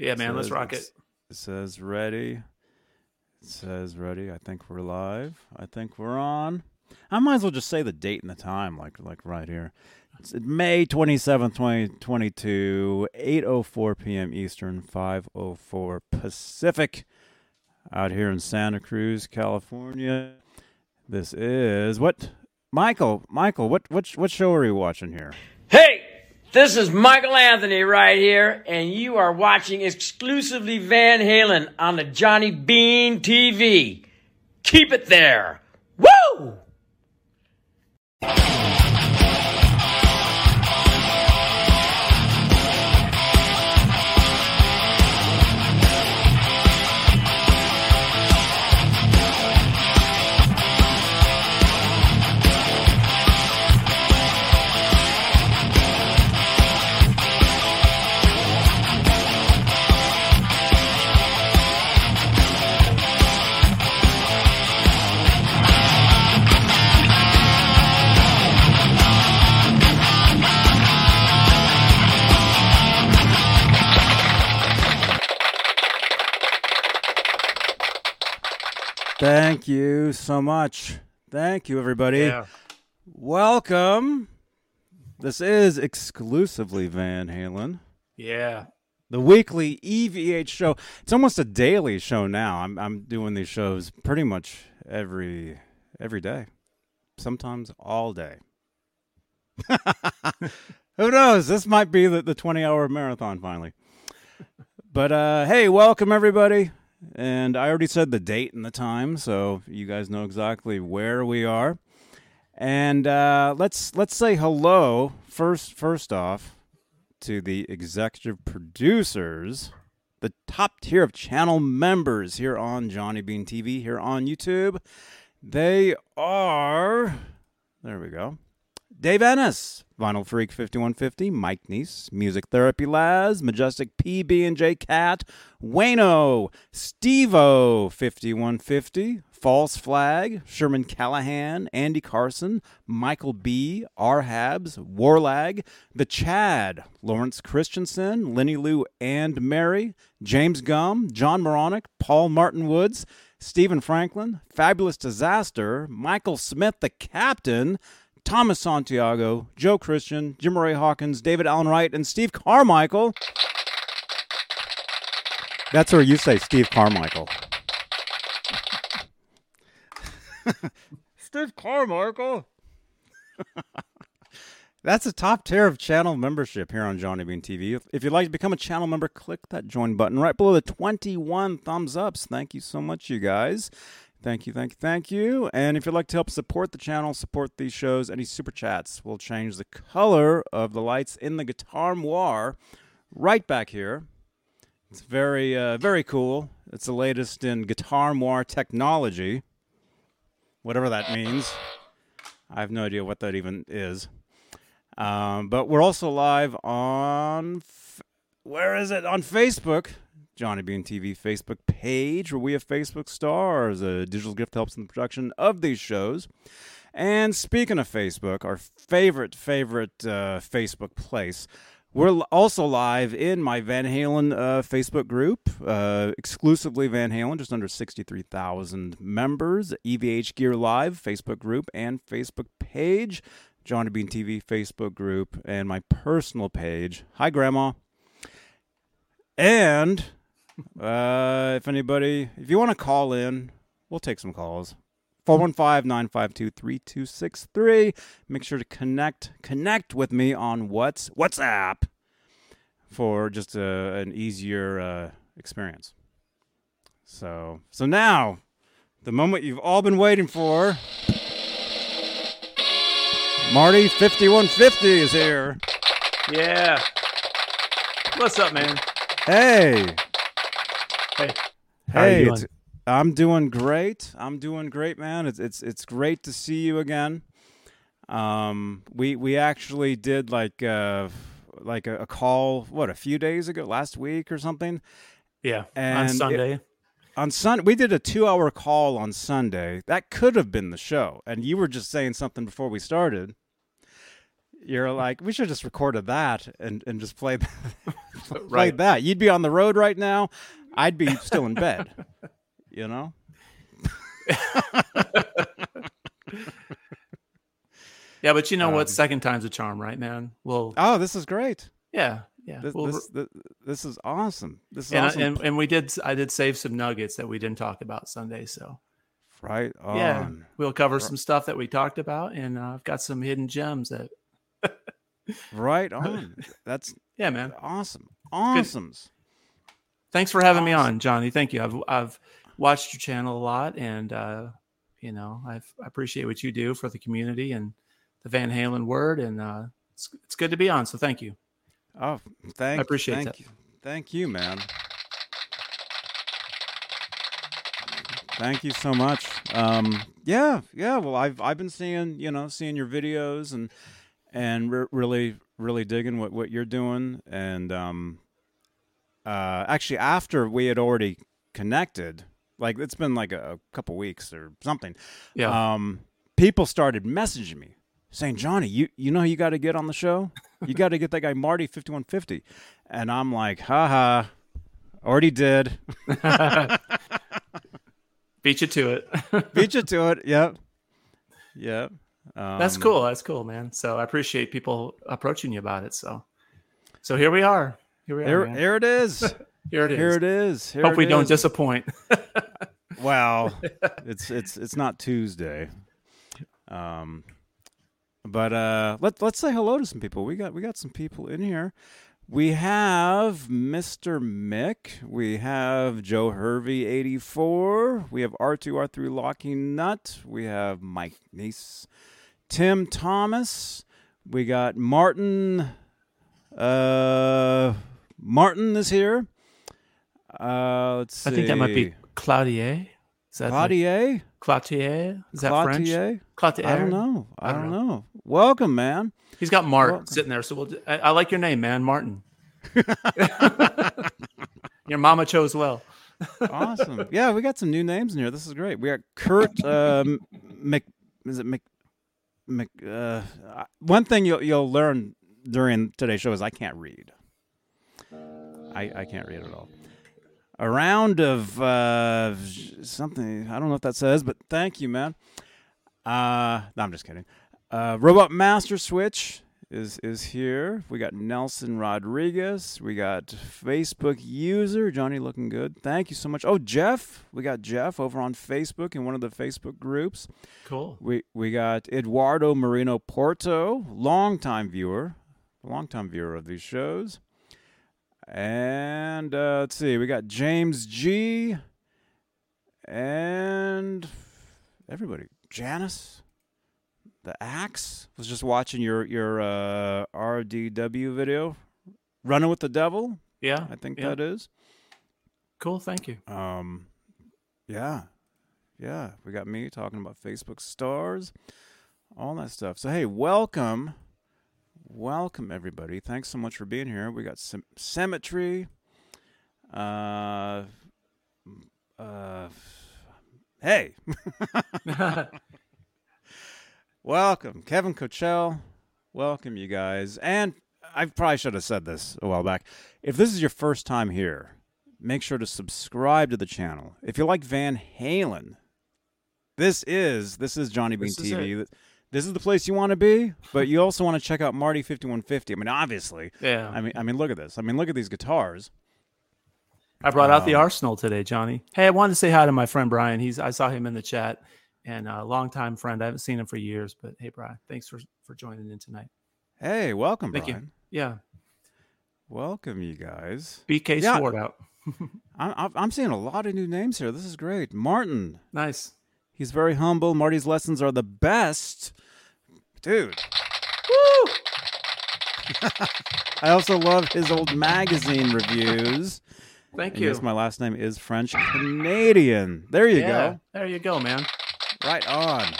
Yeah, man, let's rock it. It says ready. It says ready. I think we're live. I think we're on. I might as well just say the date and the time, like like right here. It's May twenty seventh, twenty twenty two, eight oh four p.m. Eastern, five oh four Pacific. Out here in Santa Cruz, California. This is what Michael. Michael, what what what show are you watching here? This is Michael Anthony right here, and you are watching exclusively Van Halen on the Johnny Bean TV. Keep it there. Thank you so much. Thank you, everybody. Yeah. Welcome. This is exclusively Van Halen, Yeah. the weekly EVH show. It's almost a daily show now. I'm I'm doing these shows pretty much every every day, sometimes all day. Who knows? This might be the, the 20 hour marathon finally. But uh, hey, welcome everybody. And I already said the date and the time, so you guys know exactly where we are. And uh, let's let's say hello first. First off, to the executive producers, the top tier of channel members here on Johnny Bean TV, here on YouTube. They are. There we go. Dave Ennis, Vinyl Freak 5150, Mike Neese, Music Therapy Laz, Majestic PB and J Cat, Wayno, Stevo 5150, False Flag, Sherman Callahan, Andy Carson, Michael B, R Habs, Warlag, The Chad, Lawrence Christensen, Lenny Lou and Mary, James Gum, John Moronic, Paul Martin Woods, Stephen Franklin, Fabulous Disaster, Michael Smith, the Captain, Thomas Santiago, Joe Christian, Jim Ray Hawkins, David Allen Wright, and Steve Carmichael. That's where you say Steve Carmichael. Steve Carmichael. That's a top tier of channel membership here on Johnny Bean TV. If, if you'd like to become a channel member, click that join button right below the 21 thumbs ups. Thank you so much, you guys. Thank you, thank you, thank you. And if you'd like to help support the channel, support these shows, any super chats will change the color of the lights in the guitar moire right back here. It's very, uh, very cool. It's the latest in guitar moire technology, whatever that means. I have no idea what that even is. Um, but we're also live on, f- where is it? On Facebook. Johnny Bean TV Facebook page, where we have Facebook stars. A digital gift helps in the production of these shows. And speaking of Facebook, our favorite, favorite uh, Facebook place, we're also live in my Van Halen uh, Facebook group, uh, exclusively Van Halen, just under 63,000 members. EVH Gear Live Facebook group and Facebook page, Johnny Bean TV Facebook group, and my personal page. Hi, Grandma. And uh, if anybody, if you want to call in, we'll take some calls. 415-952-3263. Make sure to connect connect with me on what's WhatsApp for just a, an easier uh, experience. So, so now, the moment you've all been waiting for. Marty 5150 is here. Yeah. What's up, man? Hey. Hey. How are you Hey, doing? I'm doing great. I'm doing great, man. It's it's it's great to see you again. Um, we we actually did like uh like a, a call what a few days ago, last week or something. Yeah. And on it- Sunday. On Sun, we did a two-hour call on Sunday. That could have been the show, and you were just saying something before we started. you're like, we should have just recorded that and and just played played Right. that. You'd be on the road right now. I'd be still in bed. You know. Yeah, but you know Um, what? Second time's a charm, right, man? Well, Oh, this is great. yeah, yeah. This We'll- this, this, this is awesome. This is and, awesome. and and we did. I did save some nuggets that we didn't talk about Sunday. So right on. yeah, we'll cover some stuff that we talked about, and uh, I've got some hidden gems that. Right on. That's Yeah, man. awesome. Awesomes. Thanks for having me on, Johnny. Thank you. I've I've watched your channel a lot, and uh, you know I've, I appreciate what you do for the community and the Van Halen word, and uh, it's it's good to be on. So thank you. Oh, thank I appreciate thank that. you. Thank you, man. Thank you so much. Um, yeah, yeah. Well, I've I've been seeing you know seeing your videos and and re- really really digging what what you're doing and um, uh, actually after we had already connected, like it's been like a, a couple weeks or something. Yeah. Um, people started messaging me saying, Johnny, you, you know, you got to get on the show. You got to get that guy Marty 5150. And I'm like, haha, already did. Beat you to it. Beat you to it. Yep. Yep. Um, That's cool. That's cool, man. So I appreciate people approaching you about it. So, so here we are. Here we are. Here, man. here it is. Here it is. Here it is. Here Hope it we don't disappoint. Well, it's it's it's not Tuesday. Um, but uh, let let's say hello to some people. We got we got some people in here. We have Mr. Mick. We have Joe Hervey eighty four. We have R two R three Locking Nut. We have Mike Neese, Tim Thomas. We got Martin. Uh, Martin is here. Uh, let's see. I think that might be Claudier. Is that Claudier. Clautier? Is that French? Clautier? Clautier. I don't know. I, I don't, don't know. Welcome, man. He's got Mark Welcome. sitting there. So we'll. I, I like your name, man, Martin. your mama chose well. Awesome. yeah, we got some new names in here. This is great. We got Kurt um, Mc. Is it Mc? Mc. Uh, one thing you'll you'll learn during today's show is I can't read. I I can't read at all. A round of uh, something. I don't know what that says, but thank you, man. Uh, no, I'm just kidding. Uh, Robot Master Switch is is here. We got Nelson Rodriguez. We got Facebook user Johnny looking good. Thank you so much. Oh, Jeff. We got Jeff over on Facebook in one of the Facebook groups. Cool. We we got Eduardo Marino Porto, longtime viewer, longtime viewer of these shows. And uh, let's see, we got James G. And everybody, Janice, the Axe was just watching your your uh, RDW video, running with the devil. Yeah. I think yeah. that is. Cool. Thank you. Um, yeah, yeah. We got me talking about Facebook stars, all that stuff. So hey, welcome, welcome everybody. Thanks so much for being here. We got some symmetry. Uh, uh, hey, welcome, Kevin Coachell. Welcome, you guys. And I probably should have said this a while back. If this is your first time here, make sure to subscribe to the channel. If you like Van Halen, this is this is Johnny Bean This is TV. This is the place you want to be, but you also want to check out Marty 5150. I mean, obviously. yeah. I mean, I mean, look at this. I mean, look at these guitars. I brought out the Um, arsenal today, Johnny. Hey, I wanted to say hi to my friend Brian. He's I saw him in the chat, and a longtime friend. I haven't seen him for years, but hey, Brian, thanks for for joining in tonight. Hey, welcome, Thank you. Brian. Yeah, Welcome, you guys. BK Yeah. Sword out. I'm I'm- I'm seeing a lot of new names here. This is great. Martin. Nice. He's very humble. Marty's lessons are the best. Dude. Woo! I also love his old magazine reviews. Thank And you. yes, my last name is French Canadian. There you yeah, go. there you go, man. Right on.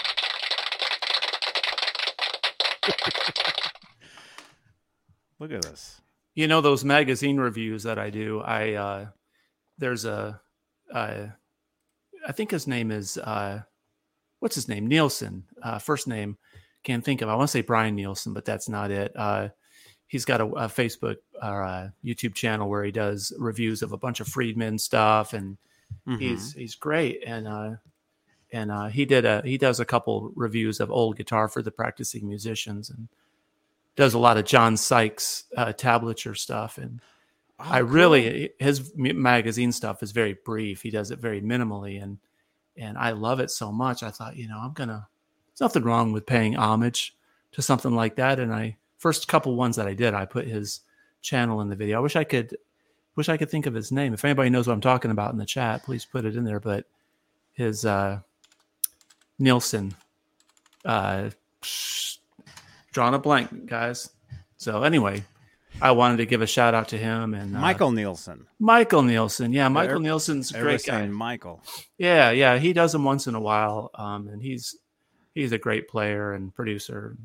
Look at this. You know those magazine reviews that I do. I uh, there's a, uh, I think his name is uh, what's his name Nielsen, uh, first name, can't think of. I want to say Brian Nielsen, but that's not it. Uh, he's got a, a Facebook or a YouTube channel where he does reviews of a bunch of Friedman stuff, and Mhm. he's he's great. And uh, and uh, he did a he does a couple reviews of old guitar for the practicing musicians, and does a lot of John Sykes uh, tablature stuff. And Oh, I cool. really his magazine stuff is very brief. He does it very minimally, and and I love it so much. I thought, you know, I'm gonna. There's nothing wrong with paying homage to something like that. And I first couple ones that I did, I put his channel in the video. I wish I could, wish I could think of his name. If anybody knows what I'm talking about in the chat, please put it in there. But his uh, Nielsen, uh, psh, drawn a blank, guys. So anyway, I wanted to give a shout out to him and uh, Michael Nielsen. Michael Nielsen. Yeah, Michael Nielsen's a great guy. Michael. Yeah, yeah, he does them once in a while, um, and he's he's a great player and producer.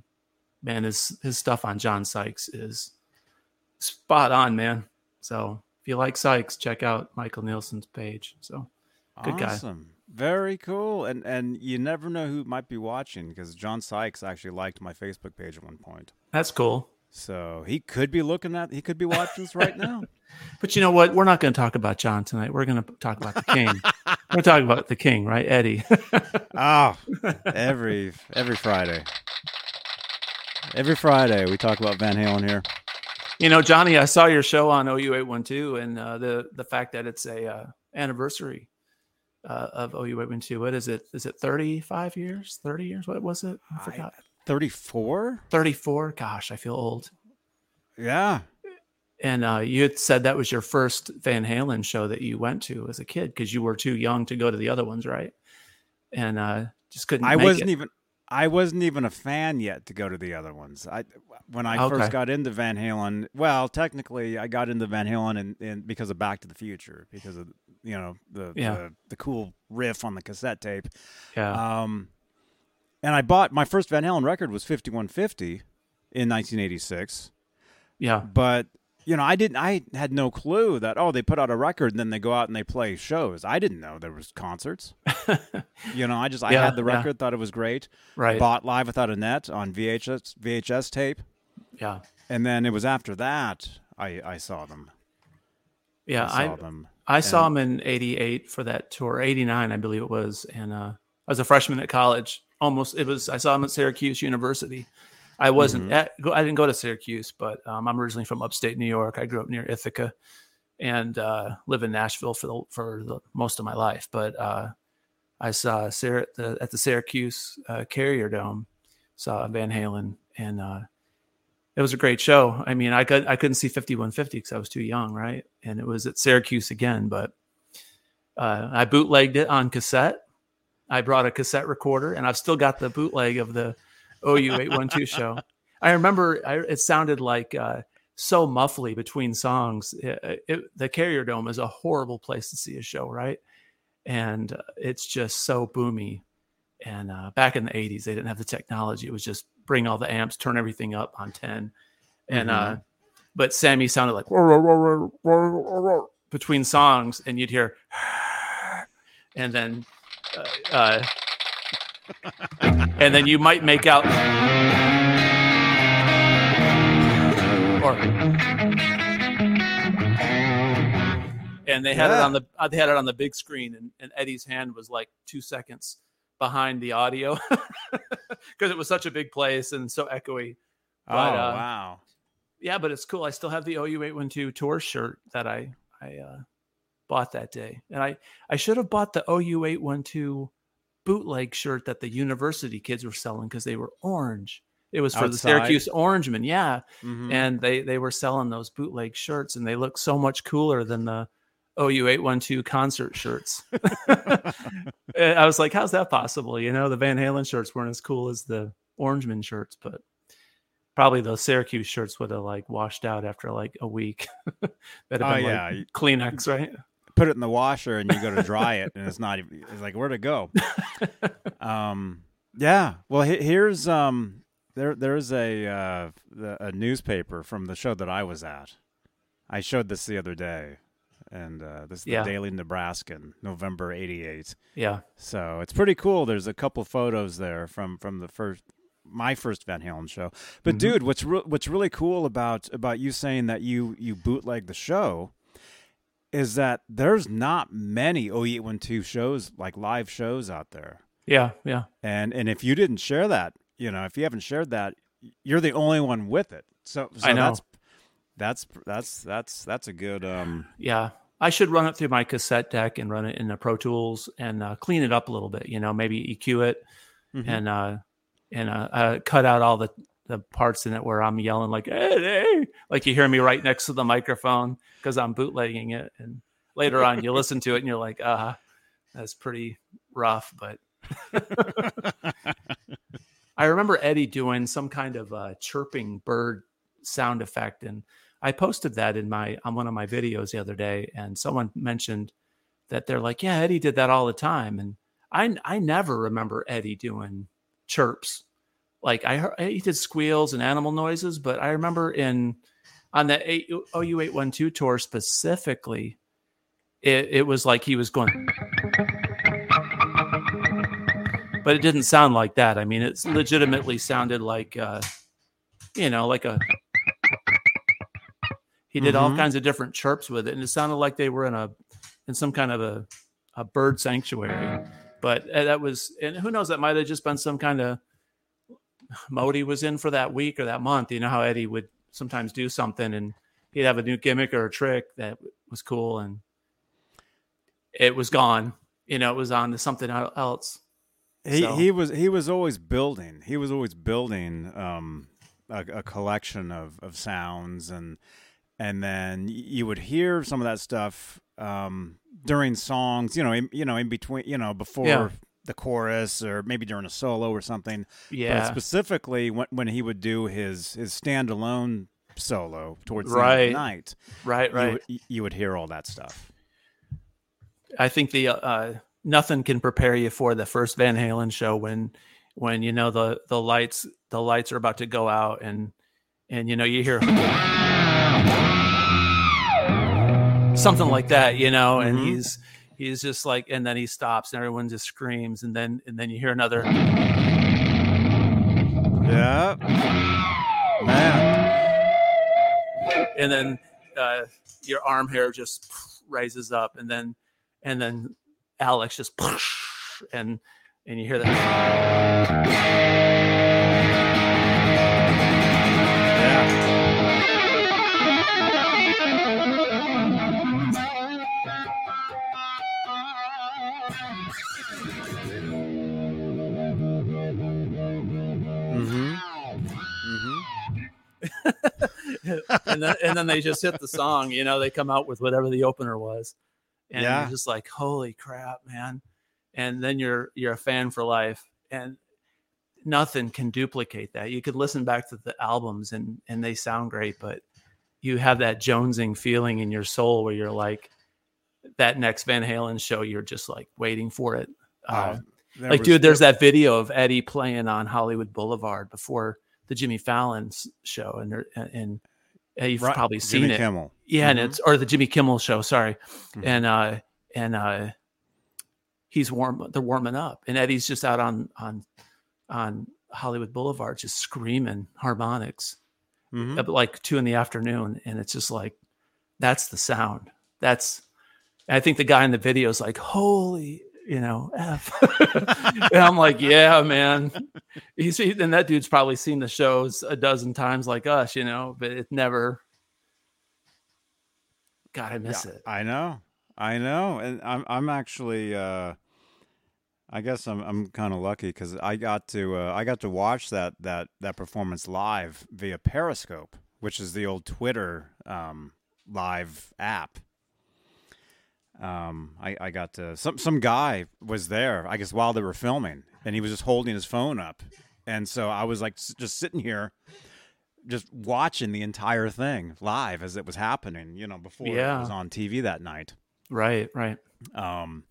Man, his his stuff on John Sykes is spot on, man. So if you like Sykes, check out Michael Nielsen's page. So Good guy. awesome. Very cool. And and you never know who might be watching because John Sykes actually liked my Facebook page at one point. that's cool. So he could be looking at he could be watching this right now. But you know what? We're not going to talk about John tonight. We're going to talk about the King. We're talking about the King, right, Eddie? Oh, every every Friday. Every Friday we talk about Van Halen here. you know, Johnny, I saw your show on OU812 and uh, the the fact that it's a uh, anniversary uh, of OU812. What is it? Is it 35 years? 30 years? What was it? I I- forgot. 34? 34. Gosh, I feel old. Yeah. And uh, you had said that was your first Van Halen show that you went to as a kid because you were too young to go to the other ones, right? And uh, just couldn't. I wasn't it. even I wasn't even a fan yet to go to the other ones. I when I Okay. first got into Van Halen, well, technically I got into Van Halen and, and because of Back to the Future, because of you know the Yeah. the, the cool riff on the cassette tape. Yeah. Um, and I bought my first Van Halen record was 5150 in 1986, yeah. but you know, I didn't I had no clue that oh, they put out a record and then they go out and they play shows. I didn't know there was concerts. you know, I just I had the yeah. record, thought it was great. Right. Bought Live Without a Net on VHS VHS tape, Yeah. and then it was after that I I saw them. Yeah. I I, saw them. I saw them in '88 for that tour, '89, I believe it was, and uh, I was a freshman at college. Almost, it was. I saw him at Syracuse University. I wasn't. Mm-hmm. At, go- I didn't go to Syracuse, but um, I'm originally from upstate New York. I grew up near Ithaca, and uh, live in Nashville for the for the, most of my life. But uh, I saw Syr- at the, at the Syracuse uh, Carrier Dome, saw Van Halen, and uh, it was a great show. I mean, I could I couldn't see 5150 because I was too young, right? And it was at Syracuse again, but uh, I bootlegged it on cassette. I brought a cassette recorder, and I've still got the bootleg of the OU 812 show. I remember I, it sounded like uh, so muffly between songs. It, it, the Carrier Dome is a horrible place to see a show, right? And uh, it's just so boomy. And uh, back in the 80s, they didn't have the technology. It was just bring all the amps, turn everything up on 10. And, uh, but Sammy sounded like "Roar, roar, roar, roar, roar, roar, roar," between songs, and you'd hear, and then, uh, uh, and then you might make out, or, and they had it on the uh, they had it on the big screen, and, and Eddie's hand was like two seconds behind the audio because it was such a big place and so echoey. Oh But, uh, wow! Yeah, but it's cool. I still have the OU eight one two tour shirt that I I uh, bought that day, and I I should have bought the OU eight one two bootleg shirt that the university kids were selling because they were orange. It was for the Outside? Syracuse Orangemen, yeah, Mhm. and they they were selling those bootleg shirts, and they look so much cooler than the OU eight one two concert shirts. I was like, how's that possible? You know, the Van Halen shirts weren't as cool as the Orangeman shirts, but probably those Syracuse shirts would have like washed out after like a week. That'd have been yeah. like Kleenex, right? Put it in the washer and you go to dry it and it's not even it's like where to go um yeah well he- here's um there there's a uh the, a newspaper from the show that i was at i showed this the other day and uh this is the Yeah. daily nebraskan november 88 Yeah. so it's pretty cool there's a couple photos there from from the first my first Van Halen show. But mm-hmm. dude, what's re- what's really cool about about you saying that you you bootleg the show is that there's not many OU812 shows like live shows out there. Yeah, yeah. And and if you didn't share that, you know, if you haven't shared that, you're the only one with it. So, so I know. that's that's that's that's that's a good um yeah i should run it through my cassette deck and run it in the pro tools and uh, clean it up a little bit you know maybe eq it mm-hmm. and uh and uh, uh, cut out all the the parts in it where i'm yelling like hey, hey like you hear me right next to the microphone because i'm bootlegging it and later on you listen to it and you're like uh that's pretty rough but i remember eddie doing some kind of uh chirping bird sound effect and I posted that in my on one of my videos the other day, and someone mentioned that they're like, "Yeah, Eddie did that all the time," and I I never remember Eddie doing chirps. Like I heard he did squeals and animal noises, but I remember in on the OU eight one two tour specifically, it, it was like he was going, but it didn't sound like that. I mean, it legitimately sounded like, uh, you know, like a he did mm-hmm. all kinds of different chirps with it, and it sounded like they were in a in some kind of a a bird sanctuary. But uh, that was, and who knows, that might have just been some kind of Modi was in for that week or that month. You know how Eddie would sometimes do something and he'd have a new gimmick or a trick that was cool and it was gone. You know, it was on to something else. He so. he was he was always building. He was always building um, a, a collection of of sounds and and then you would hear some of that stuff um, during songs, you know, in, you know, in between, you know, before yeah. The chorus or maybe during a solo or something. Yeah. But specifically when when he would do his his standalone solo towards the right. end of the night, right, right, you, you, would hear all that stuff. I think the uh, nothing can prepare you for the first Van Halen show when when you know the the lights the lights are about to go out and and you know you hear something like that, you know, and mm-hmm. he's he's just like and then he stops and everyone just screams and then and then you hear another Yeah. Man. And then uh, your arm hair just raises up and then and then Alex just and and you hear that and then and then they just hit the song. You know, they come out with whatever the opener was, and yeah. you're just like, holy crap, man! And then you're you're a fan for life, and nothing can duplicate that. You could listen back to the albums and and they sound great, but you have that jonesing feeling in your soul where you're like that next Van Halen show. You're just like waiting for it. Uh, like, was, dude, there's that video of Eddie playing on Hollywood Boulevard before the Jimmy Fallon's show, and and uh, you've right. probably seen Jimmy it. Kimmel. Yeah, mm-hmm. and it's or the Jimmy Kimmel show. Sorry, mm-hmm. and uh and uh he's warm. They're warming up, and Eddie's just out on on on Hollywood Boulevard, just screaming harmonics, mm-hmm. at like two in the afternoon, and it's just like that's the sound. That's I think the guy in the video is like, holy you know, F. and I'm like, yeah, man. He's and that dude's probably seen the shows a dozen times like us, you know, but it never. God, I miss yeah, it. I know, I know, and I'm I'm actually. uh I guess I'm I'm kind of lucky because I got to uh, I got to watch that that that performance live via Periscope, which is the old Twitter um, live app um, I, I got to some some guy was there, I guess, while they were filming, and he was just holding his phone up, and so I was like just sitting here, just watching the entire thing live as it was happening, you know, before yeah. it was on TV that night. Right, right. Um,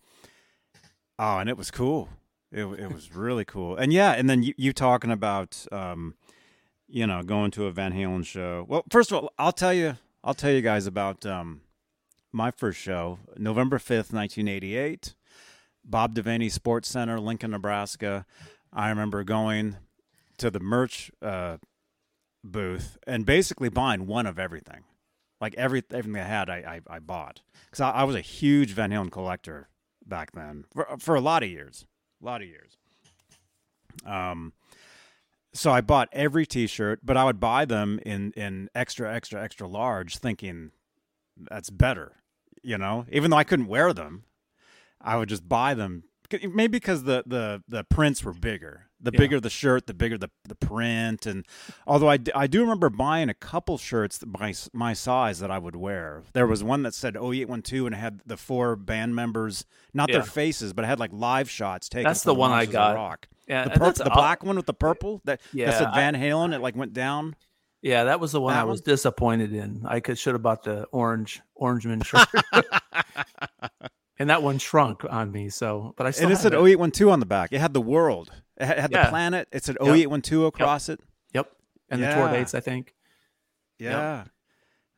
oh, and it was cool. It it was really cool, and yeah, and then you, you talking about um, you know, going to a Van Halen show. Well, first of all, I'll tell you, I'll tell you guys about um my first show, November 5th, 1988, Bob Devaney Sports Center, Lincoln, Nebraska. I remember going to the merch uh, booth and basically buying one of everything. Like every everything I had, I I, I bought because I, I was a huge Van Halen collector back then for for a lot of years, a lot of years. Um, so I bought every T-shirt, but I would buy them in in extra, extra, extra large, thinking that's better. You know, even though I couldn't wear them, I would just buy them. Maybe because the the the prints were bigger. The Yeah. bigger the shirt, the bigger the the print. And although I, d- I do remember buying a couple shirts that my my size that I would wear. There was one that said 0812 and it had the four band members, not Yeah. their faces, but it had like live shots taken. That's the one I got. Rock. Yeah, The, and pur- the black one with the purple that, Yeah, that said Van Halen. It like went down. Yeah, that was the one That I was one? disappointed in. I could should have bought the orange Orangeman shirt, and that one shrunk on me. So, but I still and it said 0812 on the back. It had the world. It had, had the planet. It said Yep. 0812 across it. Yep, and the tour dates. I think. Yeah.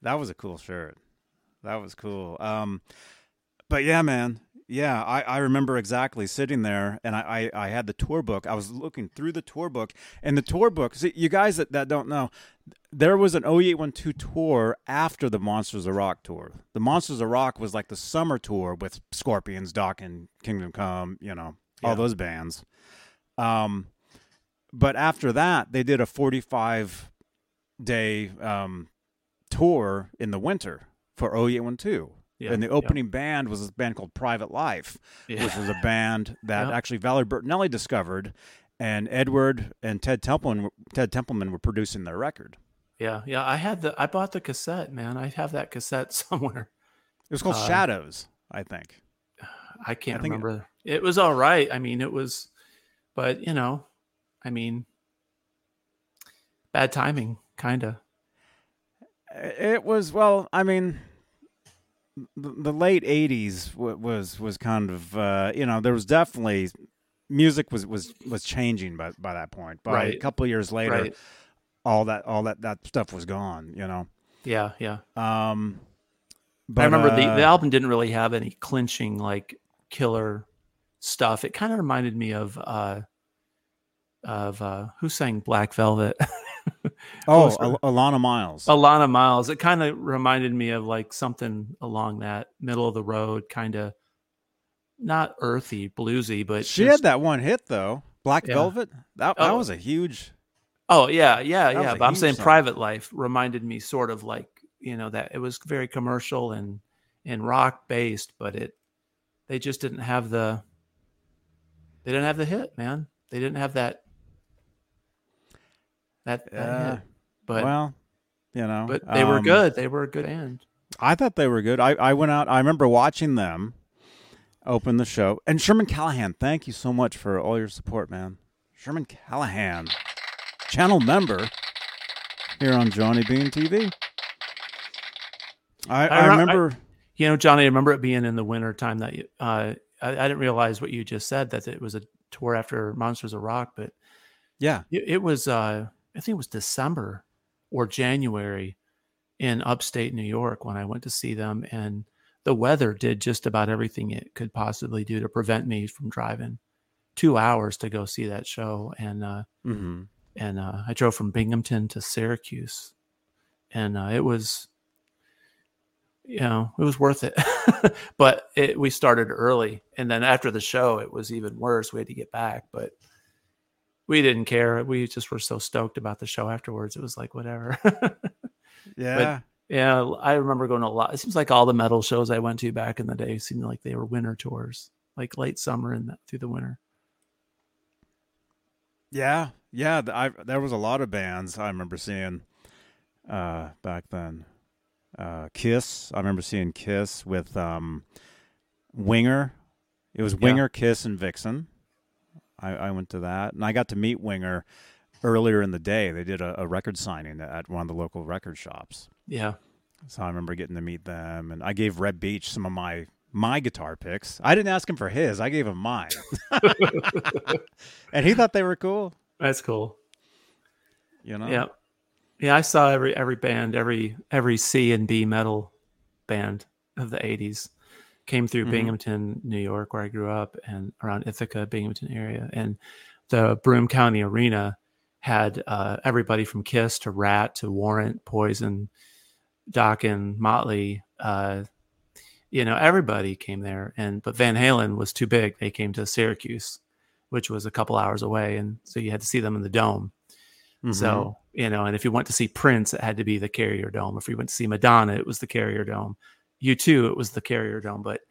That was a cool shirt. That was cool. Um, but yeah, man. Yeah, I, I remember exactly sitting there and I, I, I had the tour book. I was looking through the tour book and the tour book. See, you guys that, that don't know, there was an 0812 tour after the Monsters of Rock tour. The Monsters of Rock was like the summer tour with Scorpions, Doc, and Kingdom Come, you know, all Yeah. those bands. Um, but after that, they did a 45 day um, tour in the winter for 0812. Yeah, and the yeah. opening band was this band called Private Life, Yeah. which was a band that Yeah. actually Valerie Bertinelli discovered, and Edward and Ted Templeman Ted Templeman were producing their record. Yeah, yeah. I had the. I bought the cassette, man. I have that cassette somewhere. It was called Uh, Shadows, I think. I can't I remember. It was all right. I mean, it was, but you know, I mean, bad timing, kind of. It was well. I mean, the, the late '80s was was kind of uh, you know there was definitely music was was was changing by by that point. By a couple of years later, Right. all that all that that stuff was gone. You know. Yeah, yeah. Um, but, I remember the, uh, the album didn't really have any clinching like killer stuff. It kind of reminded me of uh of uh who sang Black Velvet? oh Al- Alannah Myles. Alannah Myles. It kind of reminded me of like something along that middle of the road kind of not earthy, bluesy, but she just- had that one hit though. Black Yeah. Velvet. That that Oh. was a huge. Oh yeah, yeah, yeah. But I'm saying song. Private Life reminded me sort of like you know that it was very commercial and and rock based, but it they just didn't have the they didn't have the hit, man. They didn't have that that, that Yeah. But well, you know, but they were um, good. They were a good band. I thought they were good. I, I went out. I remember watching them open the show. And Sherman Callahan, thank you so much for all your support, man. Sherman Callahan, channel member here on Johnny Bean TV. I, I, I re- I- remember. You know, Johnny, I remember it being in the winter time that you, uh, I, I didn't realize what you just said that it was a tour after Monsters of Rock, but yeah, it, it was uh, I think it was December or January in upstate New York when I went to see them, and the weather did just about everything it could possibly do to prevent me from driving two hours to go see that show, and uh, hmm and uh, I drove from Binghamton to Syracuse, and uh, it was, you know, it was worth it. but it, we started early, and then after the show, it was even worse. We had to get back, but we didn't care. We just were so stoked about the show afterwards. It was like whatever. yeah. yeah, I remember going to a lot. It seems like all the metal shows I went to back in the day seemed like they were winter tours, like late summer and through the winter. Yeah, yeah. I there was a lot of bands I remember seeing uh, back then. Uh, Kiss, I remember seeing Kiss with um, Winger. It was Yeah. Winger, Kiss, and Vixen. I, I went to that, and I got to meet Winger earlier in the day. They did a, a record signing at one of the local record shops, Yeah, so I remember getting to meet them. And I gave Reb Beach some of my my guitar picks. I didn't ask him for his; I gave him mine, and he thought they were cool. that's cool. You know, Yeah. Yeah, I saw every every band, every every C and B metal band of the 80s came through Mhm. Binghamton, New York where I grew up and around Ithaca, Binghamton area and the Broome County Arena had uh, everybody from Kiss to Ratt to Warrant, Poison, Dokken, Motley. Uh, you know, everybody came there, and but Van Halen was too big. They came to Syracuse, which was a couple hours away, and so you had to see them in the dome. Mm-hmm. So you know, and if you went to see Prince, it had to be the Carrier Dome. If you went to see Madonna, it was the Carrier Dome. U2, it was the Carrier Dome. But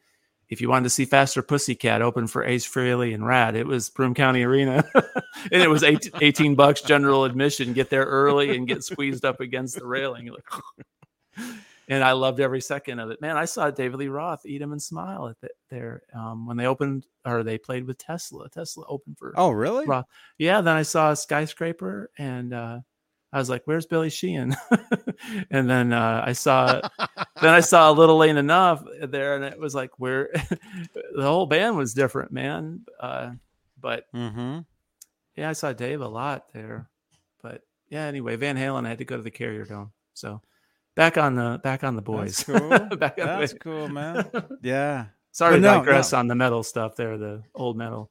if you wanted to see Faster Pussycat open for Ace Frehley and Rad, it was Broome County Arena, and it was 18, 18 bucks general admission. Get there early and get squeezed up against the railing. And I loved every second of it. Man, I saw David Lee Roth Eat 'Em and Smile at the, there um, when they opened or they played with Tesla. Tesla opened for Oh, really? Roth. Yeah, then I saw a skyscraper and uh, I was like, "Where's Billy Sheehan?" and then uh, I saw, then I saw A Little Ain't Enough there, and it was like, "Where?" the whole band was different, man. Uh, but Mm-hmm. yeah, I saw Dave a lot there. But yeah, anyway, Van Halen I had to go to the Carrier Dome. So back on the back on the boys. That's cool. back That's cool, man. Yeah. Sorry But to no, digress no. on the metal stuff there, the old metal.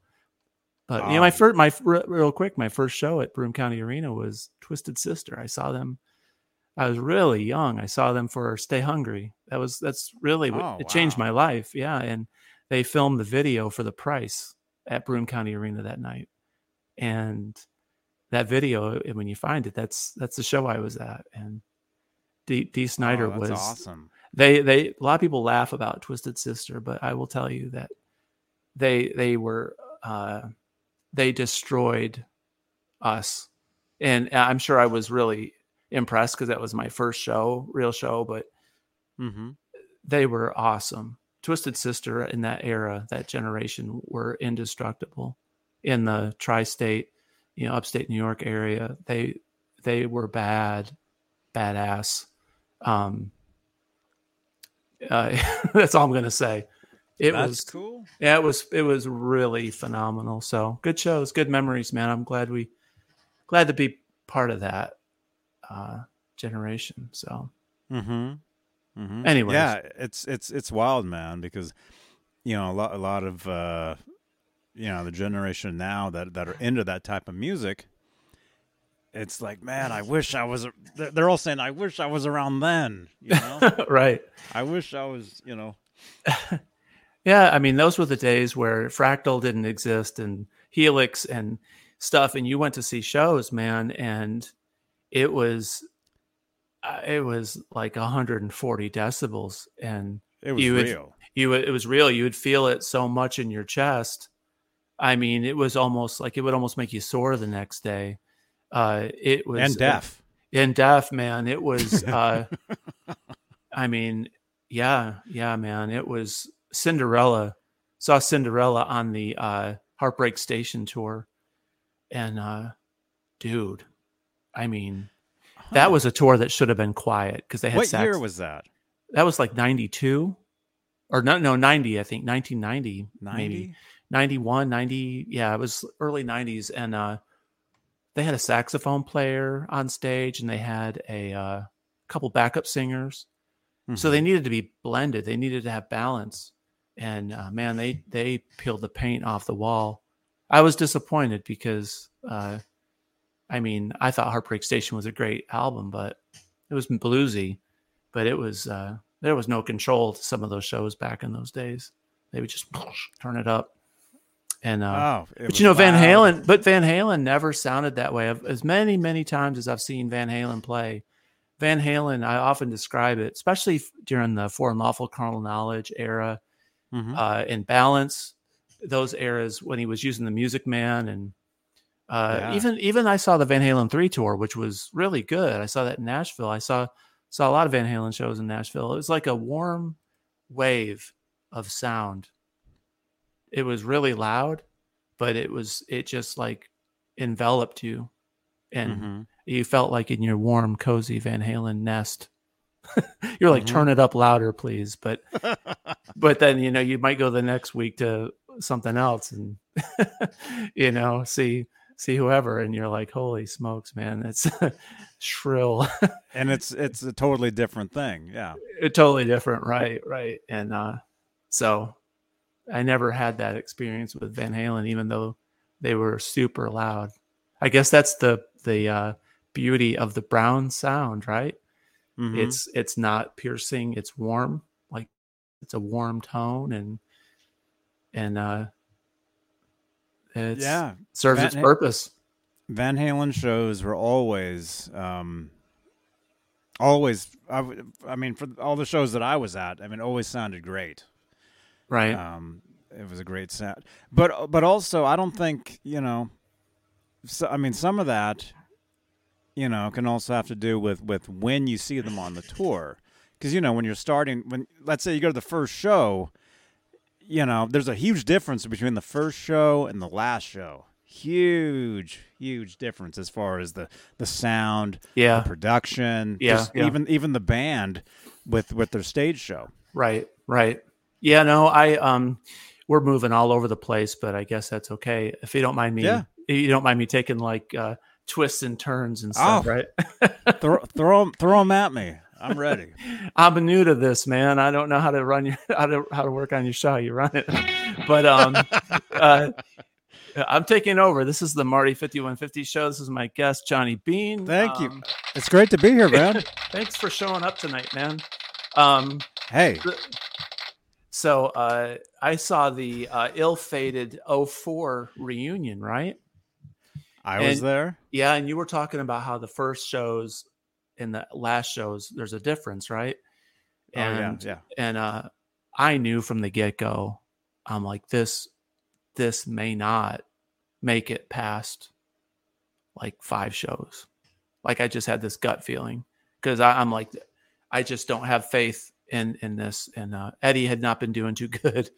But you know, my first, my real quick, my first show at Broome County Arena was Twisted Sister. I saw them. I was really young. I saw them for Stay Hungry. That was that's really what Oh, it changed my life. Yeah, and they filmed the video for the price at Broome County Arena that night, and that video, when you find it, that's that's the show I was at, and Dee Snider Oh, was awesome. they they a lot of people laugh about twisted sister but i will tell you that they they were uh they destroyed us. And i'm sure i was really impressed because that was my first show real show but Mm-hmm. they were awesome. Twisted sister in that era that generation were indestructible. In the tri-state you know upstate new york area they they were bad badass. Um uh, that's all i'm gonna say it That's was cool. yeah it was it was really phenomenal so good shows good memories man i'm glad we glad to be part of that uh generation so Mm-hmm. Mm-hmm. Anyways. yeah, it's it's it's wild, man, because you know a lot a lot of uh, you know the generation now that that are into that type of music. It's like, man, I wish I was. they're- They're all saying, I wish I was around then. You know, right I wish I was. You know, Yeah, I mean, those were the days where Fractal didn't exist and Helix and stuff, and you went to see shows, man, and it was, uh, it was like 140 decibels, and it was You would- real. you would- it was real. You would feel it so much in your chest. I mean, it was almost like it would almost make you sore the next day. Uh, it was and deaf. in deaf man it was uh i mean yeah yeah man it was cinderella saw cinderella on the uh heartbreak station tour. And uh dude i mean that was a tour that should have been quiet because they had what sax- year was that? that was like 92 or no no 90 i think. 1990 maybe. Ninety. 91 90 yeah it was early 90s and uh they had a saxophone player on stage and they had a uh, couple backup singers. So Mhm. they needed to be blended. They needed to have balance and uh, man they they peeled the paint off the wall i was disappointed because uh i mean i thought heartbreak station was a great album but it was bluesy but it was uh there was no control to some of those shows back in those days they would just turn it up and uh oh, but you know, Van loud. Halen, but Van Halen never sounded that way. As many, many times as I've seen Van Halen play, Van Halen, I often describe it, especially during the For Unlawful Carnal Knowledge era, Mhm. uh, in Balance, those eras when he was using the Music Man, and uh, Yeah. even even I saw the Van Halen three tour, which was really good. I saw that in Nashville. I saw saw a lot of Van Halen shows in Nashville. It was like a warm wave of sound. It was really loud, but it was it just like enveloped you, and Mhm. you felt like in your warm, cozy Van Halen nest. You're like, Mhm. turn it up louder, please. But but then you know you might go the next week to something else and you know see see whoever and you're like holy smokes man it's shrill and it's it's a totally different thing. Yeah. totally different right right and uh so i never had that experience with van halen even though they were super loud i guess that's the the uh, beauty of the brown sound, right? Mhm. It's it's not piercing, it's warm, like it's a warm tone and and uh it's yeah. serves Van its purpose. Van Halen shows were always, um, always. I, w- I mean, for all the shows that I was at, I mean, always sounded great. Right. Um, it was a great sound, but but also, I don't think you know. So, I mean, some of that, you know, can also have to do with with when you see them on the tour, because you know when you're starting, when let's say you go to the first show, you know, there's a huge difference between the first show and the last show. Huge, huge difference as far as the the sound, yeah. the production, Yeah, just yeah. even even the band with with their stage show. Right, right. Yeah, no, I um we're moving all over the place, but I guess that's okay. If you don't mind me Yeah. you don't mind me taking like uh twists and turns and stuff, Oh. right? throw them, throw them at me. I'm ready. I'm new to this, man. I don't know how to run your how to how to work on your show. You run it. But um uh I'm taking over. This is the Marty 5150 show. This is my guest, Johnny Bean. Thank you. Um, It's great to be here, man. Thanks for showing up tonight, man. Um Hey, So uh, I saw the uh, ill-fated 04 reunion, right? I was there. Yeah, and you were talking about how the first shows and the last shows there's a difference, right? Oh yeah, And yeah. and uh, I knew from the get-go, I'm like this this may not make it past like five shows. Like I just had this gut feeling because I'm like I just don't have faith in in this. And uh, Eddie had not been doing too good,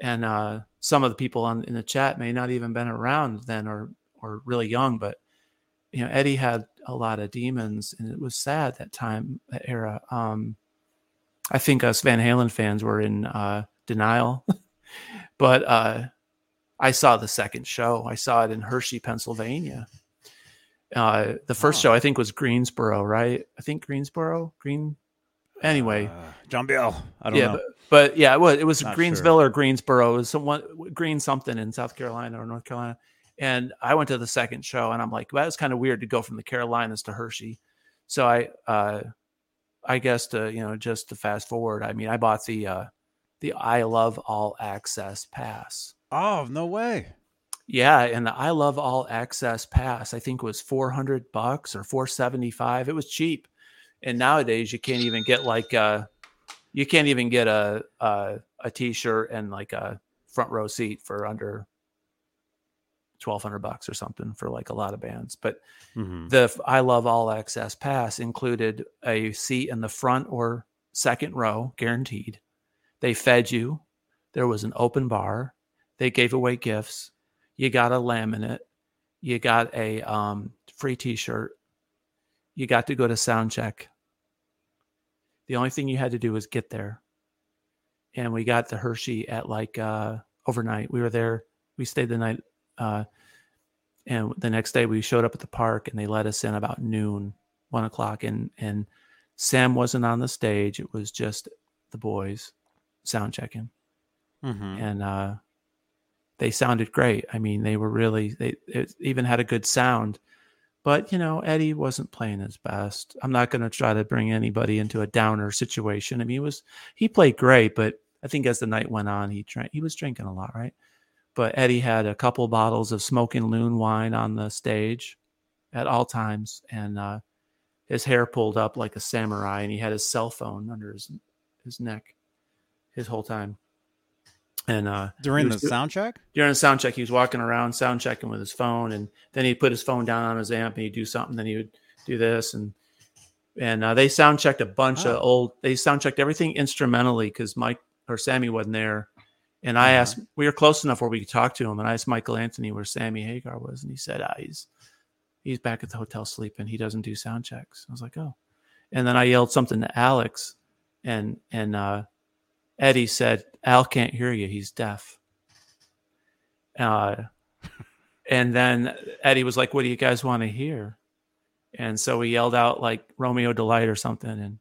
and uh, some of the people on in the chat may not even been around then or or really young, but you know Eddie had a lot of demons, and it was sad that time that era. Um, I think us Van Halen fans were in uh, denial, but uh, I saw the second show. I saw it in Hershey, Pennsylvania. Uh, the first Wow. show I think was Greensboro, right? I think Greensboro, Green. Anyway, Uh, John Bill. I don't yeah, know. but, but yeah, it was it was Not Greensville or Greensboro. It was someone Green something in South Carolina or North Carolina. And I went to the second show, and I'm like, well, that was kind of weird to go from the Carolinas to Hershey. So I, uh, I guess to you know just to fast forward, I mean, I bought the uh, the I Love All Access pass. Oh no way. Yeah, and the I Love All Access pass, I think was 400 bucks or 475. It was cheap. And nowadays you can't even get like uh you can't even get a a, a t-shirt and like a front row seat for under 1200 bucks or something for like a lot of bands. But Mhm. the i Love All Access pass included a seat in the front or second row, guaranteed. They fed you. There was an open bar. They gave away gifts. You got a laminate. You got a um, free T-shirt. You got to go to sound check. The only thing you had to do was get there. And we got the Hershey at like uh, overnight. We were there. We stayed the night. Uh, and the next day we showed up at the park and they let us in about noon, one o'clock. And, and Sam wasn't on the stage. It was just the boys sound checking Mhm. and uh, they sounded great. I mean, they were really they it even had a good sound. But you know, Eddie wasn't playing his best. I'm not going to try to bring anybody into a downer situation. I mean, he was he played great, but I think as the night went on, he drank he was drinking a lot, right? But Eddie had a couple bottles of smoking loon wine on the stage at all times, and uh, his hair pulled up like a samurai, and he had his cell phone under his his neck his whole time. And uh, During the sound check? during the sound check, he was walking around sound checking with his phone, and then he'd put his phone down on his amp and he'd do something. Then he would do this, and and uh, they sound checked a bunch Oh. of old. They sound checked everything instrumentally because Mike or Sammy wasn't there, and I asked. We were close enough where we could talk to him, and I asked Michael Anthony where Sammy Hagar was, and he said, ah, he's he's back at the hotel sleeping. He doesn't do sound checks. I was like, oh, and then I yelled something to Alex, and and uh, Eddie said, Al can't hear you. He's deaf. Uh, and then Eddie was like, "What do you guys want to hear?" And so we yelled out like Romeo Delight or something, and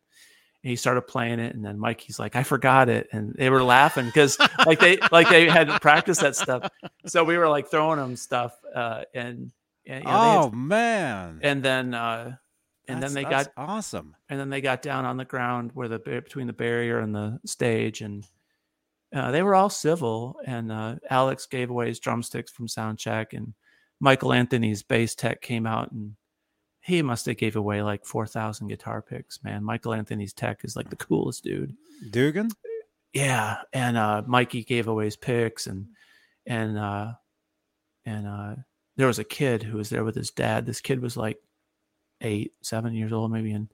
he started playing it. And then Mikey's like, "I forgot it," and they were laughing because like they like they had practiced that stuff. So we were like throwing them stuff, uh, and yeah, they had- oh man. and then uh, and That's- then they got awesome. and then they got down on the ground where the between the barrier and the stage and uh, they were all civil and uh, alex gave away his drumsticks from sound check and michael anthony's bass tech came out and he must have gave away like 4000 guitar picks man. Michael anthony's tech is like the coolest dude. Dugan? yeah and uh mikey gave away his picks and and uh and uh there was a kid who was there with his dad. This kid was like eight seven years old maybe and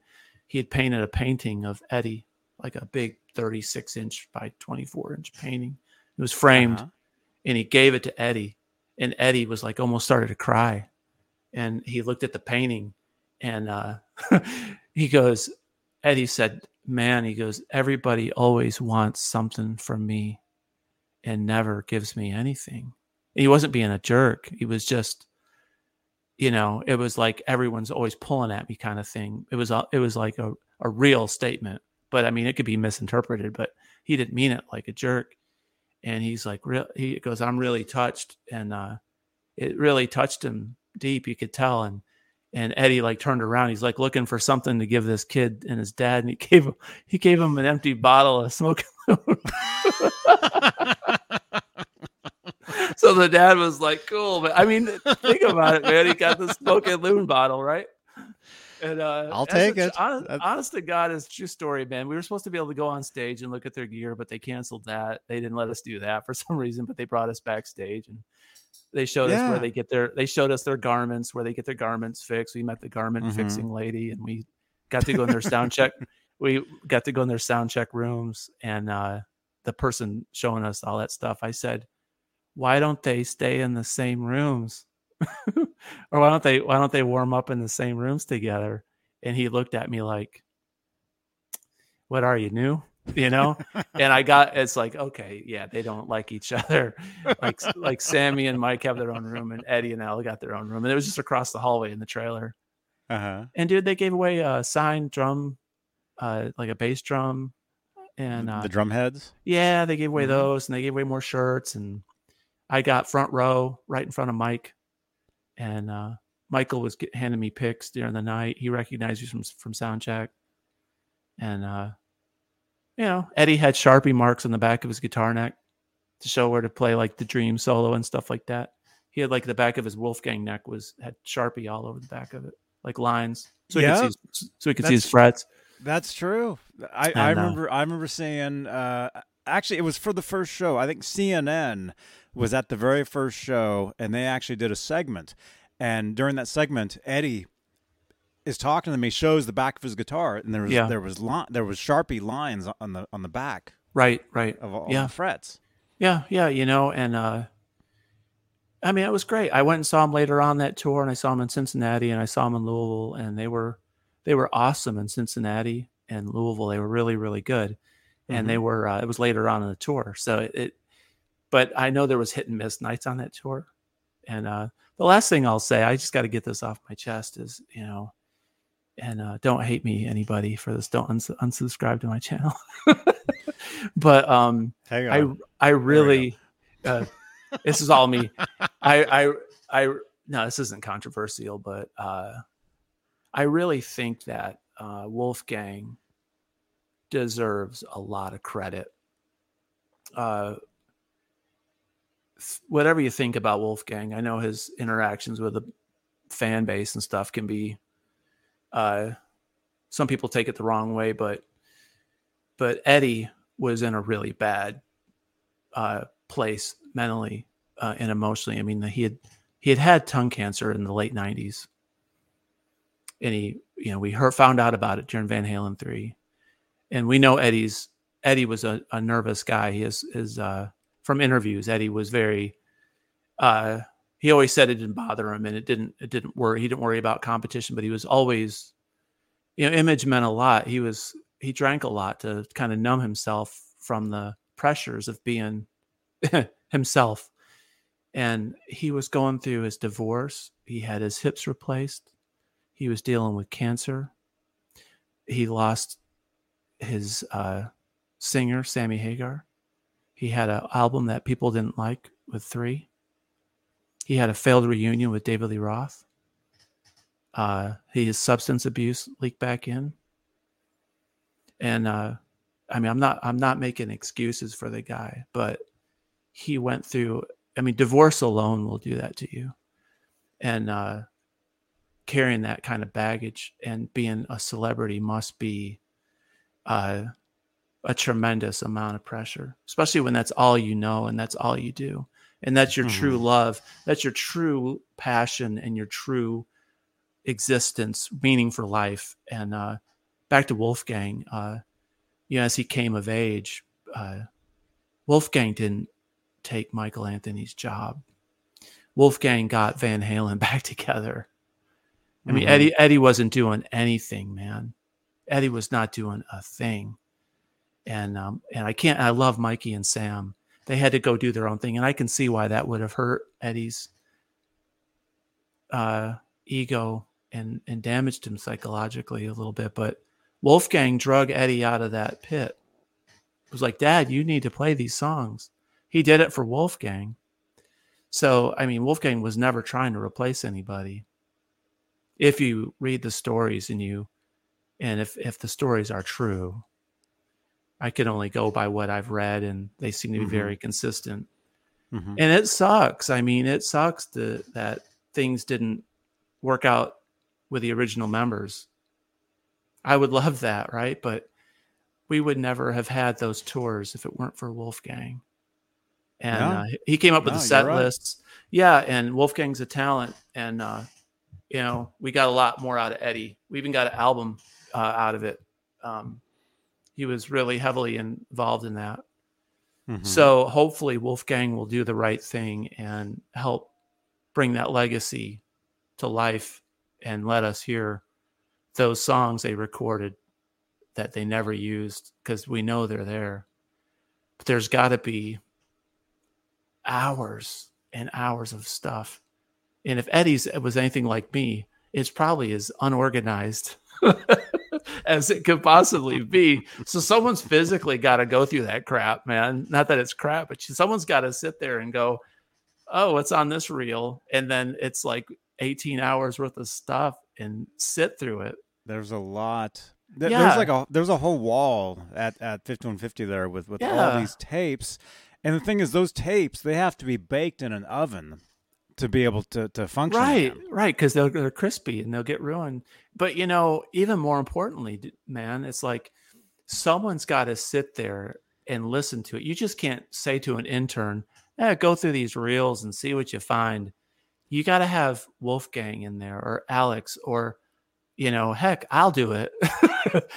he had painted a painting of eddie like a big 36 inch by 24 inch painting. It was framed Uh-huh. and he gave it to eddie and eddie was like almost started to cry. And he looked at the painting and uh he goes eddie said man he goes everybody always wants something from me and never gives me anything. He wasn't being a jerk. He was just you know it was like everyone's always pulling at me kind of thing. It was it was like a, a real statement. But i mean it could be misinterpreted but he didn't mean it like a jerk. And he's like real he goes i'm really touched. And uh it really touched him deep you could tell. And and eddie like turned around he's like looking for something to give this kid and his dad and he gave him he gave him an empty bottle of smoking loon. so the dad was like, "Cool," but I mean, think about it, man. He got the smoking loon bottle, right? And uh, I'll take a- it. Honest, honest to God, it's a true story, man. We were supposed to be able to go on stage and look at their gear, but they canceled that. They didn't let us do that for some reason, but they brought us backstage and they showed us where they get their. They showed us their garments, where they get their garments fixed. We met the garment Mhm. fixing lady, and we got to go in their sound check. We got to go in their sound check rooms, and uh, the person showing us all that stuff, I said, "Why don't they stay in the same rooms, or why don't they why don't they warm up in the same rooms together?" And he looked at me like, "What are you new?" You know, and I got it's like okay, yeah, they don't like each other. Like like Sammy and Mike have their own room, and Eddie and Al got their own room, and it was just across the hallway in the trailer. Uh-huh. And dude, they gave away a signed drum, uh, like a bass drum, and uh, the drum heads. yeah, they gave away Mhm. those, and they gave away more shirts, and I got front row right in front of Mike, and uh, Michael was get, handing me picks during the night. He recognized me from from sound check, and uh, you know, Eddie had Sharpie marks on the back of his guitar neck to show where to play like the Dream solo and stuff like that. He had like the back of his Wolfgang neck was had Sharpie all over the back of it, like lines, so he Yeah, could see his, so he could see his frets. That's true. I, I And, uh, remember I remember seeing uh actually it was for the first show. I think CNN was at the very first show and they actually did a segment. And during that segment, Eddie is talking to me, shows the back of his guitar, and there was Yeah. there was li- there was Sharpie lines on the on the back Right, right. of all Yeah. the frets. Yeah, yeah, you know, and uh I mean, it was great. I went and saw him later on that tour, and I saw him in Cincinnati, and I saw him in Louisville, and they were they were awesome in Cincinnati and Louisville. They were really, really good, and they were. Uh, it was later on in the tour, so it, it. But I know there was hit and miss nights on that tour, and uh the last thing I'll say, I just got to get this off my chest, is you know, and uh, don't hate me, anybody, for this. Don't uns- unsubscribe to my channel, but um. Hang I on. I really uh, this is all me. I I I no, this isn't controversial, but uh, I really think that uh, Wolfgang deserves a lot of credit. Uh, whatever you think about Wolfgang, I know his interactions with the fan base and stuff can be. Uh, some people take it the wrong way, but but Eddie was in a really bad uh, place mentally uh, and emotionally. I mean, he had he had had tongue cancer in the late '90s, and he, you know, we heard found out about it during Van Halen three, and we know Eddie's Eddie was a, a nervous guy. He is is uh, from interviews. Eddie was very. Uh, he always said it didn't bother him, and it didn't. It didn't worry. He didn't worry about competition, but he was always, you know, image meant a lot. He was he drank a lot to kind of numb himself from the pressures of being himself. And he was going through his divorce. He had his hips replaced. He was dealing with cancer. He lost his uh, singer, Sammy Hagar. He had an album that people didn't like with three. He had a failed reunion with David Lee Roth. Uh, his substance abuse leaked back in, and uh, I mean, I'm not I'm not making excuses for the guy, but he went through. I mean, divorce alone will do that to you, and uh, carrying that kind of baggage and being a celebrity must be uh, a tremendous amount of pressure, especially when that's all you know and that's all you do. And that's your mm-hmm. true love. That's your true passion and your true existence, meaning for life. And uh, back to Wolfgang, uh, you know, as he came of age, uh, Wolfgang didn't take Michael Anthony's job. Wolfgang got Van Halen back together. I mean, mm-hmm. Eddie Eddie wasn't doing anything, man. Eddie was not doing a thing. And um, and I can't I love Mikey and Sam. They had to go do their own thing. And I can see why that would have hurt Eddie's uh, ego and and damaged him psychologically a little bit. But Wolfgang drug Eddie out of that pit. It was like, Dad, you need to play these songs. He did it for Wolfgang. So, I mean, Wolfgang was never trying to replace anybody. If you read the stories and you, and if, if the stories are true, I can only go by what I've read and they seem to be mm-hmm. very consistent. Mm-hmm. And it sucks. I mean, it sucks to, that things didn't work out with the original members. I would love that, right? But we would never have had those tours if it weren't for Wolfgang. And uh, he came up with no, the set right. lists. Yeah, and Wolfgang's a talent, and uh, you know we got a lot more out of Eddie. We even got an album uh, out of it. Um, he was really heavily involved in that. Mm-hmm. So hopefully Wolfgang will do the right thing and help bring that legacy to life and let us hear those songs they recorded that they never used because we know they're there. But there's got to be hours and hours of stuff. And if Eddie's was anything like me, it's probably as unorganized as it could possibly be. So someone's physically got to go through that crap, man. Not that it's crap, but someone's got to sit there and go, "Oh, what's on this reel?" And then it's like 18 hours worth of stuff and sit through it. There's a lot. Yeah. There's like a there's a whole wall at at 5150 there with with yeah. all these tapes. And the thing is those tapes, they have to be baked in an oven to be able to to function. Right, right, because they're they're crispy and they'll get ruined. But you know, even more importantly, man, it's like someone's got to sit there and listen to it. You just can't say to an intern, "Yeah, go through these reels and see what you find." You got to have Wolfgang in there or Alex or you know, heck, I'll do it.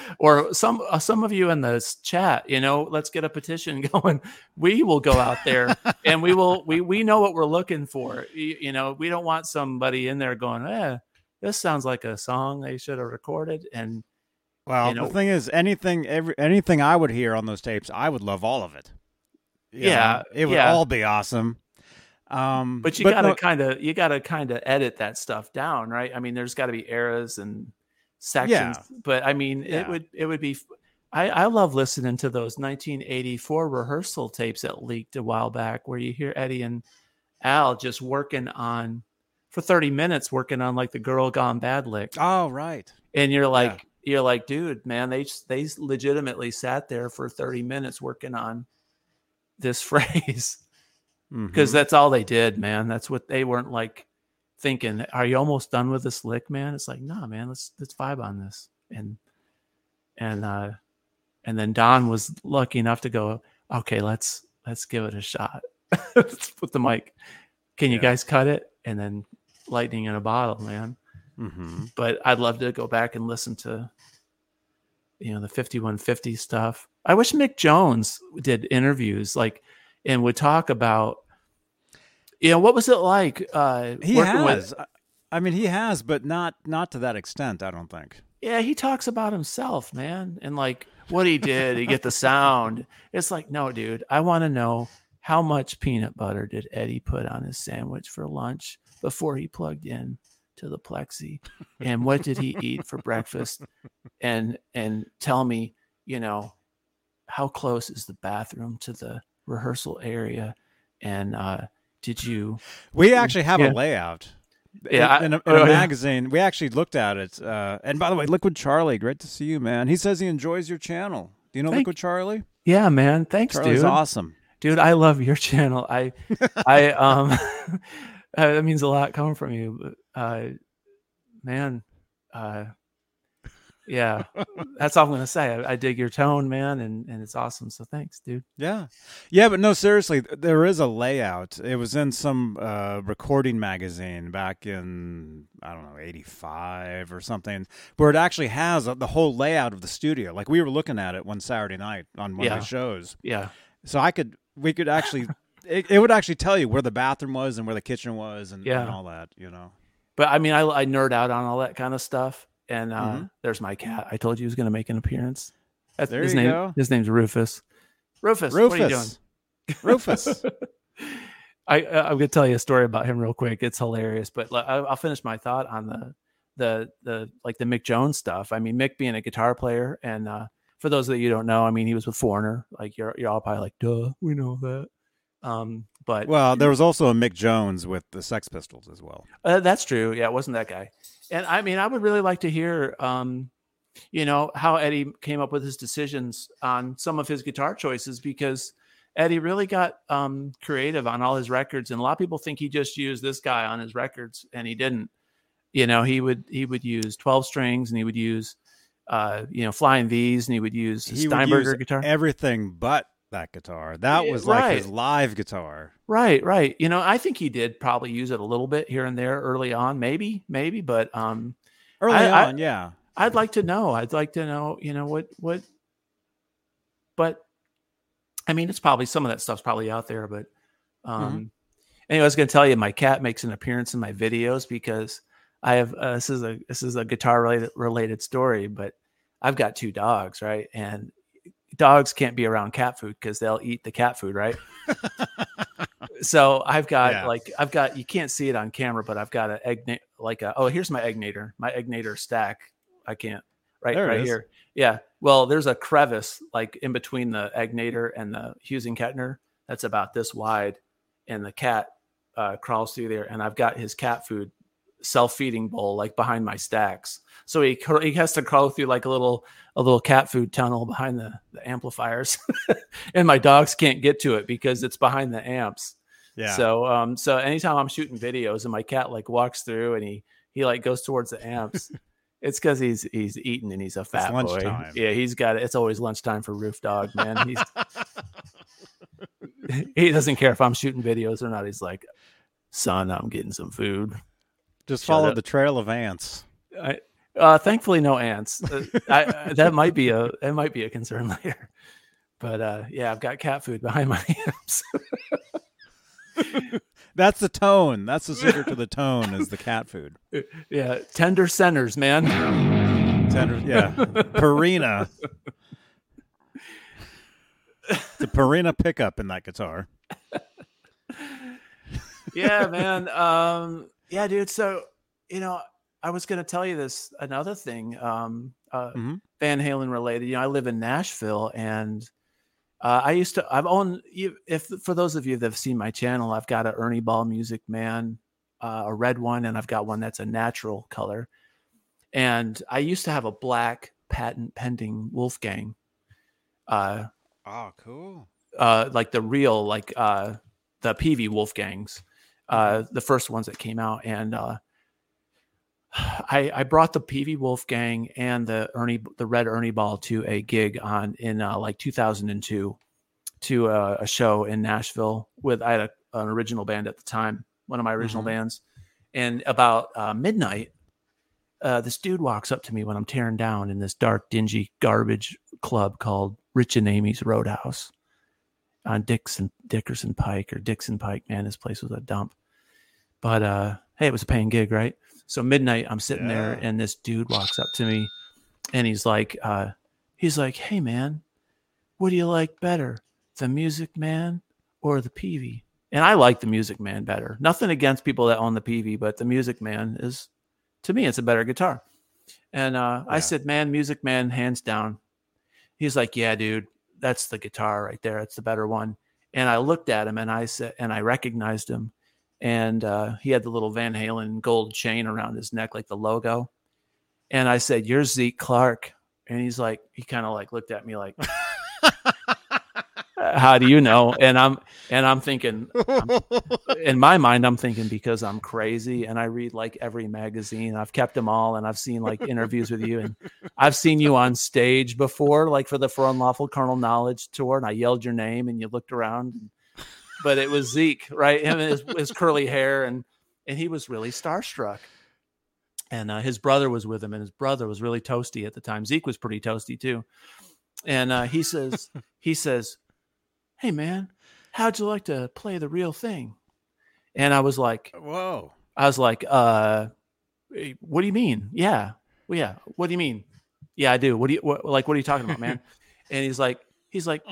or some uh, some of you in this chat, you know, let's get a petition going. We will go out there and we will we we know what we're looking for. You, you know, we don't want somebody in there going, "Eh, this sounds like a song they should have recorded." And well, you know, the thing is, anything every anything I would hear on those tapes, I would love all of it. You yeah, know, it would yeah. all be awesome. Um, but you but gotta no, kind of you gotta kind of edit that stuff down, right? I mean, there's got to be eras and sections, yeah. but I mean, yeah. it would it would be. I, I love listening to those 1984 rehearsal tapes that leaked a while back, where you hear Eddie and Al just working on for 30 minutes, working on like the "Girl Gone Bad" lick. Oh, right. And you're like, yeah. you're like, dude, man, they they legitimately sat there for 30 minutes working on this phrase because mm-hmm. that's all they did, man. That's what they weren't like thinking. Are you almost done with this lick, man? It's like, nah, man. Let's let's vibe on this. And and uh and then Don was lucky enough to go, okay, let's let's give it a shot. let's put the mic. Can you yeah. guys cut it? And then lightning in a bottle, man. Mm-hmm. But I'd love to go back and listen to you know the 5150 stuff. I wish Mick Jones did interviews like and would talk about you know what was it like uh he has with, i mean he has but not not to that extent i don't think. Yeah he talks about himself man and like what he did to get the sound. It's like no dude i want to know how much peanut butter did eddie put on his sandwich for lunch before he plugged in to the plexi? And what did he eat for breakfast? And and tell me you know how close is the bathroom to the rehearsal area and uh, did you? We actually have Yeah. a layout. Yeah, in, in a, in a oh, magazine. We actually looked at it. Uh, and by the way, Liquid Charlie, great to see you, man. He says he enjoys your channel. Do you know Thank- Liquid Charlie? Yeah, man. Thanks, Charlie's dude. awesome. Dude, I love your channel. I, I um, that means a lot coming from you. But, uh, man, uh, yeah, that's all I'm gonna say. I, I dig your tone, man, and and it's awesome. So thanks, dude. Yeah. Yeah, but no, seriously, there is a layout. It was in some uh, recording magazine back in, I don't know, 85 or something, where it actually has uh, the whole layout of the studio. Like we were looking at it one Saturday night on one Yeah. of the shows. Yeah, So I could, we could actually, it, it would actually tell you where the bathroom was and where the kitchen was and, Yeah. and all that, you know. but I mean, I I nerd out on all that kind of stuff. And uh, Mhm. there's my cat. I told you he was gonna make an appearance. That's, There his you name. go. His name's Rufus. Rufus. What are you doing? Rufus. Rufus. I uh, I'm gonna tell you a story about him real quick. It's hilarious, but like, I'll finish my thought on the the the like the Mick Jones stuff. I mean, Mick being a guitar player, and uh, for those that you don't know, I mean, he was with Foreigner. Like you're you're all probably like, duh, we know that. Um, but Well, there was also a Mick Jones with the Sex Pistols as well. uh, that's true. Yeah, it wasn't that guy. And I mean, I would really like to hear, um, you know, how Eddie came up with his decisions on some of his guitar choices because Eddie really got um, creative on all his records, and a lot of people think he just used this guy on his records, and he didn't. You know, he would he would use twelve strings, and he would use, uh, you know, flying V's, and he would use He would Steinberger use guitar. everything but that guitar. That was like his live guitar. Right, right. You know, I think he did probably use it a little bit here and there early on, maybe, maybe, but um, Early I- I- on, yeah. I'd like to know. I'd like to know, you know, what what but I mean it's probably some of that stuff's probably out there, but um anyway, I was gonna tell you my cat makes an appearance in my videos because I have uh, this is a this is a guitar related related story, but I've got two dogs, right? And dogs can't be around cat food because they'll eat the cat food, right? so I've got Yeah. like I've got you can't see it on camera, but I've got an egg like a oh here's my egg my egg stack. I can't right There right here. Yeah. Well, there's a crevice like in between the egg and the Hughes and Kettner that's about this wide, and the cat uh, crawls through there, and I've got his cat food self feeding bowl like behind my stacks. So he he has to crawl through like a little a little cat food tunnel behind the, the amplifiers, and my dogs can't get to it because it's behind the amps. Yeah. So um so anytime I'm shooting videos and my cat like walks through and he he like goes towards the amps, it's because he's he's eating and he's a fat boy. Yeah, he's got it. It's always lunchtime for Roof Dog, man. He's he doesn't care if I'm shooting videos or not. He's like, son, I'm getting some food. Just Shut follow up. the trail of ants. I, uh, thankfully, no ants. Uh, I, I, that might be a that might be a concern later. But uh, yeah, I've got cat food behind my amps. That's the tone. That's the secret to the tone is the cat food. yeah, tender centers, man. Tender, yeah. Purina. The Purina pickup in that guitar. yeah, man. Um, yeah, dude. So, you know, I was going to tell you this another thing, um, uh, Mhm. Van Halen related. You know, I live in Nashville, and uh, I used to. I've owned. you- If for those of you that have seen my channel, I've got an Ernie Ball Music Man, uh, a red one, and I've got one that's a natural color. And I used to have a black patent pending Wolfgang. Uh, Oh, cool. uh like the real like uh the PV Wolfgangs, uh the first ones that came out and uh I I brought the PV Wolfgang and the Ernie the red Ernie ball to a gig on in uh like 2002 to uh, a show in Nashville with I had a, an original band at the time, one of my original Mhm. bands. And about uh, midnight, uh, this dude walks up to me when I'm tearing down in this dark, dingy garbage club called Rich and Amy's Roadhouse on Dixon Dickerson Pike or Dixon Pike. Man, this place was a dump. But uh, hey, it was a paying gig, right? So midnight, I'm sitting there, and this dude walks up to me, and he's like, uh, he's like, "Hey, man, what do you like better, the Music Man or the PV?" And I like the Music Man better. Nothing against people that own the PV, but the Music Man is, to me, it's a better guitar. And uh, I said, "Man, Music Man, hands down." He's like, "Yeah, dude, that's the guitar right there. That's the better one." And I looked at him and I said, and I recognized him. And uh, he had the little Van Halen gold chain around his neck, like the logo. And I said, You're Zeke Clark. And he's like, he kind of like looked at me like, how do you know? And I'm and I'm thinking, I'm, in my mind, I'm thinking because I'm crazy and I read like every magazine. I've kept them all, and I've seen like interviews with you, and I've seen you on stage before, like for the For Unlawful Carnal Knowledge tour, and I yelled your name, and you looked around, but it was Zeke, right? Him and his, his curly hair, and and he was really starstruck. And uh, his brother was with him, and his brother was really toasty at the time. Zeke was pretty toasty too. And uh, he says, he says, hey man, how'd you like to play the real thing? And I was like, whoa. I was like, uh, eh, what do you mean? Yeah. Well, yeah. What do you mean? Yeah, I do. What do you what, like? What are you talking about, man? and he's like, he's like,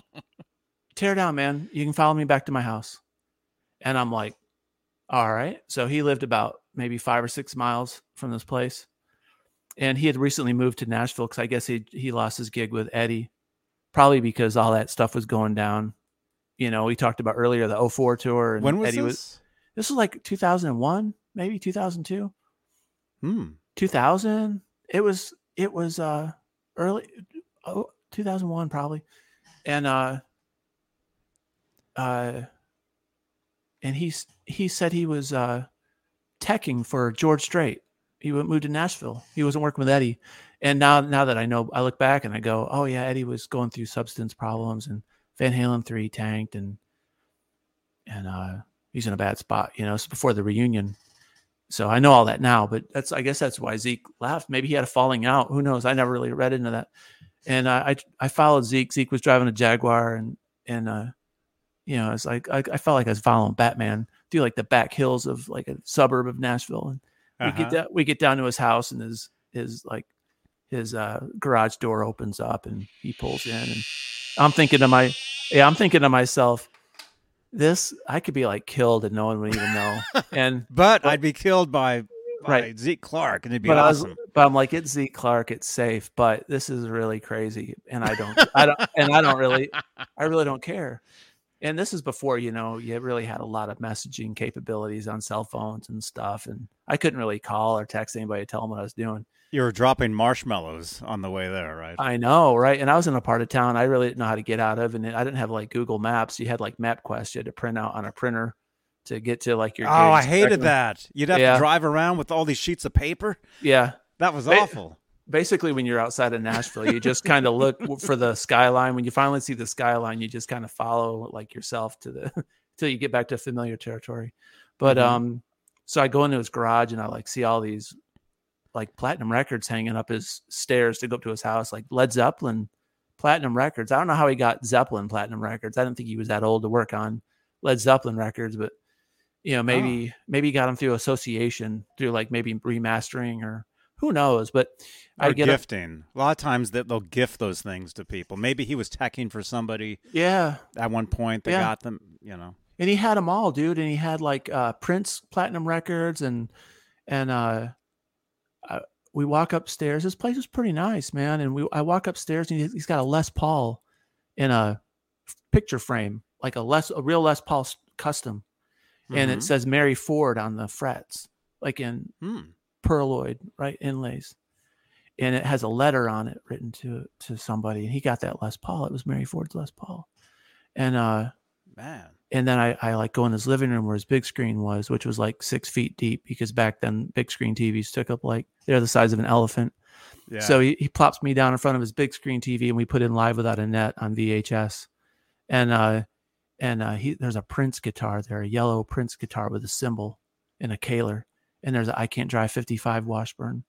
tear down, man. You can follow me back to my house. And I'm like, all right. So he lived about maybe five or six miles from this place. And he had recently moved to Nashville because I guess he he lost his gig with Eddie, probably because all that stuff was going down. You know, we talked about earlier the 04 tour. And When was Eddie this? was this was like 2001, maybe 2002. Hmm. 2000 it was it was uh early oh 2001 probably and uh uh and he's he said he was uh teching for george strait he went moved to nashville he wasn't working with eddie and now now that i know i look back and i go oh yeah eddie was going through substance problems and van halen 3 tanked and and uh he's in a bad spot you know it's before the reunion so I know all that now, but that's I guess that's why Zeke left. Maybe he had a falling out. Who knows? I never really read into that. And uh, I I followed Zeke. Zeke was driving a Jaguar, and and uh, you know, it's like I, I felt like I was following Batman through like the back hills of like a suburb of Nashville, and we get Uh-huh. we get down to his house, and his his like his uh, garage door opens up, and he pulls in, and I'm thinking to my yeah, I'm thinking to myself, this I could be like killed and no one would even know, and But I'd be killed by, by Right. Zeke Clark, and it'd be but awesome. Was, but I'm like, it's Zeke Clark, it's safe, but this is really crazy, and I don't, I don't, and I don't really, I really don't care. And this is before you know you really had a lot of messaging capabilities on cell phones and stuff, and I couldn't really call or text anybody to tell them what I was doing. You were dropping marshmallows on the way there, right? I know, right? And I was in a part of town I really didn't know how to get out of, and I didn't have like Google Maps. You had like MapQuest, you had to print out on a printer to get to like your. oh, I hated that. You'd have Yeah. to drive around with all these sheets of paper. Yeah, That was Ba- awful. basically when you're outside of Nashville, you just kind of look for the skyline. When you finally see the skyline, you just kind of follow like yourself to the till you get back to familiar territory. But Mhm. um, so I go into his garage and I like see all these like platinum records hanging up his stairs to go up to his house, like Led Zeppelin platinum records. I don't know how he got Zeppelin platinum records. I didn't think he was that old to work on Led Zeppelin records, but you know, maybe maybe he got them through association through like maybe remastering or who knows. But I get a- gifting. A lot of times that they'll gift those things to people. Maybe he was teching for somebody Yeah. at one point. They Yeah. got them. You know. And he had them all, dude. And he had like uh Prince platinum records and and uh we walk upstairs. This place is pretty nice, man. And we I walk upstairs and he- he's got a Les Paul in a picture frame, like a Les a real Les Paul custom. And it Mhm. says Mary Ford on the frets, like in Hmm. pearloid, right? Inlays. And it has a letter on it written to to somebody. And he got that Les Paul. It was Mary Ford's Les Paul. And uh man. And then I, I like go in his living room where his big screen was, which was like six feet deep because back then big screen TVs took up like they're the size of an elephant. Yeah. So he, he plops me down in front of his big screen TV and we put in live without a net on VHS. And uh and uh he there's a Prince guitar there, a yellow Prince guitar with a symbol and a Kahler. And there's a I can't drive 55 Washburn.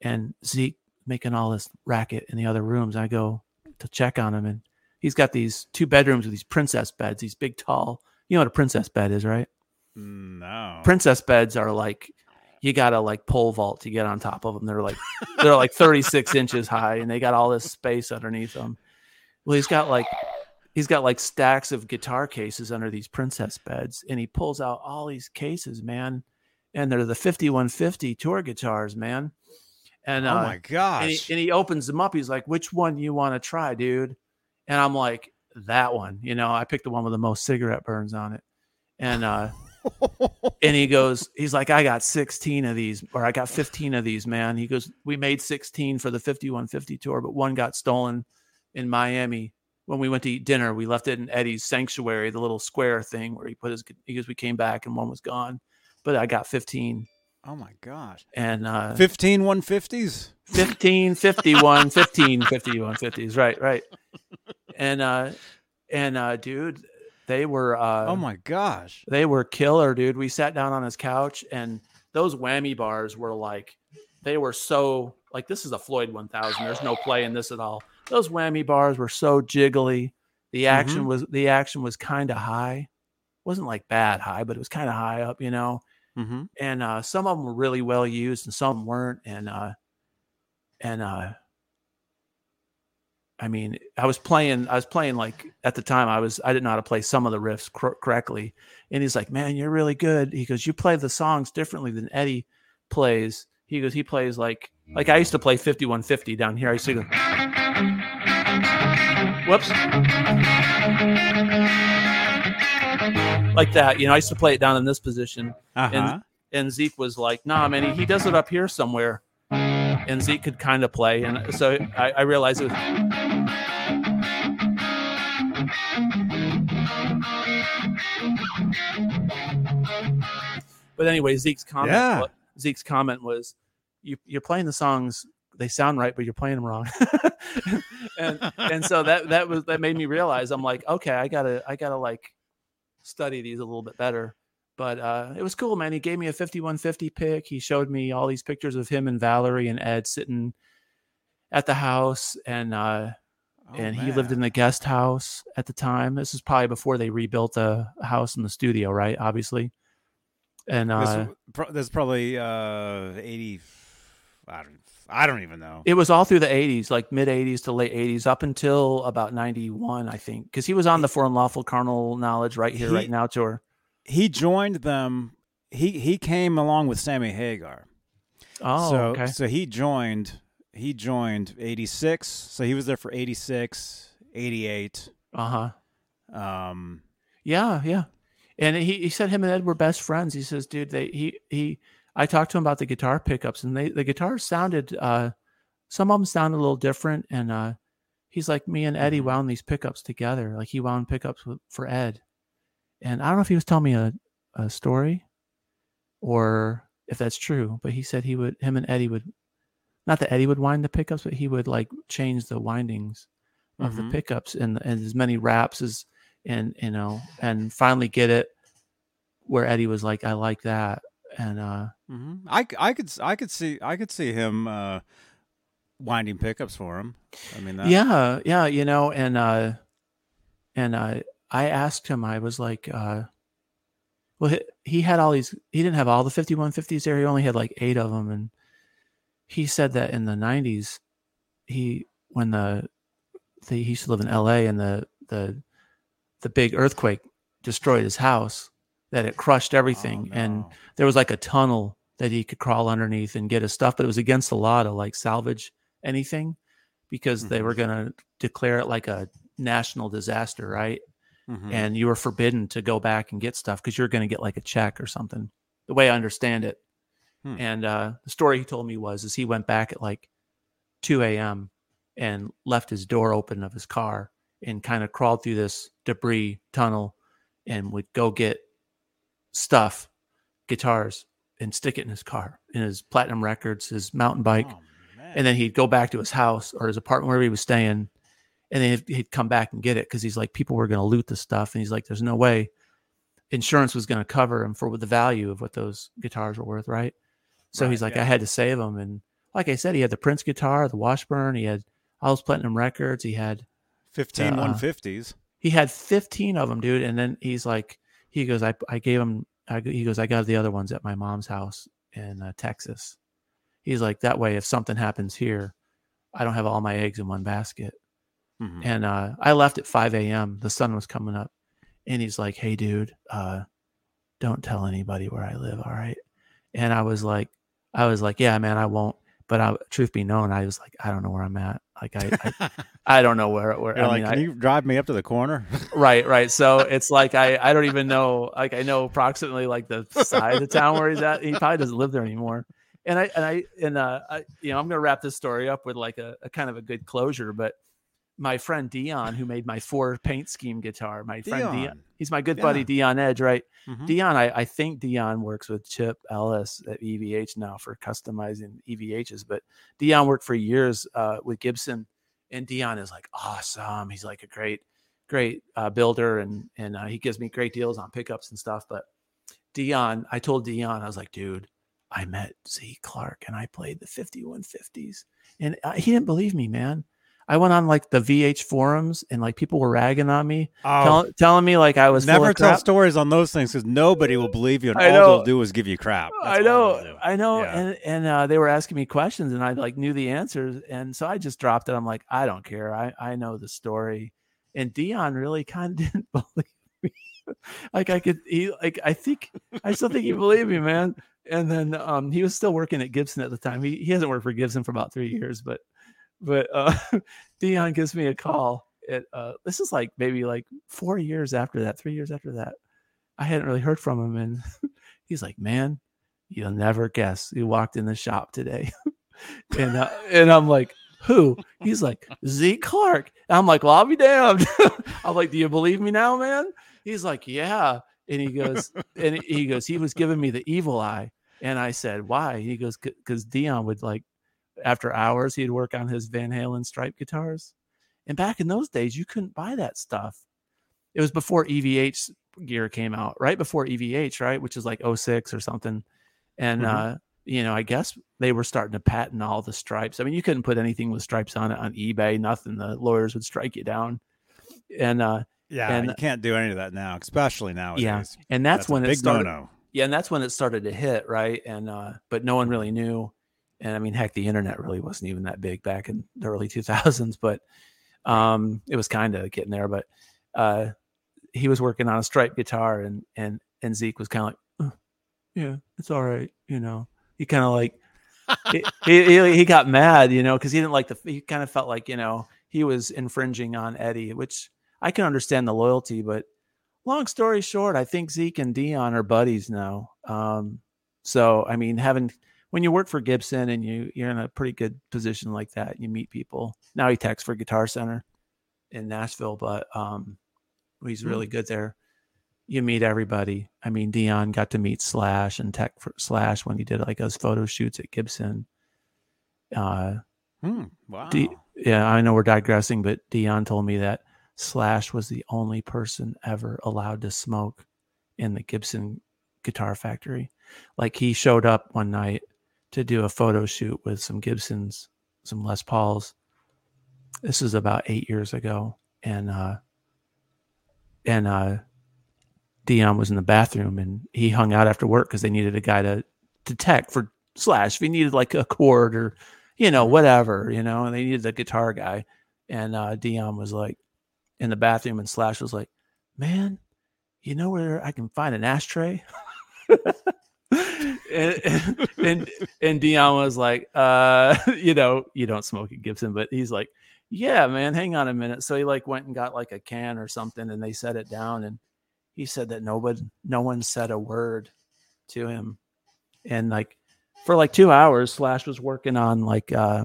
And Zeke making all this racket in the other rooms. I go to check on him and he's got these two bedrooms with these princess beds, these big tall you know what a princess bed is, right? no. Princess beds are like you gotta like pole vault to get on top of them. They're like they're like 36 inches high, and they got all this space underneath them. Well, he's got like he's got like stacks of guitar cases under these princess beds, and he pulls out all these cases, man, and they're the 5150 tour guitars, man. And oh uh, my and gosh. he, and he opens them up. He's like, "Which one you want to try, dude?" And I'm like, that one. You know, I picked the one with the most cigarette burns on it. And uh and he goes, he's like, I got 16 of these, or I got 15 of these, man. He goes, we made 16 for the 5150 tour, but one got stolen in Miami when we went to eat dinner. We left it in Eddie's sanctuary, the little square thing where he put his, he goes, we came back and one was gone, but I got 15. Oh my gosh. And uh 15 150s? 15, 51, 15, 51, 50s. Right, right. And uh and uh dude, they were uh oh my gosh. they were killer, dude. We sat down on his couch and those whammy bars were like they were so like this is a Floyd 1000. There's no play in this at all. Those whammy bars were so jiggly. The action Mhm. was the action was kind of high. wasn't like bad high, but it was kind of high up, you know Mm-hmm. and uh, some of them were really well used and some weren't and uh and uh i mean i was playing i was playing like at the time i was i didn't know how to play some of the riffs cor- correctly and he's like man you're really good. He goes you play the songs differently than eddie plays. He goes he plays like like i used to play 5150 down here. I used to go whoops like that you know i used to play it down in this position Uh-huh. and Zeke was like, "Nah, man, he, he does it up here somewhere." And Zeke could kind of play, and so I, I realized it. Was, but anyway, Zeke's comment. Yeah. Zeke's comment was, "You you're playing the songs. They sound right, but you're playing them wrong." and and so that that was that made me realize I'm like, okay, I gotta I gotta like study these a little bit better. But uh, it was cool, man. He gave me a 5150 pick. He showed me all these pictures of him and Valerie and Ed sitting at the house, and uh, Oh, and he lived in the guest house at the time. This is probably before they rebuilt the house and the studio, right? Obviously, and This, uh, pro- this is probably uh 80 I don't I don't even know. it was all through the 80s, like mid 80s to late 80s, up until about 91, I think, because he was on the For Unlawful Carnal Knowledge right here, He- right now tour. he joined them he he came along with Sammy Hagar. Oh, so okay. so he joined he joined 86. So he was there for 86, 88. Uh huh. Um Yeah, yeah. And he, he said him and Ed were best friends. He says, dude, they he he I talked to him about the guitar pickups and they the guitars sounded uh some of them sounded a little different and uh he's like me and Eddie Mhm. wound these pickups together. Like he wound pickups for Ed. And I don't know if he was telling me a, a story or if that's true, but he said he would him and Eddie would not that Eddie would wind the pickups, but he would like change the windings of Mhm. the pickups and, and as many wraps as and you know and finally get it where Eddie was like I like that and uh mhm. I, I could I could see I could see him uh winding pickups for him. I mean that yeah yeah you know and uh and uh I asked him I was like uh well he, he had all these he didn't have all the 5150s there he only had like 8 of them and he said that in the 90s he when the, the he used to live in LA and the the the big earthquake destroyed his house that it crushed everything Oh, and there was like a tunnel that he could crawl underneath and get his stuff, but it was against the law to like salvage anything because they Mhm. were going to declare it like a national disaster, right? Mhm. And you were forbidden to go back and get stuff because you're going to get like a check or something. The way I understand it. Hmm. And uh, the story he told me was is he went back at like 2 a.m. and left his door open of his car and kind of crawled through this debris tunnel and would go get stuff, guitars, and stick it in his car, in his platinum records, his mountain bike. Oh. And then he'd go back to his house or his apartment wherever he was staying. And then he'd, come back and get it because he's like, people were going to loot the stuff. And he's like, there's no way insurance was going to cover him for the value of what those guitars were worth. Right. So Right, he's like, yeah. I had to save them. And like I said, he had the Prince guitar, the Washburn, he had all his platinum records. He had 15 uh, 150s. he had 15 of them, dude. And then he's like, he goes, I, I gave him, I, he goes, I got the other ones at my mom's house in uh, Texas. He's like, that way, if something happens here, I don't have all my eggs in one basket. Mhm. And uh, I left at 5 a.m. The sun was coming up. And he's like, hey, dude, uh, don't tell anybody where I live. All right. And I was like, I was like, yeah, man, I won't. But I, truth be known, I was like, I don't know where I'm at. Like I, I, I don't know where where. You're I like, mean, can I, you drive me up to the corner? right, right. So it's like I, I don't even know. Like I know approximately like the side of the town where he's at. He probably doesn't live there anymore. And I and I and uh, I, you know, I'm gonna wrap this story up with like a, a kind of a good closure. But my friend Dion, who made my four paint scheme guitar, my friend Dion, Dion. he's my good buddy Dion Edge, right? Mhm. Dion, I, I think Dion works with Chip Ellis at EVH now for customizing EVHs, but Dion worked for years uh, with Gibson, and Dion is like awesome. He's like a great, great uh, builder, and and uh, he gives me great deals on pickups and stuff. But Dion, I told Dion, I was like, dude, I met Z Clark and I played the 5150s, and uh, he didn't believe me, man. I went on like the VH forums and like people were ragging on me, Oh, tell, telling me like I was never tell crap. stories on those things because nobody will believe you, and I all know. they'll do is give you crap. That's I know. I know, Yeah. and and uh, they were asking me questions, and I like knew the answers, and so I just dropped it. I'm like, I don't care. I I know the story, and Dion really kind of didn't believe me. like I could, he like I think I still think he believed me, man. And then um, he was still working at Gibson at the time. He he hasn't worked for Gibson for about three years, but but uh, Dion gives me a call. At uh, this is like maybe like four years after that, three years after that. I hadn't really heard from him, and he's like, "Man, you'll never guess. He walked in the shop today," and uh, and I'm like, "Who?" He's like, "Z Clark." And I'm like, "Well, I'll be damned." I'm like, "Do you believe me now, man?" He's like, "Yeah," and he goes, and he goes, he was giving me the evil eye, and I said, "Why?" He goes, "Because Dion would like." After hours, he'd work on his Van Halen stripe guitars. And back in those days, you couldn't buy that stuff. It was before EVH gear came out, right before EVH, right, which is like 06 or something. And Mhm. uh, you know, I guess they were starting to patent all the stripes. I mean, you couldn't put anything with stripes on it on eBay, nothing. The lawyers would strike you down. And uh, Yeah, And- you can't do any of that now, especially nowadays. and that's, a when it big started. no-no. Yeah, and that's when it started to hit, right? And uh, but no one really knew. And I mean, heck, the internet really wasn't even that big back in the early 2000s, but um, it was kind of getting there. But uh, he was working on a striped guitar, and and and Zeke was kind of like, "Uh, yeah, it's all right, you know. He kind of like he, he he got mad, you know, because he didn't like the. He kind of felt like you know he was infringing on Eddie, which I can understand the loyalty, but long story short, I think Zeke and Dion are buddies now. Um, so I mean, having when you work for Gibson and you you're in a pretty good position like that, you meet people. Now he techs for Guitar Center in Nashville, but um, he's really good there. You meet everybody. I mean, Dion got to meet Slash and tech for Slash when he did like those photo shoots at Gibson. Uh, Hmm, wow. D- yeah, I know we're digressing, but Dion told me that Slash was the only person ever allowed to smoke in the Gibson guitar factory. Like he showed up one night to do a photo shoot with some Gibsons, some Les Pauls. This is about eight years ago. And uh and uh Dion was in the bathroom and he hung out after work because they needed a guy to to tech for slash if he needed like a chord or you know, whatever, you know, and they needed a guitar guy. And uh Dion was like in the bathroom and Slash was like, Man, you know where I can find an ashtray? and, and, and Dion was like, uh, you know, you don't smoke at Gibson, but he's like, Yeah, man, hang on a minute. So he like went and got like a can or something and they set it down and he said that nobody no one said a word to him. And like for like two hours, Slash was working on like uh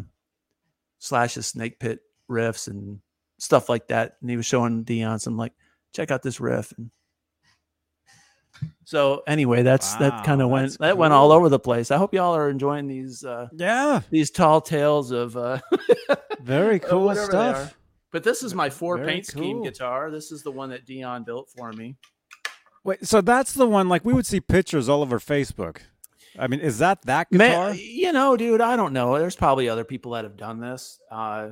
Slash's snake pit riffs and stuff like that. And he was showing Dion some like, check out this riff. And so anyway, that's that kind of went that went all over the place. I hope y'all are enjoying these uh Yeah, these tall tales of uh very cool whatever they are. stuff. But this is my four Very paint scheme guitar. This is the one that Dion built for me. Wait, so that's the one like we would see pictures all over Facebook. I mean, is that that Man, guitar? you know, dude, I don't know. There's probably other people that have done this. Uh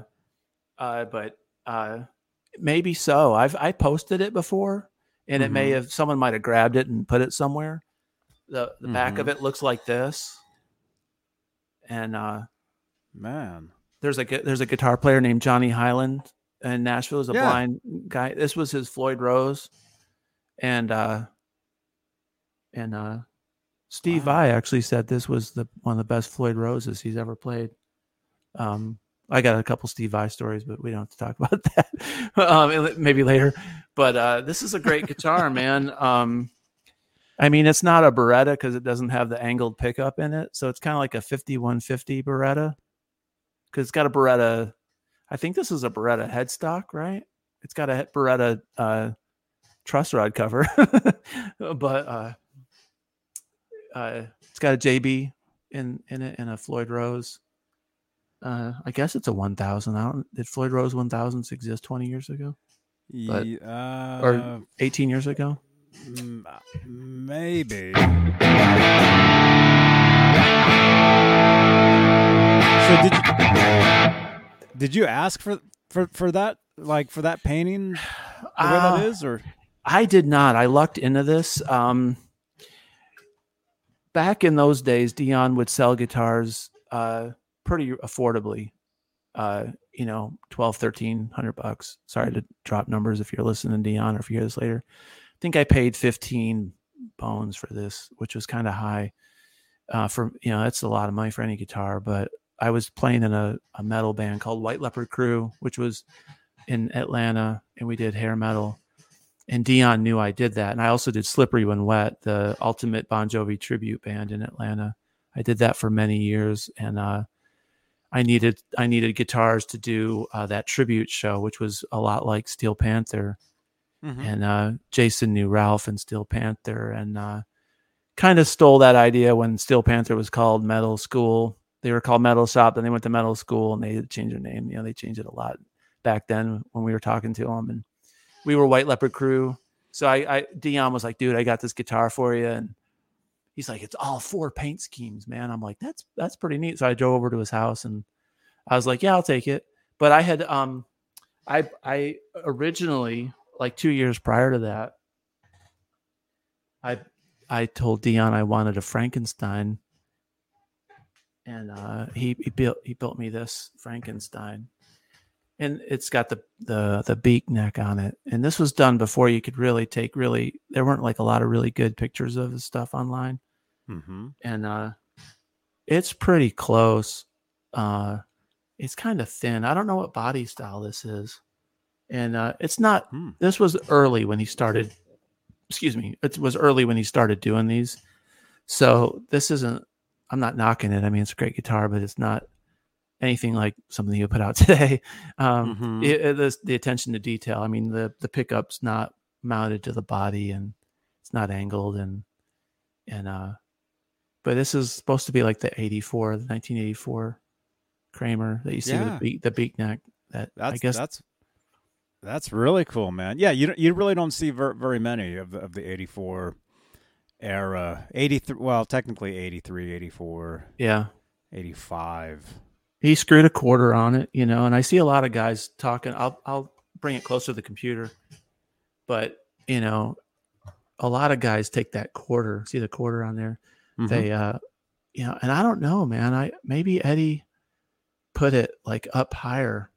uh but uh maybe so. I've I posted it before and it may Mhm. have someone might have grabbed it and put it somewhere. The the back of Mhm. it looks like this. And uh Man, there's a there's a guitar player named Johnny Hiland in Nashville. Is a Yeah. blind guy. This was his Floyd Rose, and uh, and uh, Steve Wow. Vai actually said this was the one of the best Floyd Roses he's ever played. Um, I got a couple Steve Vai stories, but we don't have to talk about that. um, maybe later. But uh, this is a great guitar, man. Um, I mean, it's not a Baretta because it doesn't have the angled pickup in it, so it's kind of like a 5150 Baretta because it's got a Baretta. I think this is a Baretta headstock, right? It's got a Baretta uh, truss rod cover, but uh, uh, it's got a JB in in it and a Floyd Rose. Uh, I guess it's a 1000. I don't. Did Floyd Rose 1000s exist 20 years ago? But, uh, or 18 years ago? maybe. So did you, did you ask for for for that like for that painting Uh, that is or I did not. I lucked into this. Um, back in those days, Dion would sell guitars uh, pretty affordably. Uh, you know, 12, 1300 bucks. Sorry to drop numbers if you're listening, Dion, or if you hear this later. I think I paid 15 bones for this, which was kind of high. Uh, for you know, that's a lot of money for any guitar. But I was playing in a, a metal band called White Leopard Crew, which was in Atlanta, and we did hair metal and Dion knew I did that. And I also did Slippery When Wet, the ultimate Bon Jovi tribute band in Atlanta. I did that for many years, and uh, I needed I needed guitars to do uh, that tribute show, which was a lot like Steel Panther. Mhm. And uh, Jason knew Ralph and Steel Panther, and uh, kind of stole that idea when Steel Panther was called Metal School. They were called Metal Shop, then they went to Metal School, and they changed their name. You know, they changed it a lot back then when we were talking to them, and we were White Leopard Crew. So I, I Dion was like, dude, I got this guitar for you, and he's like, it's all four paint schemes, man. I'm like, that's that's pretty neat. So I drove over to his house, and I was like, yeah, I'll take it. But I had um, I I originally like two years prior to that, I I told Dion I wanted a Frankenstein, and uh, he he built he built me this Frankenstein, and it's got the the the beak neck on it. And this was done before you could really take really. There weren't like a lot of really good pictures of the stuff online, Mhm. and uh, it's pretty close. Uh, it's kind of thin. I don't know what body style this is, and uh, it's not Hmm. this was early when he started excuse me it was early when he started doing these so this isn't i'm not knocking it i mean it's a great guitar but it's not anything like something you put out today um Mhm. it, it is the attention to detail i mean the the pickup's not mounted to the body and it's not angled and and uh but this is supposed to be like the 84 the 1984 kramer that you see with the beak the beak neck that That's i guess that's that's really cool, man. Yeah, you don't- you really don't see ver- very many of the, of the 84 era. 83 well, technically 83, 84, yeah 85. he screwed a quarter on it, you know, and I see a lot of guys talking. I'll I'll bring it closer to the computer, but you know, a lot of guys take that quarter. See the quarter on there? Mhm. They, uh, you know, and I don't know, man. I maybe Eddie put it like up higher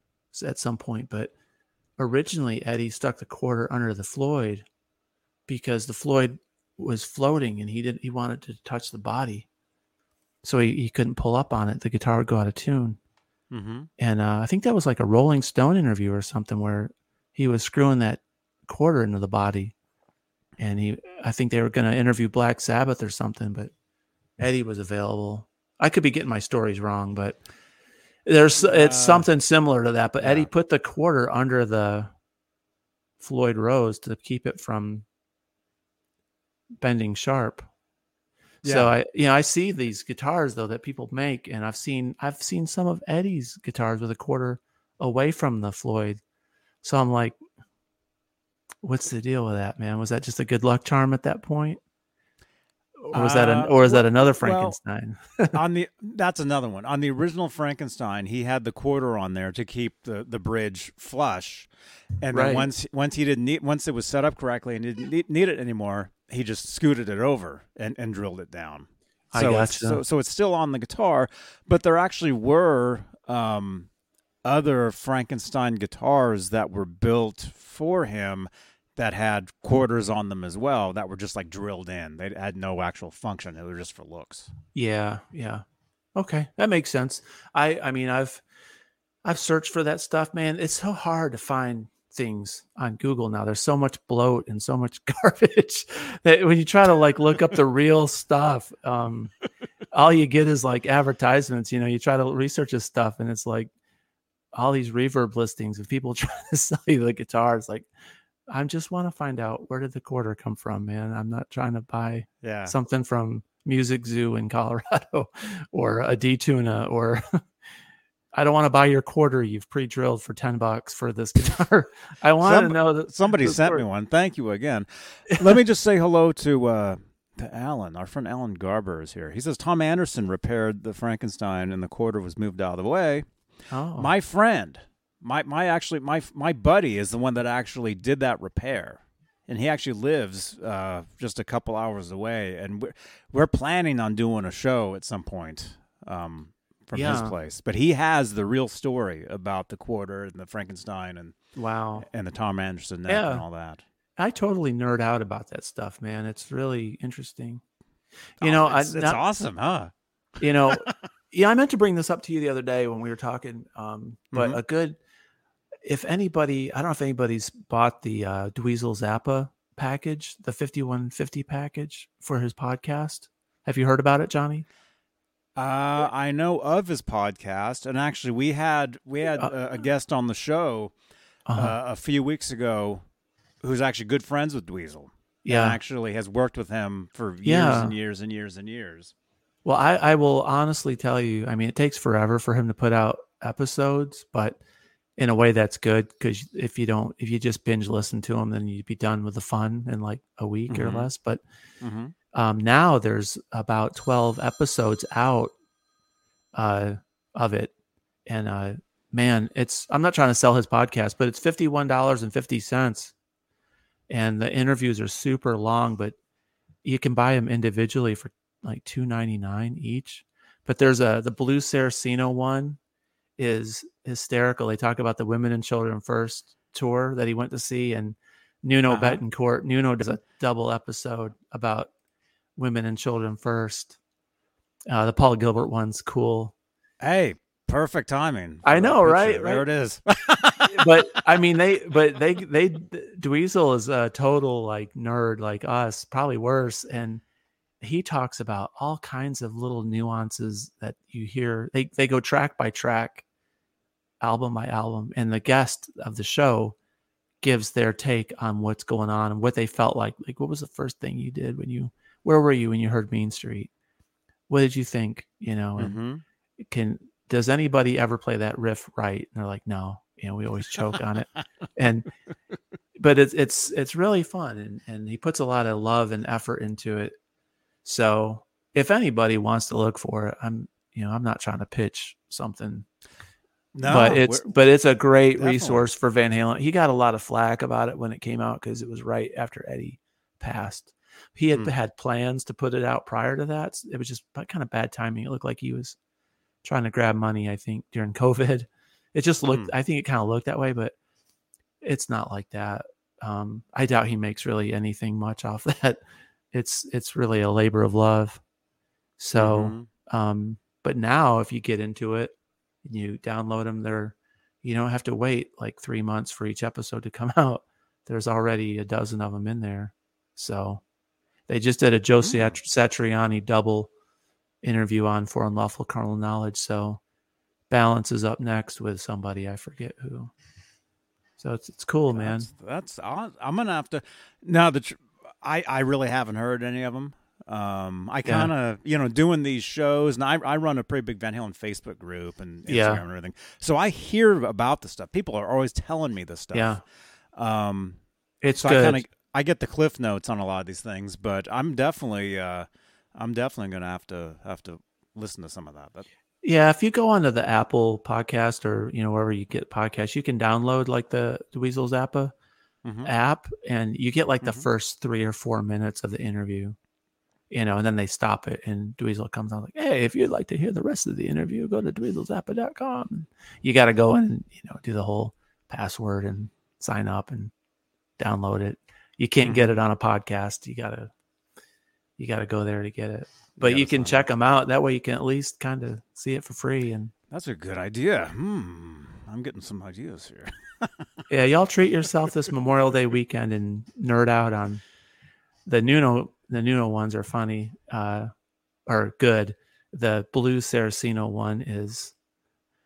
at some point, but originally Eddie stuck the quarter under the Floyd because the Floyd was floating and he didn't he wanted to touch the body, so he, he couldn't pull up on it. The guitar would go out of tune Mhm. and uh, I think that was like a Rolling Stone interview or something where he was screwing that quarter into the body, and he I think they were going to interview Black Sabbath or something, but Eddie was available. I could be getting my stories wrong, but there's it's Uh, something similar to that. But Eddie put the quarter under the Floyd Rose to keep it from bending sharp. So I, you know, I see these guitars though that people make, and I've seen I've seen some of Eddie's guitars with a quarter away from the Floyd. So I'm like, what's the deal with that, man? Was that just a good luck charm at that point, or was that an, Uh, or is that well- another well, Frankenstein? on the that's another one. On the original Frankenstein, he had the quarter on there to keep the, the bridge flush, and Right. then once once he didn't need once it was set up correctly and he didn't need, need it anymore, he just scooted it over and, and drilled it down. I So it's, gotcha. so so it's still on the guitar, but there actually were um, other Frankenstein guitars that were built for him that had quarters on them as well that were just like drilled in. They had no actual function. They were just for looks. Yeah, yeah. Okay, that makes sense. I I mean, I've I've searched for that stuff, man. It's so hard to find things on Google now. There's so much bloat and so much garbage that when you try to like look up the real stuff, um, all you get is like advertisements. You know, you try to research this stuff, and it's like all these reverb listings of people trying to sell you the guitar. It's like I just want to find out where did the quarter come from, man. I'm not trying to buy Yeah. something from Music Zoo in Colorado or a D-Tuna or I don't want to buy your quarter you've pre-drilled for 10 bucks for this guitar. I want Some- to know that Somebody sent me one. Thank you again. Let me just say hello to uh, to Alan. Our friend Alan Garber is here. He says Tom Anderson repaired the Frankenstein and the quarter was moved out of the way. Oh, My friend, my my actually my my buddy is the one that actually did that repair, and he actually lives uh, just a couple hours away. And we're we're planning on doing a show at some point um, from his place. But he has the real story about the quarter and the Frankenstein and wow. and the Tom Anderson neck Yeah. and all that. I totally nerd out about that stuff, man. It's really interesting. You Oh, know, I, it's, it's not- awesome, huh? you know yeah i meant to bring this up to you the other day when we were talking um but Mhm. a good if anybody i don't know if anybody's bought the uh dweezil zappa package the 5150 package for his podcast have you heard about it johnny Uh, I know of his podcast, and actually, we had we had Uh, a, guest on the show uh uh, a few weeks ago who's actually good friends with Dweezil. yeah and actually has worked with him for years Yeah. and years and years and years. well I, I will honestly tell you i mean it takes forever for him to put out episodes but in a way that's good because if you don't if you just binge listen to them then you'd be done with the fun in like a week Mhm. or less but Mm-hmm. um, now there's about 12 episodes out uh, of it and uh, man it's i'm not trying to sell his podcast but it's $51.50 and the interviews are super long but you can buy them individually for like 2.99 each but there's a the Blues Saraceno one is hysterical they talk about the women and children first tour that he went to see and nuno Uh-huh. Bettencourt nuno does a double episode about women and children first uh, the paul gilbert one's cool Hey, perfect timing. I know, picture. right? There Right. it is. but I mean, they, but they, they, Dweezil is a total like nerd like us, probably worse. And he talks about all kinds of little nuances that you hear. They, they go track by track, album by album, and the guest of the show gives their take on what's going on and what they felt like. Like, what was the first thing you did when you, where were you when you heard Mean Street? What did you think? You know, and Mhm. can does anybody ever play that riff right and they're like no you know we always choke on it and but it's it's it's really fun and and he puts a lot of love and effort into it so if anybody wants to look for it i'm you know i'm not trying to pitch something No, but it's but it's a great Definitely. resource for van halen. He got a lot of flack about it when it came out because it was right after eddie passed. He had Hmm. had plans to put it out prior to that. It was just kind of bad timing. It looked like he was trying to grab money i think during covid. It just looked Hmm. i think it kind of looked that way but it's not like that. Um i doubt he makes really anything much off that it's it's really a labor of love so Mhm. um but now if you get into it and you download them they're you don't have to wait like three months for each episode to come out there's already a dozen of them in there so they just did a joe Mm. Sat- satriani double interview on for unlawful carnal knowledge so balance is up next with somebody i forget who so it's, it's cool man That's, that's I'm gonna have to. Now the tr- I I really haven't heard any of them. Um, I kind of you know doing these shows, and I I run a pretty big Van Halen Facebook group and Instagram Yeah. and everything. So I hear about this stuff. People are always telling me this stuff. Yeah. Um. it's So good I kind of I get the cliff notes on a lot of these things, but I'm definitely uh I'm definitely gonna have to have to listen to some of that. That Yeah, if you go onto the Apple podcast or you know wherever you get podcasts, you can download like the Dweezil Zappa Mhm. app, and you get like the Mhm. first three or four minutes of the interview, you know, and then they stop it, and Dweezil comes on like, "Hey, if you'd like to hear the rest of the interview, go to dweezilzappa.com." You got to go in and you know do the whole password and sign up and download it. You can't get it on a podcast. You gotta you gotta go there to get it. But you, can check them out. That way, you can at least kind of see it for free and That's a good idea. Hmm. I'm getting some ideas here. yeah, y'all treat yourself this Memorial Day weekend and nerd out on the Nuno. The Nuno ones are funny, uh, are good. The Blues Saraceno one is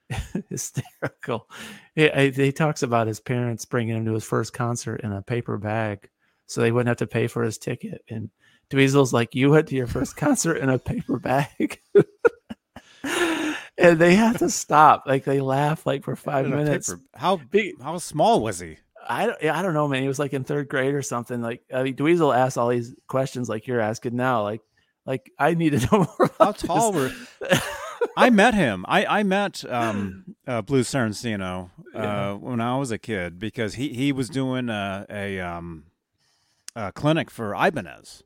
hysterical. He, he talks about his parents bringing him to his first concert in a paper bag, so they wouldn't have to pay for his ticket. And Dweezil's like, "You went to your first concert in a paper bag." and they had to stop. Like they laughed like for five minutes. Paper. How big? How small was he? I don't, I don't know, man. He was like in third grade or something. Like I mean, Dweezil asked all these questions like you're asking now. Like, like I need to know more. How tall were? I met him. I I met um, uh, Blues Saraceno uh, yeah. when I was a kid because he he was doing a a, um, a clinic for Ibanez.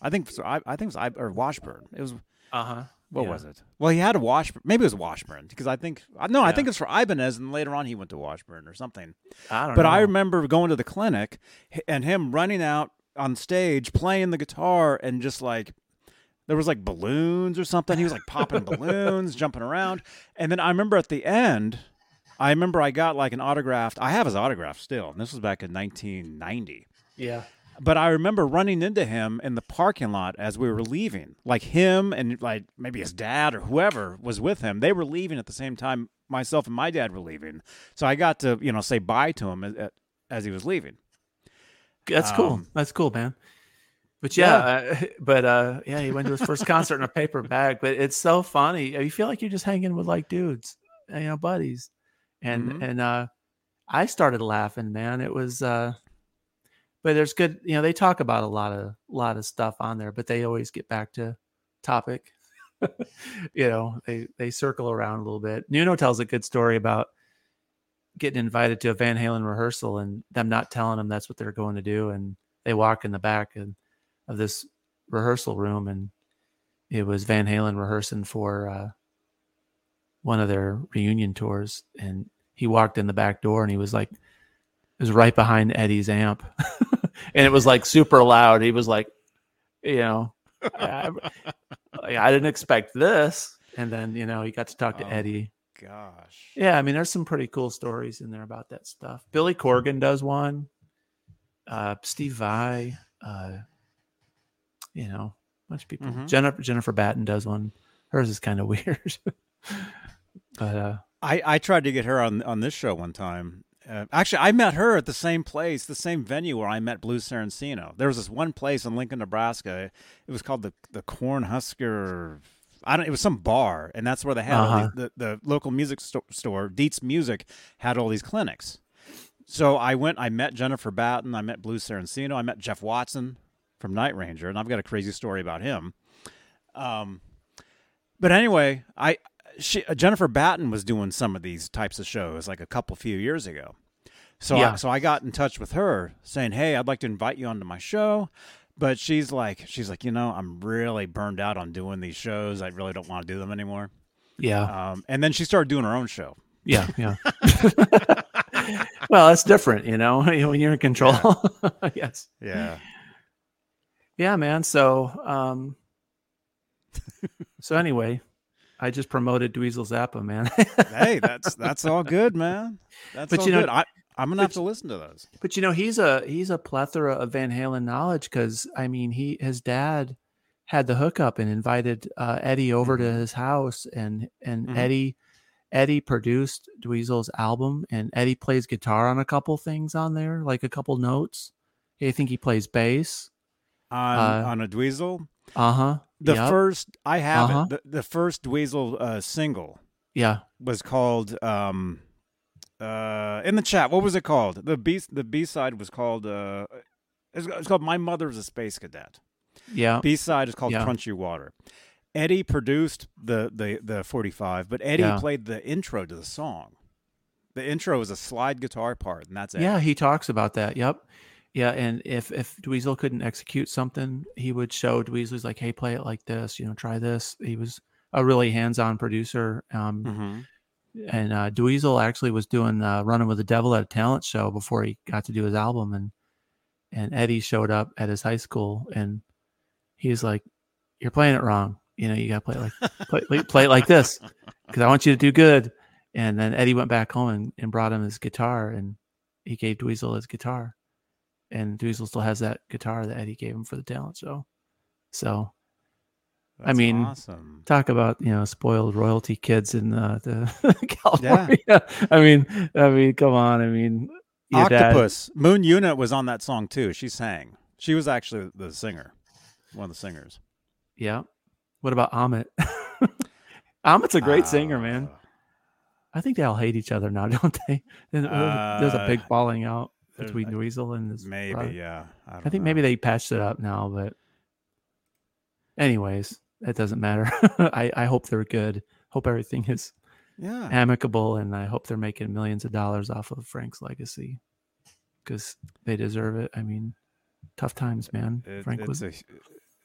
I think I, I think it was or Washburn. It was. Uh huh. What yeah. was it? Well, he had a Washburn. Maybe it was Washburn because I think no, yeah. I think it's for Ibanez, and later on he went to Washburn or something. I don't. Know. But know. I remember going to the clinic and him running out on stage playing the guitar and just like there was like balloons or something. He was like popping balloons, jumping around, and then I remember at the end, I remember I got like an autographed. I have his autograph still, and this was back in 1990. Yeah. But I remember running into him in the parking lot as we were leaving. Like him and like maybe his dad or whoever was with him. They were leaving at the same time myself and my dad were leaving. So I got to, you know, say bye to him as, as he was leaving. That's um, cool. That's cool, man. But yeah, yeah. Uh, but uh, yeah, he went to his first concert in a paper bag. But it's so funny. You feel like you're just hanging with like dudes, you know, buddies. And mm-hmm. and uh, I started laughing, man. It was uh, but there's good you know they talk about a lot of lot of stuff on there but they always get back to topic. You know they they circle around a little bit. Nuno tells a good story about getting invited to a van halen rehearsal and them not telling them that's what they're going to do and they walk in the back of, of this rehearsal room and it was van halen rehearsing for uh, one of their reunion tours and he walked in the back door and he was like it was right behind eddie's amp and it was like super loud. He was like, you know, I, I, didn't expect this. And then, you know, he got to talk to oh, Eddie. Gosh. Yeah. I mean, there's some pretty cool stories in there about that stuff. Billy Corgan does one. Uh, Steve Vai, uh, you know, a bunch of people. Mm-hmm. Jennifer, Jennifer Batten does one. Hers is kind of weird. but, uh, I, I tried to get her on on this show one time, uh, actually, I met her at the same place, the same venue where I met Blues Saraceno. There was this one place in Lincoln, Nebraska. It was called the the Corn Husker. I don't. It was some bar, and that's where they had uh-huh. the, the local music sto- store. Dietz Music had all these clinics. So I went. I met Jennifer Batten. I met Blues Saraceno. I met Jeff Watson from Night Ranger, and I've got a crazy story about him. Um, but anyway, I she uh, Jennifer Batten was doing some of these types of shows like a couple few years ago. So yeah. I, so I got in touch with her saying, "Hey, I'd like to invite you onto my show." But she's like she's like, "You know, I'm really burned out on doing these shows. I really don't want to do them anymore." Yeah. Um, and then she started doing her own show. Yeah, yeah. well, that's different, you know, when you're in control. Yeah. yes. Yeah. Yeah, man. So, um, so anyway, I just promoted Dweezil Zappa, man. hey, that's that's all good, man. That's but you know, good. I, I'm gonna but, have to listen to those. But you know, he's a he's a plethora of Van Halen knowledge because I mean, he his dad had the hookup and invited uh, Eddie over mm-hmm. to his house, and and mm-hmm. Eddie Eddie produced Dweezil's album, and Eddie plays guitar on a couple things on there, like a couple notes. I think he plays bass on uh, on a Dweezil. Uh huh. The yep. first I have uh-huh. it. The, the, first Dweezil uh, single. Yeah. Was called um uh in the chat. What was it called? The B the B side was called uh it's, it's called My Mother's a Space Cadet. Yeah. B side is called yeah. Crunchy Water. Eddie produced the the the 45, but Eddie yeah. played the intro to the song. The intro is a slide guitar part, and that's it. Yeah, he talks about that. Yep. Yeah, and if if Dweezil couldn't execute something, he would show Dweezil's like, "Hey, play it like this. You know, try this." He was a really hands-on producer. Um, mm-hmm. And uh, Dweezil actually was doing uh, "Running with the Devil" at a talent show before he got to do his album, and and Eddie showed up at his high school, and he's like, "You're playing it wrong. You know, you got to play it like play, play it like this because I want you to do good." And then Eddie went back home and, and brought him his guitar, and he gave Dweezil his guitar, and Dweezil still has that guitar that Eddie gave him for the talent show. So I mean, awesome. talk about you know spoiled royalty kids in uh, the California. I mean, I mean, come on. I mean, your dad- Octopus. Moon Unit was on that song too. She sang. She was actually the singer, one of the singers. yeah. What about Ahmet? Ahmet's a great singer, man. Uh, I think they all hate each other now, don't they? Uh, There's a big Uh, falling out between Dweezil uh, and his. Maybe, brother. yeah. I, I think know. maybe they patched it up now, but anyways, it doesn't matter. I, I hope they're good. Hope everything is Yeah. amicable, and I hope they're making millions of dollars off of Frank's legacy because they deserve it. I mean, tough times, man. It- Frank it's was a,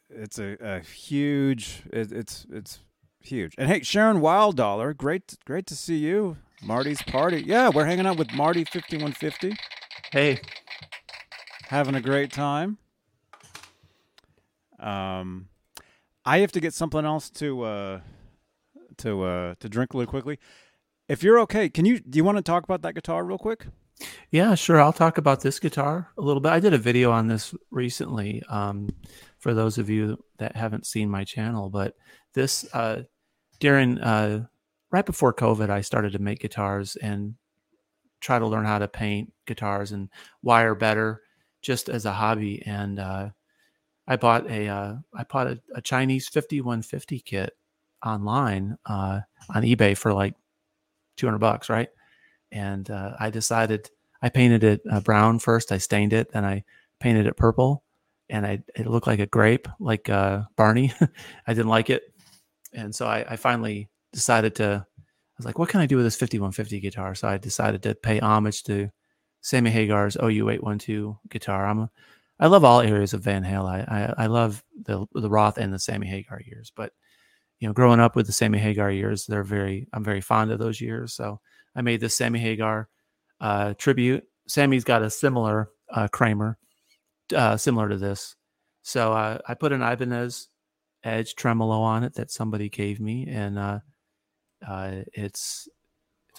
it's a, a huge. It, it's it's huge. And hey, Sharon Wild Dollar, great great to see you. Marty's party. Yeah, we're hanging out with Marty fifty one fifty, hey, having a great time. Um, I have to get something else to uh to uh to drink really quickly. If you're okay, can you do you want to talk about that guitar real quick? Yeah, sure. I'll talk about this guitar a little bit. I did a video on this recently um, for those of you that haven't seen my channel. But this, uh, during uh, right before COVID, I started to make guitars and try to learn how to paint guitars and wire better just as a hobby. And uh, I bought a uh, I bought a, a Chinese 5150 kit online uh, on eBay for like 200 bucks, right? and uh, I decided I painted it uh, brown first. I stained it, then I painted it purple, and I it looked like a grape, like uh, Barney. I didn't like it, and so I, I finally decided to. I was like, what can I do with this 5150 guitar? So I decided to pay homage to Sammy Hagar's OU812 guitar. I'm a, I love all areas of Van Halen. I, I I love the the Roth and the Sammy Hagar years, but you know, growing up with the Sammy Hagar years, they're very I'm very fond of those years. So I made this Sammy Hagar uh, tribute. Sammy's got a similar uh, Kramer, uh, similar to this. So uh, I put an Ibanez Edge tremolo on it that somebody gave me, and uh, uh, it's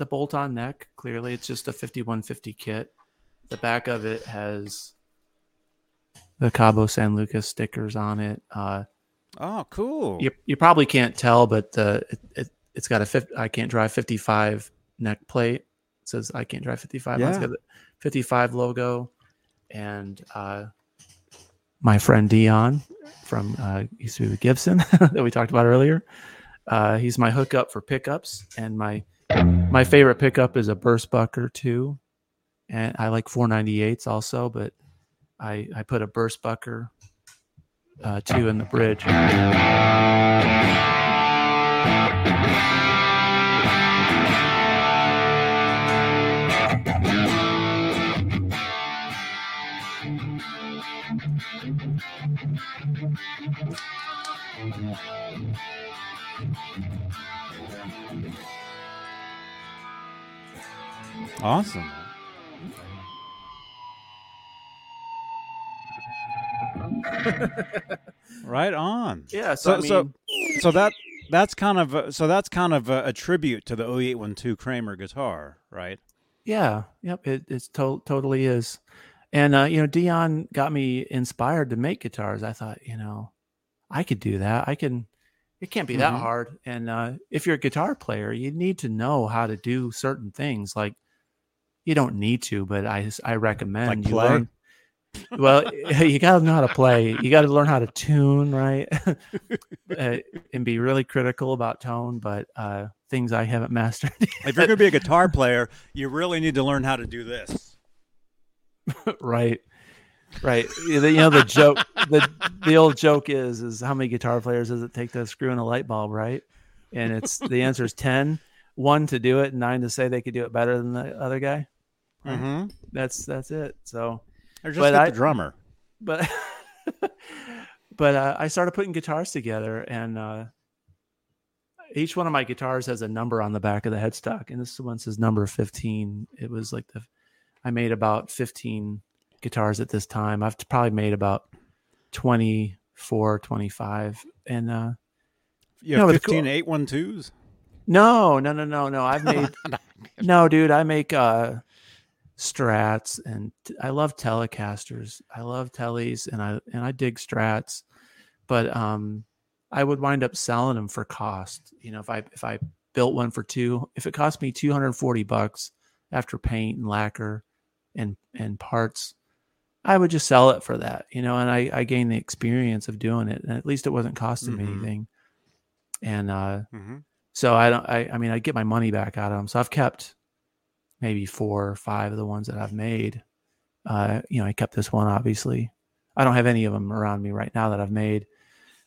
it's a bolt-on neck. Clearly, it's just a 5150 kit. The back of it has the Cabo San Lucas stickers on it. Uh, Oh, cool. you, you probably can't tell, but uh, it, it it's got a 50, I can't drive 55 neck plate. It says I can't drive 55. It's Yeah. got the 55 logo, and uh, my friend Dion from uh, used to be with Gibson that we talked about earlier. Uh, he's my hookup for pickups, and my my favorite pickup is a Burst Bucker too, and I like 498s also, but I I put a Burst Bucker uh, two in the bridge. Awesome. right on. Yeah, so, So I so mean, so that that's kind of a, so that's kind of a, a tribute to the OU812 Kramer guitar, right? yeah, yep, it it's to- totally is. And uh, you know, Dion got me inspired to make guitars. I thought, you know, I could do that. I can. It can't be that Mhm. hard. And uh, if you're a guitar player, you need to know how to do certain things. Like you don't need to, but I I recommend Like you play? learn. Well, you got to know how to play. You got to learn how to tune, right? uh, and be really critical about tone. But uh, things I haven't mastered. If you're going to be a guitar player, you really need to learn how to do this. right right you know the joke the the old joke is is how many guitar players does it take to screw in a light bulb right and it's the answer is 10 one to do it and nine to say they could do it better than the other guy Mm-hmm. that's that's it so Or just But I- the drummer. but but uh, i started putting guitars together and uh each one of my guitars has a number on the back of the headstock and this one says number 15 it was like the i made about 15 guitars at this time i've probably made about 24 25 and uh You have but the cool- 812s. No, no, no, no, no. I've made no, dude. I make uh strats and t- I love telecasters. I love tellies and I and I dig strats, but um I would wind up selling them for cost. You know, if I if I built one for two, if it cost me 240 bucks after paint and lacquer and and parts, I would just sell it for that, you know, and I I gained the experience of doing it and at least it wasn't costing me Mhm. anything. And uh Mm-hmm. So I don't I I mean I get my money back out of them. So I've kept maybe four or five of the ones that I've made. Uh you know, I kept this one obviously. I don't have any of them around me right now that I've made.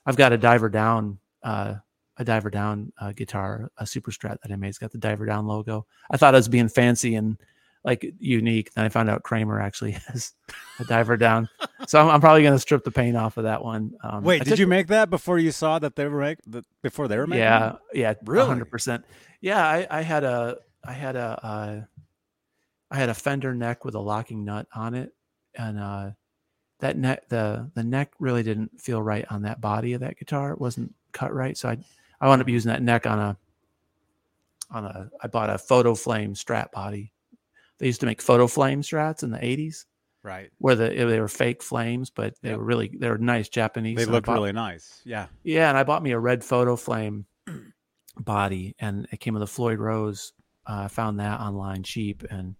I've got a diver down uh a diver down uh, guitar, a super strat that I made. It's got the diver down logo. I thought I was being fancy and like unique. Then I found out Kramer actually has a diver down. So I'm, I'm probably going to strip the paint off of that one. Um, Wait, I did took- you make that before you saw that they were make, that before they were making? Yeah, it? yeah, Really? hundred percent. Yeah, I, I had a, I had a, uh, I had a fender neck with a locking nut on it, and uh, that neck, the the neck really didn't feel right on that body of that guitar. It wasn't cut right, so I, I wound up using that neck on a, on a. I bought a photo flame strat body. They used to make photo flame strats in the '80s, Right. where the they were fake flames, but they Yep. were really they were nice Japanese. They looked bought- really nice. Yeah. yeah, and I bought me a red photo flame body, and it came with a Floyd Rose. Uh, I found that online cheap, and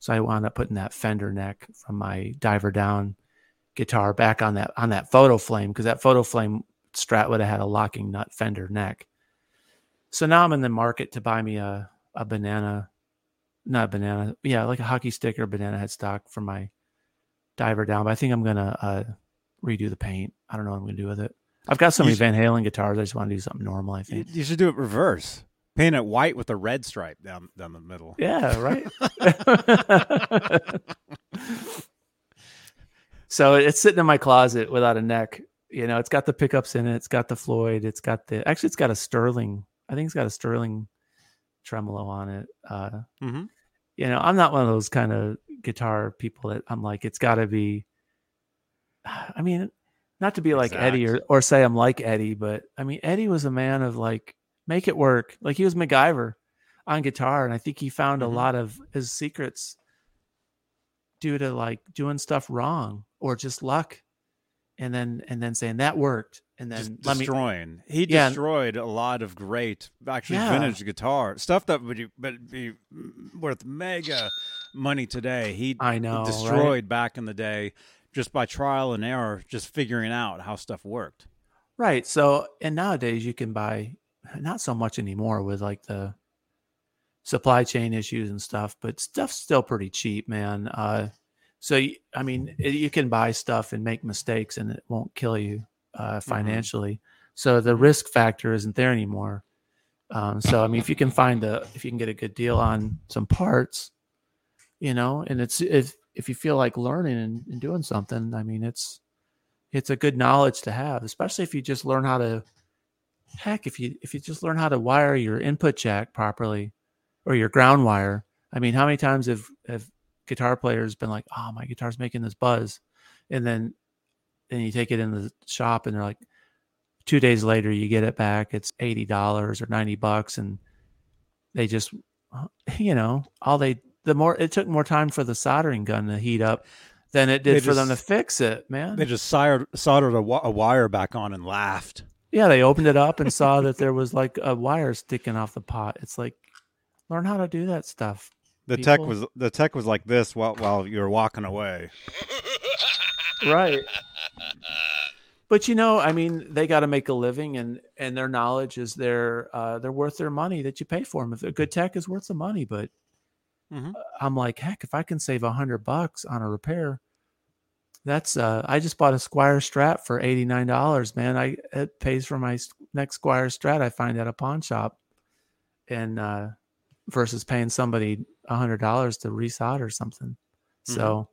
so I wound up putting that fender neck from my diver down guitar back on that on that photo flame because that photo flame strat would have had a locking nut fender neck. So now I'm in the market to buy me a a banana, not a banana, yeah, like a hockey stick or banana headstock for my diver down. But I think I'm gonna uh, redo the paint. I don't know what I'm gonna do with it. I've got so many Van Halen guitars. I just want to do something normal. I think. you should do it reverse. Paint it white with a red stripe down down the middle. Yeah, right. so it's sitting in my closet without a neck. You know, it's got the pickups in it. It's got the Floyd. It's got the actually, it's got a Sterling. I think it's got a Sterling tremolo on it. Uh, Mm-hmm. You know, I'm not one of those kind of guitar people that I'm like, it's got to be. I mean, not to be like Eddie or, or say I'm like Eddie, but I mean, Eddie was a man of like, make it work. Like he was MacGyver on guitar. And I think he found Mhm. a lot of his secrets due to like doing stuff wrong or just luck. And then, and then saying that worked. And then Just let me, destroying. he Yeah. destroyed a lot of great, actually Yeah. vintage guitar stuff that would be, but be worth mega money today. He I know, right? destroyed back in the day just by trial and error, just figuring out how stuff worked. Right. So, and nowadays you can buy not so much anymore with like the supply chain issues and stuff, but stuff's still pretty cheap, man. Uh, so, I mean, you can buy stuff and make mistakes and it won't kill you uh, financially. So the risk factor isn't there anymore. Um, so, I mean, if you can find a, if you can get a good deal on some parts, you know, and it's, if, if you feel like learning and, and doing something, I mean, it's, it's a good knowledge to have, especially if you just learn how to heck, if you if you just learn how to wire your input jack properly or your ground wire. I mean, how many times have have guitar players been like, "Oh, my guitar's making this buzz," and then then you take it in the shop and they're like, two days later you get it back, it's eighty dollars or ninety bucks, and they just, uh, you know, all they the more it took more time for the soldering gun to heat up than it did They for them to fix it, man. They just soldered, soldered a, a wire back on and laughed. Yeah, they opened it up and saw that there was like a wire sticking off the pot. It's like learn how to do that stuff. The tech was the tech was like this while while you were walking away. Right. But you know, I mean, they got to make a living, and and their knowledge is their uh, they're worth their money that you pay for them. If a good tech is worth the money, but Mhm. uh, I'm like, heck, if I can save a hundred bucks on a repair, that's uh, I just bought a Squier Strat for eighty nine dollars. Man, I it pays for my next Squier Strat I find at a pawn shop, and uh, versus paying somebody a hundred dollars to resolder something. So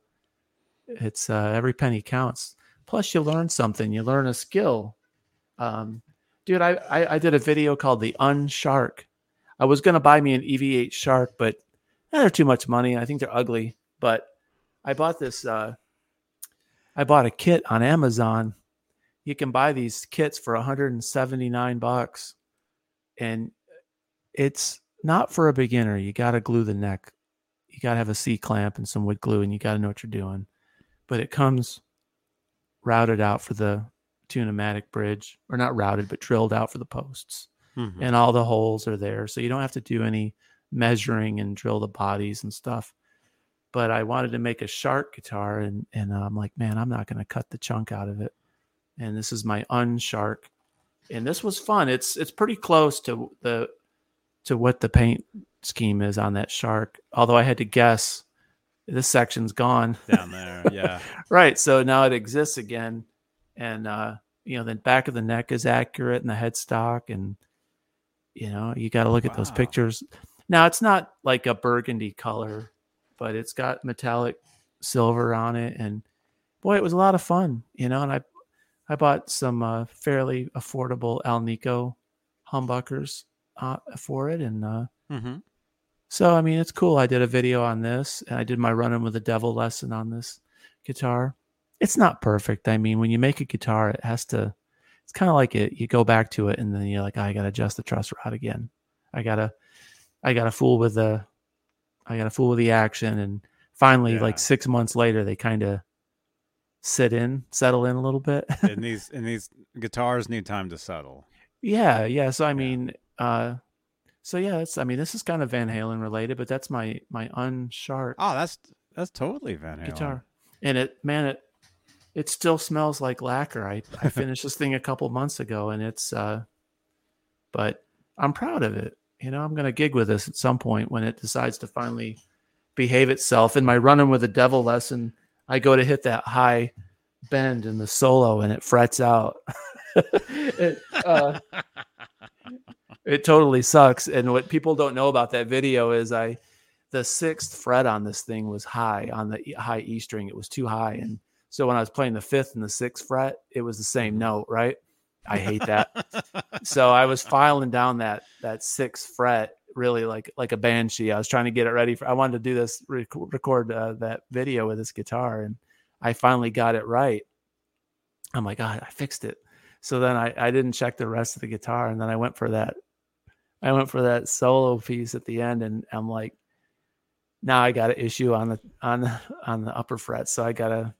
it's uh, every penny counts. Plus, you learn something. You learn a skill. Um, dude, I, I I did a video called the Unshark. I was gonna buy me an EVH Shark, but eh, they're too much money. I think they're ugly. But I bought this. Uh, I bought a kit on Amazon. You can buy these kits for 179 bucks, and it's not for a beginner. You got to glue the neck. You got to have a C clamp and some wood glue, and you got to know what you're doing. But it comes routed out for the Tune-o-matic bridge, or not routed, but drilled out for the posts, Mhm. and all the holes are there, so you don't have to do any measuring and drill the bodies and stuff. But I wanted to make a shark guitar, and and I'm like, man, I'm not going to cut the chunk out of it. And this is my unshark, and this was fun. It's it's pretty close to the to what the paint scheme is on that shark. Although I had to guess, this section's gone. down there. Yeah. right. So now it exists again, and uh, you know the back of the neck is accurate, and the headstock, and you know you got to look at those pictures. Now it's not like a burgundy color, but it's got metallic silver on it, and boy, it was a lot of fun. You know, and I I bought some uh, fairly affordable Alnico humbuckers uh, for it, and uh, mm-hmm. so I mean, it's cool. I did a video on this, and I did my running with the devil lesson on this guitar. It's not perfect. I mean, when you make a guitar, it has to. It's kind of like it. You go back to it, and then you're like, I got to adjust the truss rod again. I gotta, I gotta fool with the, I gotta fool with the action, and finally, Yeah. like six months later, they kind of sit in, settle in a little bit. and these and these guitars need time to settle. Yeah, yeah. So I mean, uh so yeah, that's I mean, this is kind of Van Halen related, but that's my my unsharp Oh, that's that's totally Van Halen. guitar. And it man, it it still smells like lacquer. I I finished this thing a couple months ago and it's uh but I'm proud of it. You know, I'm gonna gig with this at some point when it decides to finally behave itself. In my running with the devil lesson, I go to hit that high bend in the solo and it frets out. it, uh, it totally sucks. And what people don't know about that video is I, the sixth fret on this thing was high on the high E string. It was too high. And so when I was playing the fifth and the sixth fret, it was the same note, right? I hate that. so I was filing down that, that sixth fret really like, like a banshee. I was trying to get it ready for, I wanted to do this, rec- record uh, that video with this guitar. And I finally got it right. I'm like, God, I fixed it. So then I, I didn't check the rest of the guitar, and then I went for that. I went for that solo piece at the end, and I'm like, now I got an issue on the on the on the upper fret, so I gotta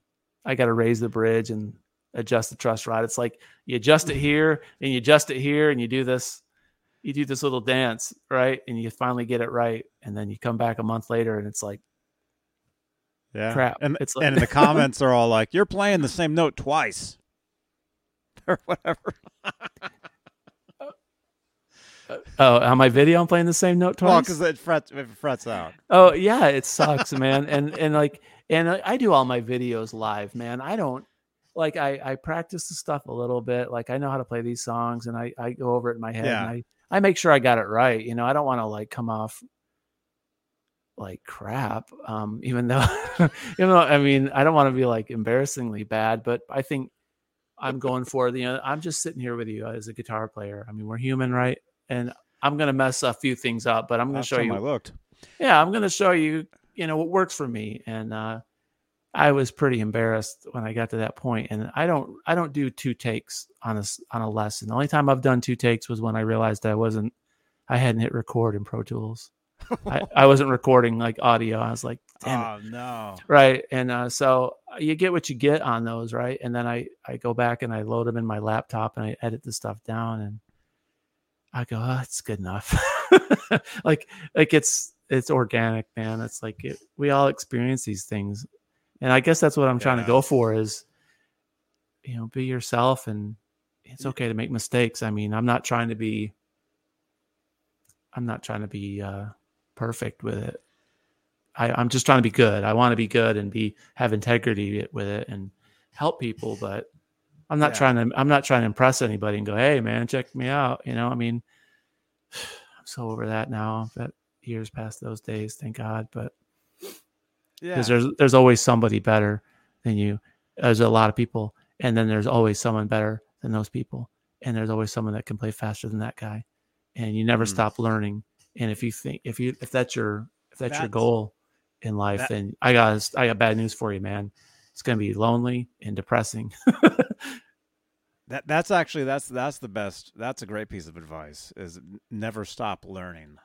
I gotta raise the bridge and adjust the truss rod. It's like you adjust it here and you adjust it here, and you do this you do this little dance, right? And you finally get it right, and then you come back a month later, and it's like Yeah. Crap. And It's like- and the comments are all like, "You're playing the same note twice." or whatever. oh, on my video, I'm playing the same note twice. Well, because it frets it frets out. Oh yeah, it sucks, man. And and like and I, do all my videos live, man. I don't like I I practice the stuff a little bit. Like I know how to play these songs, and I I go over it in my head, Yeah. and I I make sure I got it right. You know, I don't want to like come off like crap. Um, even though even though I mean I don't want to be like embarrassingly bad, but I think I'm going for the. You know, I'm just sitting here with you as a guitar player. I mean, we're human, right? And I'm gonna mess a few things up, but I'm gonna Last show you I looked. yeah i'm going to show you you know what works for me and uh i was pretty embarrassed when i got to that point. and i don't i don't do two takes on a on a lesson the only time i've done two takes was when i realized i wasn't i hadn't hit record in pro tools I, I wasn't recording like audio i was like damn it Oh no. right and uh, so you get what you get on those right and then i i go back and i load them in my laptop and i edit the stuff down and i go oh it's good enough. Like like it's it's organic man. It's like it, we all experience these things. And i guess that's what i'm trying to go for is you know be yourself and it's okay to make mistakes. I mean i'm not trying to be i'm not trying to be uh perfect with it. I, I'm just trying to be good. I want to be good and be have integrity with it and help people, but I'm not Yeah. trying to I'm not trying to impress anybody and go, hey man, check me out. You know, I mean I'm so over that now. That years past those days, thank God. But Yeah. because there's there's always somebody better than you. There's a lot of people, and then there's always someone better than those people, and there's always someone that can play faster than that guy, and you never Mm. stop learning. And if you think if you if that's your if that's, your goal in life, that- then I got I got bad news for you, man. It's gonna be lonely and depressing. That that's actually that's that's the best. That's a great piece of advice. Is never stop learning.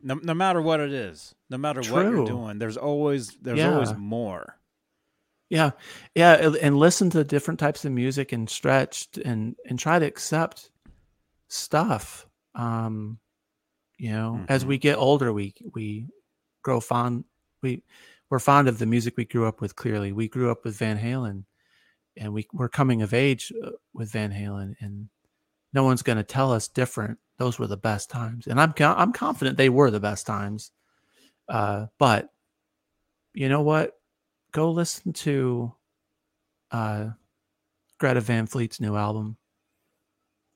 No, no matter what it is, no matter what you're doing, there's always there's always more. Yeah, yeah, and- listen to different types of music and stretch and and try to accept stuff. Um, you know, as Mhm. we get older, we we grow fond. We we're fond of the music we grew up with. Clearly, we grew up with Van Halen, and we we're coming of age uh, with Van Halen, and no one's going to tell us different. Those were the best times, and I'm I'm confident they were the best times. Uh, but you know what? Go listen to uh, Greta Van Fleet's new album.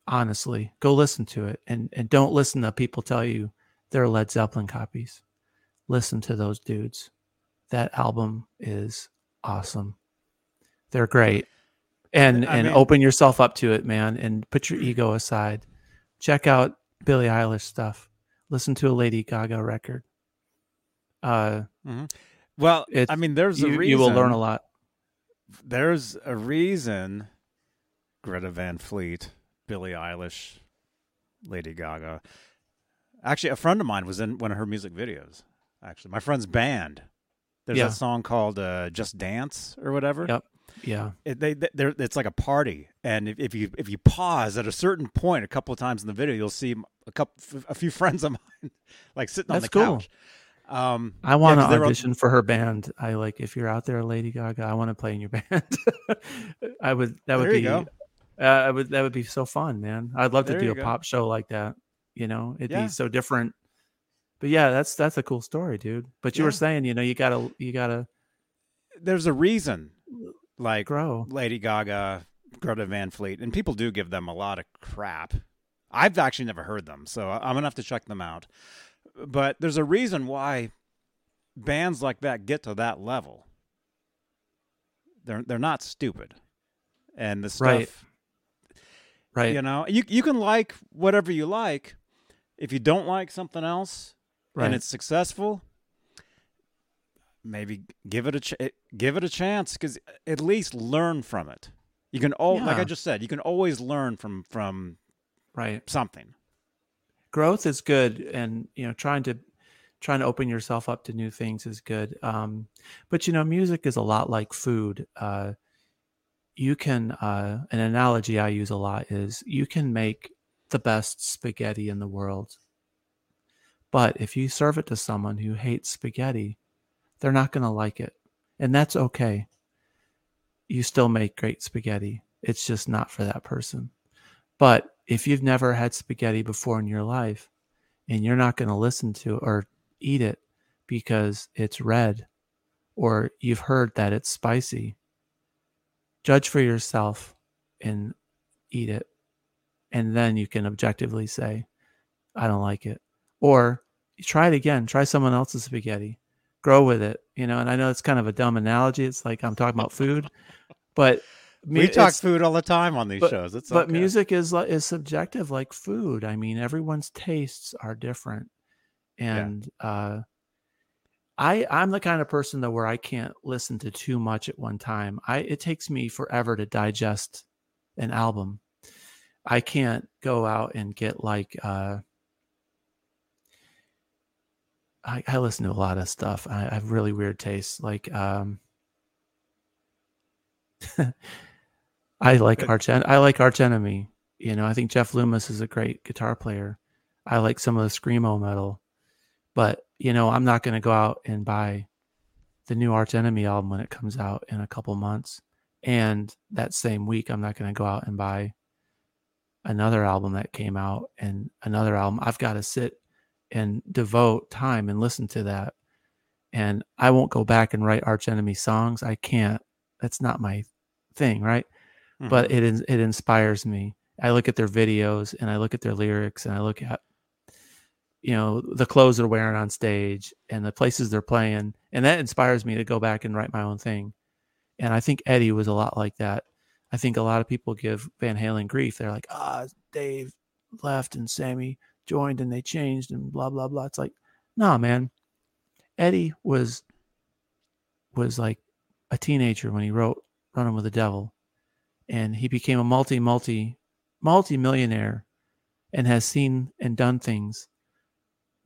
Honestly, go listen to it, and and don't listen to people tell you they're Led Zeppelin copies. Listen to those dudes. That album is awesome. They're great, and I and mean- open yourself up to it, man, and put your ego aside. Check out Billie Eilish stuff. Listen to a Lady Gaga record. Uh, Well, It's- I mean, there's a reason. you will learn a lot. There's a reason. Greta Van Fleet, Billie Eilish, Lady Gaga. Actually, a friend of mine was in one of her music videos. Actually, my friend's band. There's Yeah. that song called uh, "Just Dance" or whatever. Yep. Yeah. It, they, they they're, it's like a party, and if, if you if you pause at a certain point, a couple of times in the video, you'll see a couple a few friends of mine like sitting on the cool. couch. Um, I want to audition for her band. I like if you're out there, Lady Gaga. I want to play in your band. I would. That would There you be. go. Uh, I would. That would be so fun, man. I'd love to do a go. pop show like that. You know, it'd Yeah. be so different. But yeah, that's that's a cool story, dude. But you Yeah. were saying, you know, you gotta you gotta there's a reason, like grow. Lady Gaga, Greta Van Fleet, and people do give them a lot of crap. I've actually never heard them, so I'm gonna have to check them out. But there's a reason why bands like that get to that level. They're they're not stupid, and the stuff Right. Right. you know you you can like whatever you like. If you don't like something else right. and it's successful, maybe give it a ch- give it a chance because at least learn from it. You can all like I just said, you can always learn from from right. something. growth is good and you know trying to trying to open yourself up to new things is good um but you know music is a lot like food uh you can uh an analogy i use a lot is you can make the best spaghetti in the world but if you serve it to someone who hates spaghetti they're not going to like it and that's okay you still make great spaghetti it's just not for that person but if you've never had spaghetti before in your life and you're not going to listen to or eat it because it's red or you've heard that it's spicy, judge for yourself and eat it. And then you can objectively say, I don't like it. Or try it again, try someone else's spaghetti, grow with it. You know, and I know it's kind of a dumb analogy. It's like I'm talking about food, but we talk food all the time on these but- shows. It's but okay. music is is subjective like food i mean everyone's tastes are different and uh i i'm the kind of person though where i can't listen to too much at one time i it takes me forever to digest an album i can't go out and get like uh I, I listen to a lot of stuff. I, I have really weird tastes. Like, um, I like Arch. I like Arch Enemy. You know, I think Jeff Loomis is a great guitar player. I like some of the screamo metal, but you know, I'm not going to go out and buy the new Arch Enemy album when it comes out in a couple months. And that same week, I'm not going to go out and buy another album that came out and another album. I've got to sit and devote time and listen to that. And I won't go back and write Arch Enemy songs. I can't. That's not my thing, right? Mhm. But it is- it inspires me. I look at their videos and I look at their lyrics and I look at you know the clothes they're wearing on stage and the places they're playing and that inspires me to go back and write my own thing. And I think Eddie was a lot like that. I think a lot of people give Van Halen grief. They're like, "Ah, Dave left and Sammy joined and they changed and blah blah blah." It's like, "Nah, man. Eddie was was like a teenager when he wrote Running with the Devil. and he became a multi multi multi millionaire and has seen and done things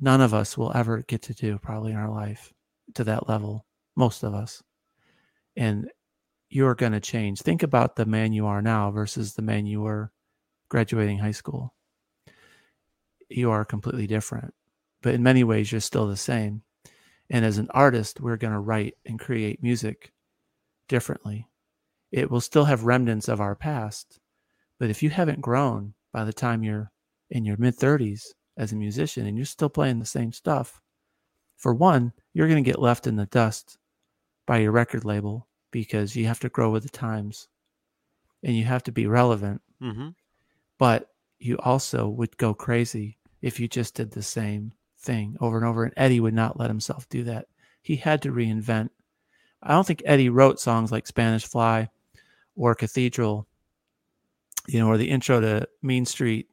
none of us will ever get to do probably in our life to that level most of us and you're going to change think about the man you are now versus the man you were graduating high school you are completely different but in many ways you're still the same and as an artist we're going to write and create music differently it will still have remnants of our past but if you haven't grown by the time you're in your mid 30s as a musician and you're still playing the same stuff, for one, you're going to get left in the dust by your record label because you have to grow with the times and you have to be relevant. Mm-hmm. But you also would go crazy if you just did the same thing over and over. And Eddie would not let himself do that. He had to reinvent. I don't think Eddie wrote songs like Spanish Fly or Cathedral, you know, or the intro to Mean Street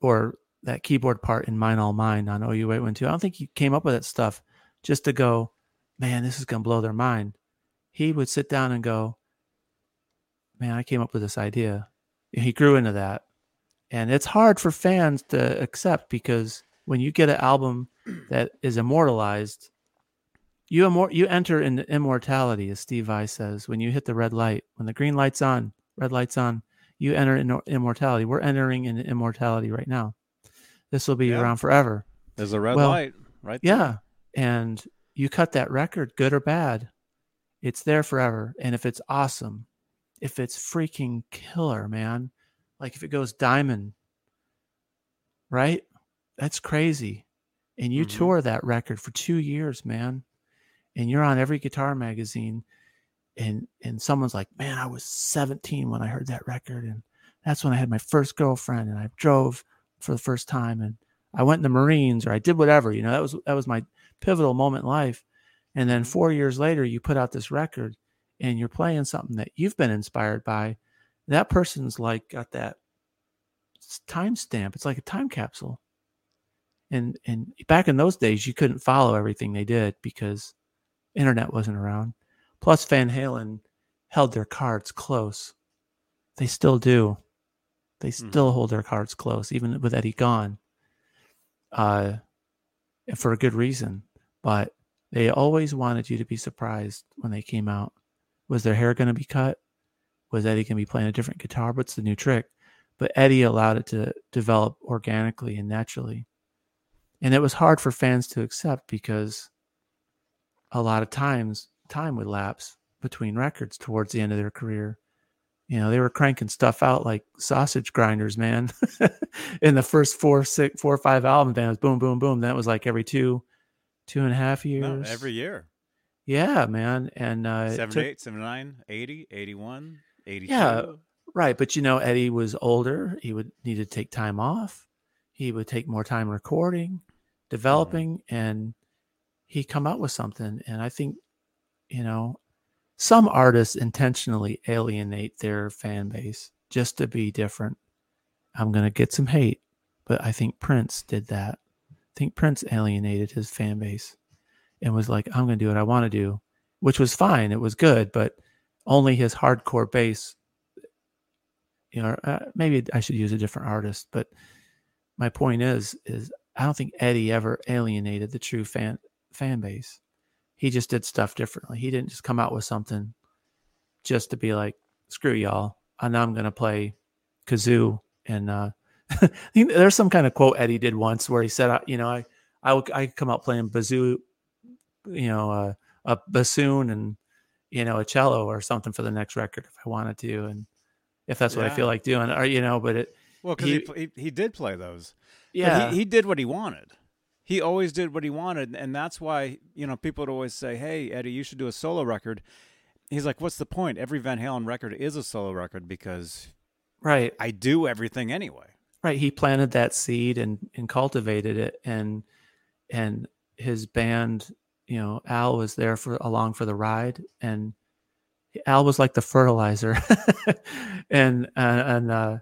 or that keyboard part in Mine All Mine on OU812. I don't think he came up with that stuff just to go, man, this is going to blow their mind. He would sit down and go, man, I came up with this idea. He grew into that. And it's hard for fans to accept because when you get an album that is immortalized, you immor- you enter into immortality, as Steve Vai says. When you hit the red light, when the green light's on, red light's on, you enter in immortality. We're entering in immortality right now. This will be Yeah. around forever. There's a red Well, light right there. Yeah. And you cut that record, good or bad, it's there forever. And if it's awesome, if it's freaking killer, man, like if it goes diamond, right? That's crazy. And you Mhm. tour that record for two years, man. And you're on every guitar magazine. And and someone's like, Man, I was 17 when I heard that record. And that's when I had my first girlfriend and I drove for the first time and I went in the Marines or I did whatever, you know, that was that was my pivotal moment in life. And then four years later, you put out this record and you're playing something that you've been inspired by. That person's like got that time stamp. It's like a time capsule. And and back in those days, you couldn't follow everything they did because internet wasn't around. Plus, Van Halen held their cards close. They still do. They still hold their cards close, even with Eddie gone. Uh, and for a good reason. But they always wanted you to be surprised when they came out. Was their hair going to be cut? Was Eddie going to be playing a different guitar? What's the new trick? But Eddie allowed it to develop organically and naturally. And it was hard for fans to accept because a lot of times time would lapse between records towards the end of their career. You know, they were cranking stuff out like sausage grinders, man. In the first four, six, four or five it was boom, boom, boom. That was like every two, two and a half years. No, every year. yeah, man. And uh, it took- 79, 80, 81, 82. Yeah. Right, but you know, Eddie was older. He would need to take time off. He would take more time recording, mm-hmm. developing, and he come out with something. And I think, you know, some artists intentionally alienate their fan base just to be different. I'm gonna get some hate, but I think Prince did that. I think Prince alienated his fan base and was like, I'm gonna do what I want to do, which was fine. It was good, but only his hardcore base you know uh, maybe i should use a different artist but my point is is i don't think eddie ever alienated the true fan fan base. He just did stuff differently. He didn't just come out with something just to be like screw y'all. I know i'm going to play kazoo and uh there's some kind of quote eddie did once where he said you know i i i come out playing bazoo you know uh, a bassoon and you know a cello or something for the next record if i wanted to and if that's what I feel like doing, or you know, but it, Well, because he, He- he, did play those. But yeah, he, he did what he wanted. He always did what he wanted, and that's why you know people would always say, "Hey, Eddie, you should do a solo record." He's like, "What's the point? Every Van Halen record is a solo record because right, I do everything anyway." right. He planted that seed and and cultivated it, and and his band, you know, Al was there for along for the ride, and Al was like the fertilizer, and uh, and uh,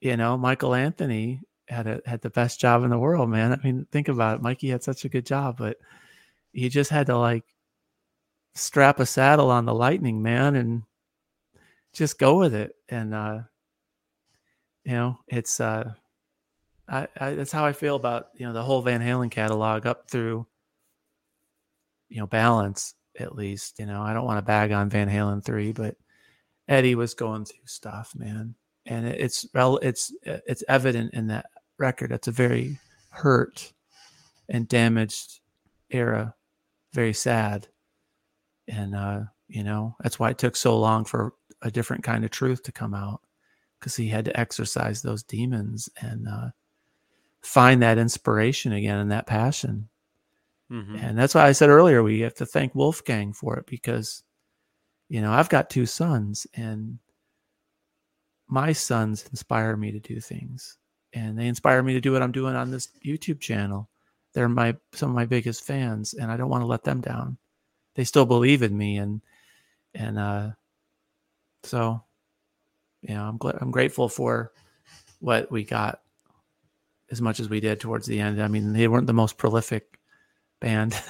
you know, Michael Anthony had a, had the best job in the world, man. I mean, think about it. Mikey had such a good job, but he just had to like strap a saddle on the lightning, man, and just go with it. And uh, you know, it's uh, I, I that's how I feel about you know the whole Van Halen catalog up through you know balance at least. You know, I don't want to bag on Van Halen three, but Eddie was going through stuff, man, and it, it's rel it's it's evident in that record. It's a very hurt and damaged era, very sad, and uh, you know that's why it took so long for a different kind of truth to come out because he had to exercise those demons and uh, find that inspiration again and that passion. Mm-hmm. And that's why I said earlier we have to thank Wolfgang for it because, you know, I've got two sons and my sons inspire me to do things and they inspire me to do what I'm doing on this YouTube channel. They're my some of my biggest fans and I don't want to let them down. They still believe in me and and uh so you know, I'm glad I'm grateful for what we got as much as we did towards the end. I mean, they weren't the most prolific band,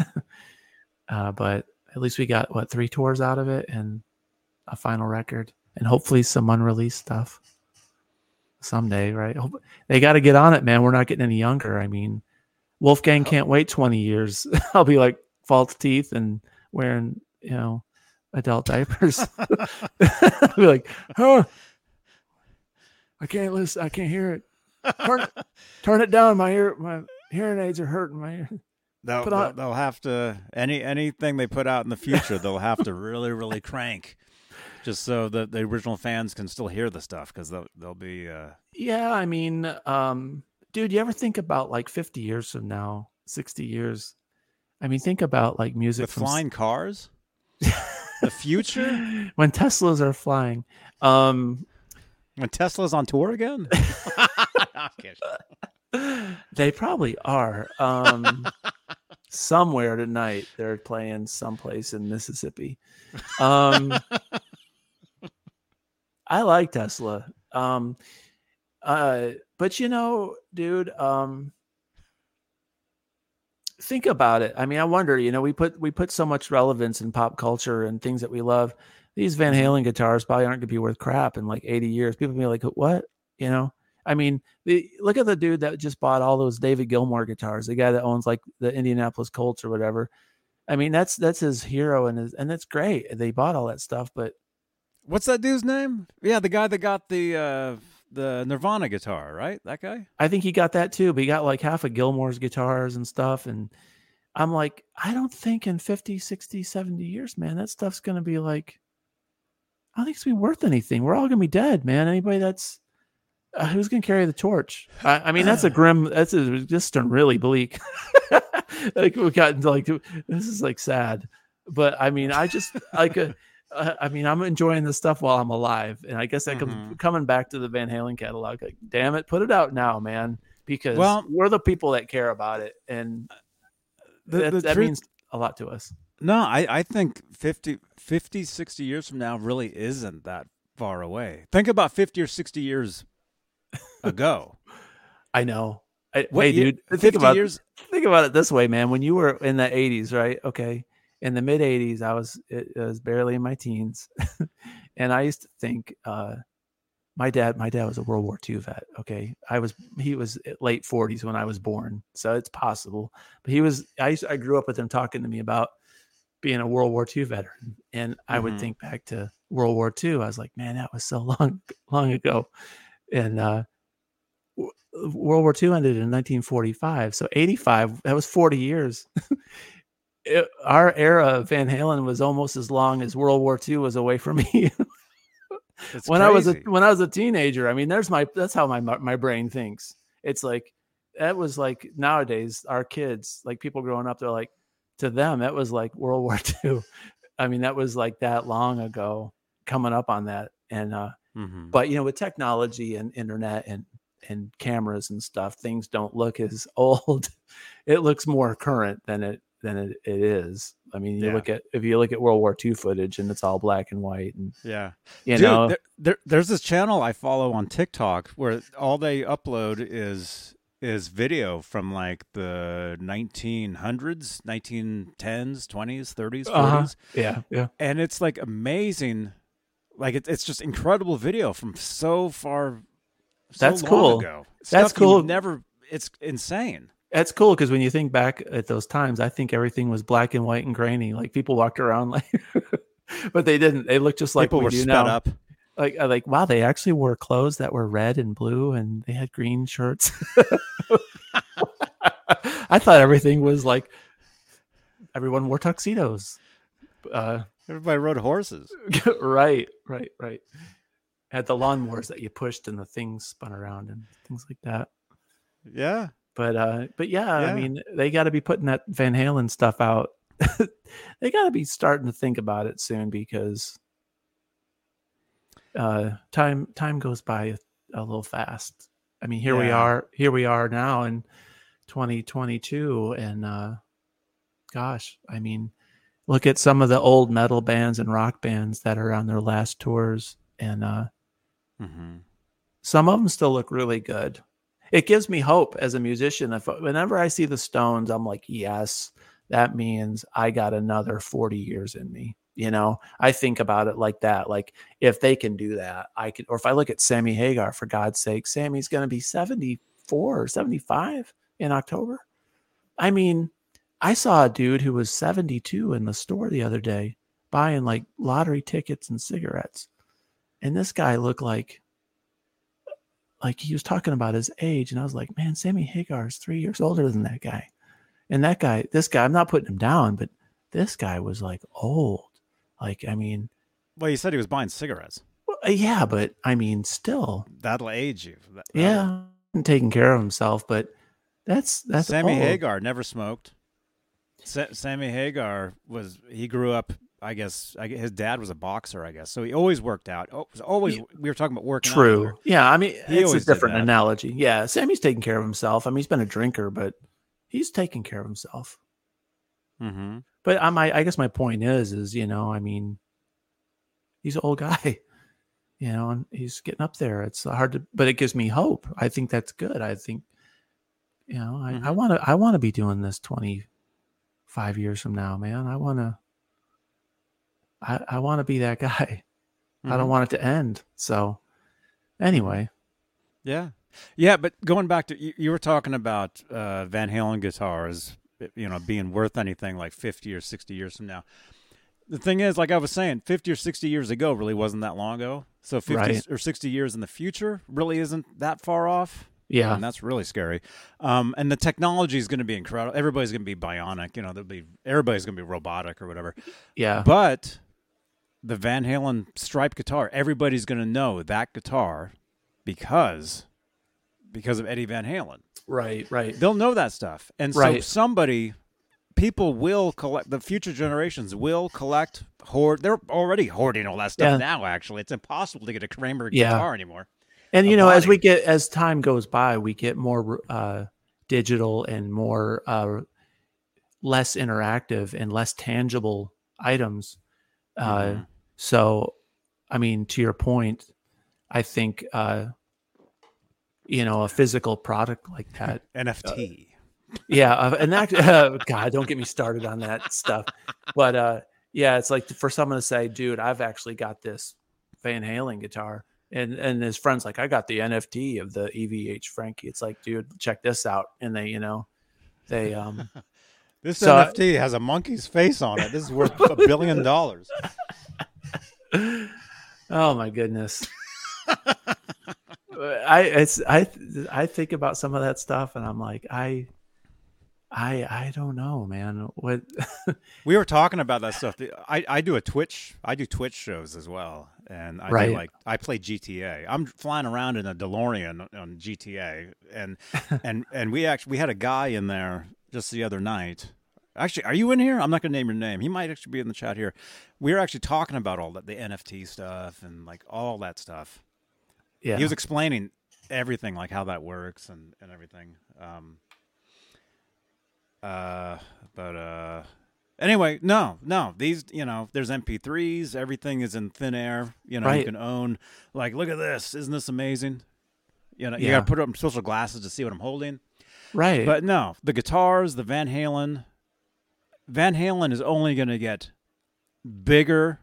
uh, but at least we got what three tours out of it and a final record, and hopefully some unreleased stuff someday. Right? They got to get on it, man. We're not getting any younger. I mean, Wolfgang can't wait twenty years. I'll be like false teeth and wearing you know adult diapers. I'll be like, huh. I can't listen. I can't hear it. Turn, turn it down. My ear, my hearing aids are hurting. My ear. They'll, they'll, they'll, have to any anything they put out in the future. They'll have to really really crank, just so that the original fans can still hear the stuff because they'll they'll be. Uh... Yeah, I mean, um, dude, you ever think about like fifty years from now, sixty years? I mean, think about like music with from... flying cars. the future when Teslas are flying. Um, when Tesla's on tour again? they probably are. Um, somewhere tonight, they're playing someplace in Mississippi. Um, I like Tesla. Um, uh, but you know, dude, um, think about it. I mean, I wonder. You know, we put we put so much relevance in pop culture and things that we love. These Van Halen guitars probably aren't going to be worth crap in like 80 years. People be like, "What?" You know. I mean, the, look at the dude that just bought all those David Gilmour guitars. The guy that owns like the Indianapolis Colts or whatever. I mean, that's that's his hero and his, and that's great. They bought all that stuff, but what's that dude's name? Yeah, the guy that got the uh the Nirvana guitar, right? That guy? I think he got that too, but he got like half of Gilmour's guitars and stuff and I'm like, I don't think in 50, 60, 70 years, man, that stuff's going to be like I don't think it's gonna be worth anything. We're all gonna be dead, man. Anybody that's uh, who's gonna carry the torch? I, I mean, that's a grim. That's a, just a really bleak. like we've gotten to like this is like sad, but I mean, I just like a. Uh, I mean, I'm enjoying this stuff while I'm alive, and I guess come mm-hmm. coming back to the Van Halen catalog. Like, damn it, put it out now, man, because well, we're the people that care about it, and the, that, the that truth, means a lot to us. No, I, I think 50, 50, 60 years from now really isn't that far away. Think about 50 or 60 years ago. I know. I, what, hey, dude, think about years? think about it this way, man. When you were in the 80s, right? Okay, in the mid 80s, I was it, was barely in my teens, and I used to think uh, my dad my dad was a World War II vet. Okay, I was he was late 40s when I was born, so it's possible. But he was I used, I grew up with him talking to me about being a World War II veteran, and I mm-hmm. would think back to World War II. I was like, man, that was so long, long ago. And uh, World War II ended in 1945, so 85. That was 40 years. it, our era of Van Halen was almost as long as World War II was away from me. when crazy. I was a when I was a teenager, I mean, there's my that's how my my brain thinks. It's like that was like nowadays our kids, like people growing up, they're like, to them, it was like World War II. I mean, that was like that long ago, coming up on that. And uh, mm-hmm. but you know, with technology and internet and and cameras and stuff, things don't look as old. it looks more current than it than it, it is. I mean, you yeah. look at if you look at World War II footage and it's all black and white, and yeah, you Dude, know, there, there, there's this channel I follow on TikTok where all they upload is is video from like the 1900s, 1910s, 20s, 30s, 40s. Uh-huh. Yeah, yeah. And it's like amazing like it, it's just incredible video from so far. So That's cool. Ago. That's Stuff you would cool. Never. It's insane. That's cool because when you think back at those times, I think everything was black and white and grainy. Like people walked around like, but they didn't. They looked just like People we were do sped now. up. Like, uh, like wow, they actually wore clothes that were red and blue, and they had green shirts. I thought everything was like everyone wore tuxedos. Uh, Everybody rode horses. right, right, right. Had the lawnmowers that you pushed and the things spun around and things like that. Yeah. But uh, but yeah, Yeah. I mean, they got to be putting that Van Halen stuff out. they got to be starting to think about it soon because uh, time time goes by a little fast. I mean, here we are, here we are now in 2022, and uh, gosh, I mean, look at some of the old metal bands and rock bands that are on their last tours, and uh, Mm-hmm. some of them still look really good. It gives me hope as a musician. If whenever I see the Stones, I'm like, yes, that means I got another 40 years in me. You know, I think about it like that. Like if they can do that, I can. Or if I look at Sammy Hagar, for God's sake, Sammy's going to be 74 or 75 in October. I mean, I saw a dude who was 72 in the store the other day buying like lottery tickets and cigarettes. And this guy looked like like he was talking about his age, and I was like, man, Sammy Hagar is three years older than that guy. And that guy, this guy, I'm not putting him down, but this guy was like old. Like, I mean, Well, you said he was buying cigarettes. well, uh, yeah, but I mean, still, That'll age you. That- yeah, taking care of himself, but that's that's Sammy old. Hagar never smoked. Sa- Sammy Hagar was he grew up. I guess I, his dad was a boxer. I guess so. He always worked out. Oh, was always Yeah. we were talking about working. out True. Yeah, I mean, He it's a different analogy. Yeah, Sammy's taking care of himself. I mean, he's been a drinker, but he's taking care of himself. Mm-hmm. But I, my, I guess my point is, is you know, I mean, he's an old guy, you know, and he's getting up there. It's hard to, but it gives me hope. I think that's good. I think, you know, I want to, I want to be doing this twenty five years from now, man. I want to, I, I want to be that guy. I Mm-hmm. don't want it to end. So, anyway, Yeah, yeah. But going back to you, you were talking about uh, Van Halen guitars, you know, being worth anything like fifty or sixty years from now. The thing is, like I was saying, fifty or sixty years ago really wasn't that long ago. So fifty Right. or sixty years in the future really isn't that far off. Yeah, and that's really scary. Um, and the technology is going to be incredible. Everybody's going to be bionic. You know, there'll be everybody's going to be robotic or whatever. yeah, But the Van Halen striped guitar, everybody's going to know that guitar because because of Eddie Van Halen. right, right. They'll know that stuff, and so Right. somebody. People will collect. The future generations will collect, hoard. They're already hoarding all that stuff Yeah. now. Actually, it's impossible to get a Kramer Yeah. guitar anymore. And you know, as we get as time goes by, we get more uh, digital and more uh, less interactive and less tangible items. Uh, Mhm. So, I mean, to your point, I think uh, you know a physical product like that. NFT. yeah, uh, and that uh, God, don't get me started on that stuff. But uh, yeah, it's like for someone to say, "Dude, I've actually got this Van Halen guitar," and and his friends like, "I got the NFT of the EVH Frankie." It's like, dude, check this out, and they, you know, they um, This So- NFT has a monkey's face on it. This is worth a billion dollars. oh my goodness. I it's I I think about some of that stuff, and I'm like, I. I I don't know, man. What We were talking about that stuff. I, I do a Twitch. I do Twitch shows as well, and I Right. like I play GTA. I'm flying around in a DeLorean on GTA, and and and we actually we had a guy in there just the other night. Actually, are you in here? I'm not going to name your name. He might actually be in the chat here. We were actually talking about all that, the NFT stuff and like all that stuff. yeah. He was explaining everything, like how that works and and everything. Um, uh, but uh, anyway, no, no. These, you know, there's MP3s. Everything is in thin air. You know, you can own. Like, look at this. Isn't this amazing? You know, you Yeah. got to put up special glasses to see what I'm holding. right. But no, the guitars, the Van Halen, Van Halen is only going to get bigger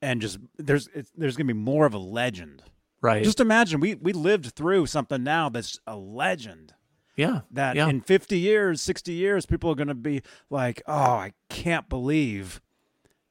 and just there's it's, there's gonna be more of a legend. Right. Just imagine we we lived through something now that's a legend. Yeah. That Yeah. in 50 years, 60 years, people are gonna be like, "Oh, I can't believe."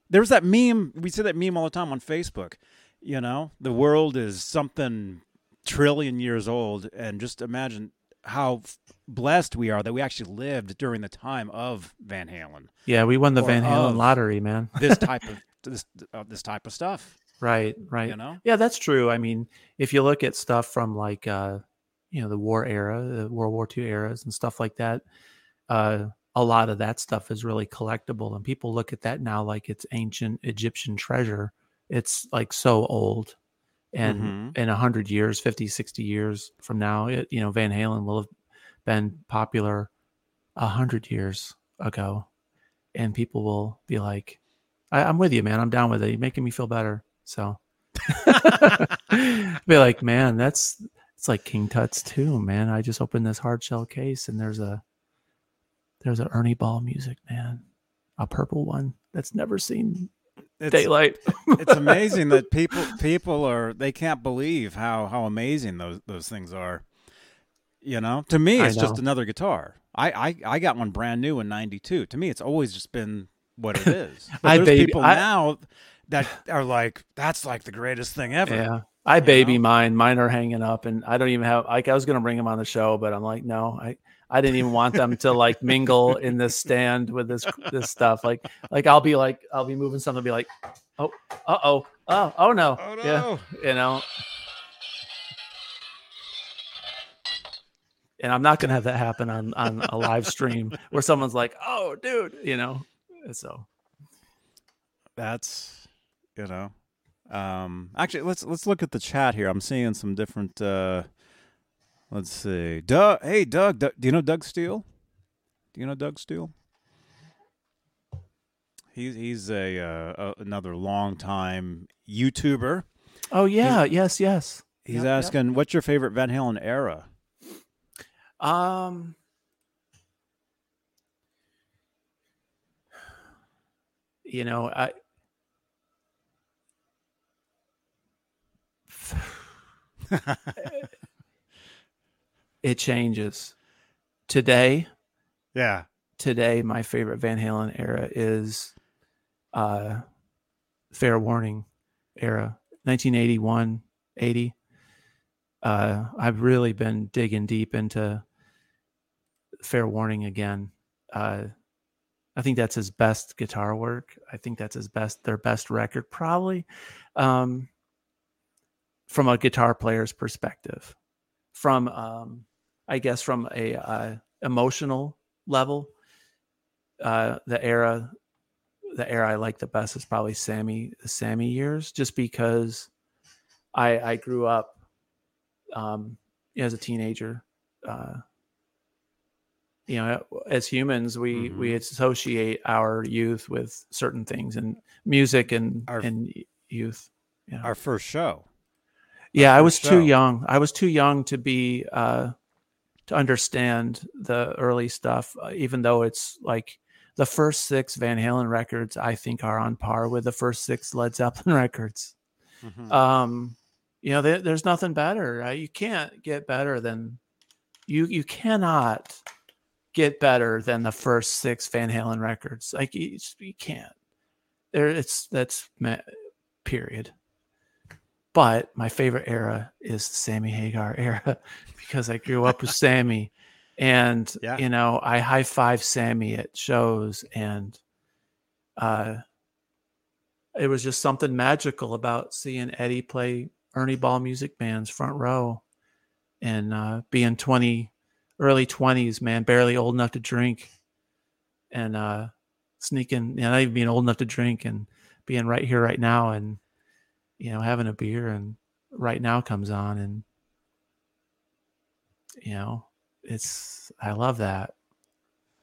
There's that meme. We see that meme all the time on Facebook. You know, the world is something trillion years old, and just imagine how blessed we are that we actually lived during the time of Van Halen. Yeah. We won the Van Halen lottery, man. This type of this uh, this type of stuff. Right. Right. You know. Yeah, that's true. I mean, if you look at stuff from like uh, you know, the war era, the World War II eras and stuff like that, uh, a lot of that stuff is really collectible and people look at that now like it's ancient Egyptian treasure. It's like so old. And Mhm. in a hundred years, 50, 60 years from now, it, you know, Van Halen will have been popular a hundred years ago. And people will be like, I, I'm with you, man. I'm down with it. You're making me feel better. So be like, man, that's it's like King Tut's too, man. I just opened this hard shell case and there's a there's a Ernie Ball Music Man. A purple one that's never seen It's, daylight. it's amazing that people people are they can't believe how how amazing those those things are. You know, to me, it's just another guitar. I, I I got one brand new in '92. To me, it's always just been what it is. But I there's baby- people I- now that are like, that's like the greatest thing ever. Yeah. I baby know? mine. Mine are hanging up and I don't even have like I was gonna bring them on the show, but I'm like, no, I I didn't even want them to like mingle in this stand with this this stuff. Like like I'll be like I'll be moving something, be like, oh, uh oh, oh, oh no. Oh no! Yeah. you know. And I'm not gonna have that happen on on a live stream where someone's like, "Oh, dude," you know. So That's you know. Um, actually, let's let's look at the chat here. I'm seeing some different. Uh, let's see, Doug. Hey, Doug. Doug. Do you know Doug Steele? Do you know Doug Steele? He's he's a, uh, a another longtime YouTuber. Oh yeah, yes, yes. He's Yep, yep. asking, "What's your favorite Van Halen era?" Um you know, I it changes. Today, Yeah, today my favorite Van Halen era is uh Fair Warning era, 1981, 80. Uh I've really been digging deep into Fair Warning again. Uh I think that's his best guitar work. I think that's his best their best record probably. Um from a guitar player's perspective. From um I guess from a uh, emotional level, uh, the era, the era I like the best is probably Sammy, the Sammy years, just because I I grew up um, as a teenager. Uh, you know, as humans, we we associate our youth with certain things and music and Our- and youth. Yeah. our first show. Yeah, I was show. too young. I was too young to be uh to understand the early stuff, uh, even though it's like the first six Van Halen records, I think, are on par with the first six Led Zeppelin records. Mhm. Um, you know, there, there's nothing better. Uh, you can't get better than you. You cannot get better than the first six Van Halen records. Like you, you can't. There, it's that's period. But my favorite era is the Sammy Hagar era because I grew up with Sammy, and Yeah. you know I high five Sammy at shows, and uh, it was just something magical about seeing Eddie play Ernie Ball music bands front row, and uh, being twenty, early twenties, man, barely old enough to drink, and uh, sneaking, you know, not even being old enough to drink, and being right here, right now, and you know, having a beer, and right now comes on, and you know, it's I love that.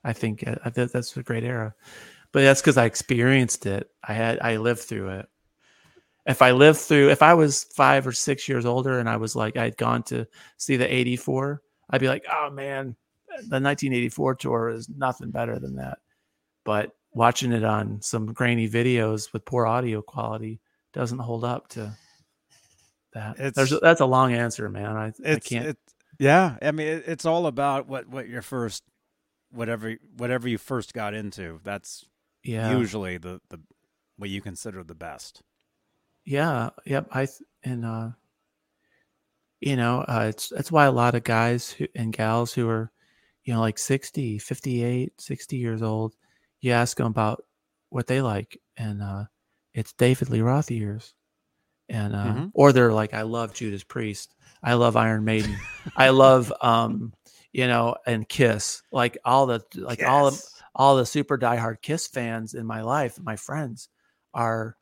I think uh, that that's a great era, but that's because I experienced it. I had I lived through it. If I lived through, if I was five or six years older and I was like I'd gone to see the '84, I'd be like, oh man, the 1984 tour is nothing better than that. But watching it on some grainy videos with poor audio quality doesn't hold up to that. It's- There's that's a long answer, man. I, I can't. It, yeah, I mean, it, it's all about what what your first whatever whatever you first got into. That's yeah, usually the the what you consider the best. yeah, yep. I and uh, you know, uh, it's that's why a lot of guys who, and gals who are, you know, like 60, 58, 60 years old, you ask them about what they like, and uh, it's David Lee Roth years, and uh, Mhm. or they're like, I love Judas Priest, I love Iron Maiden, I love, um, you know, and Kiss, like all the like all of all the super diehard Kiss fans in my life, my friends, are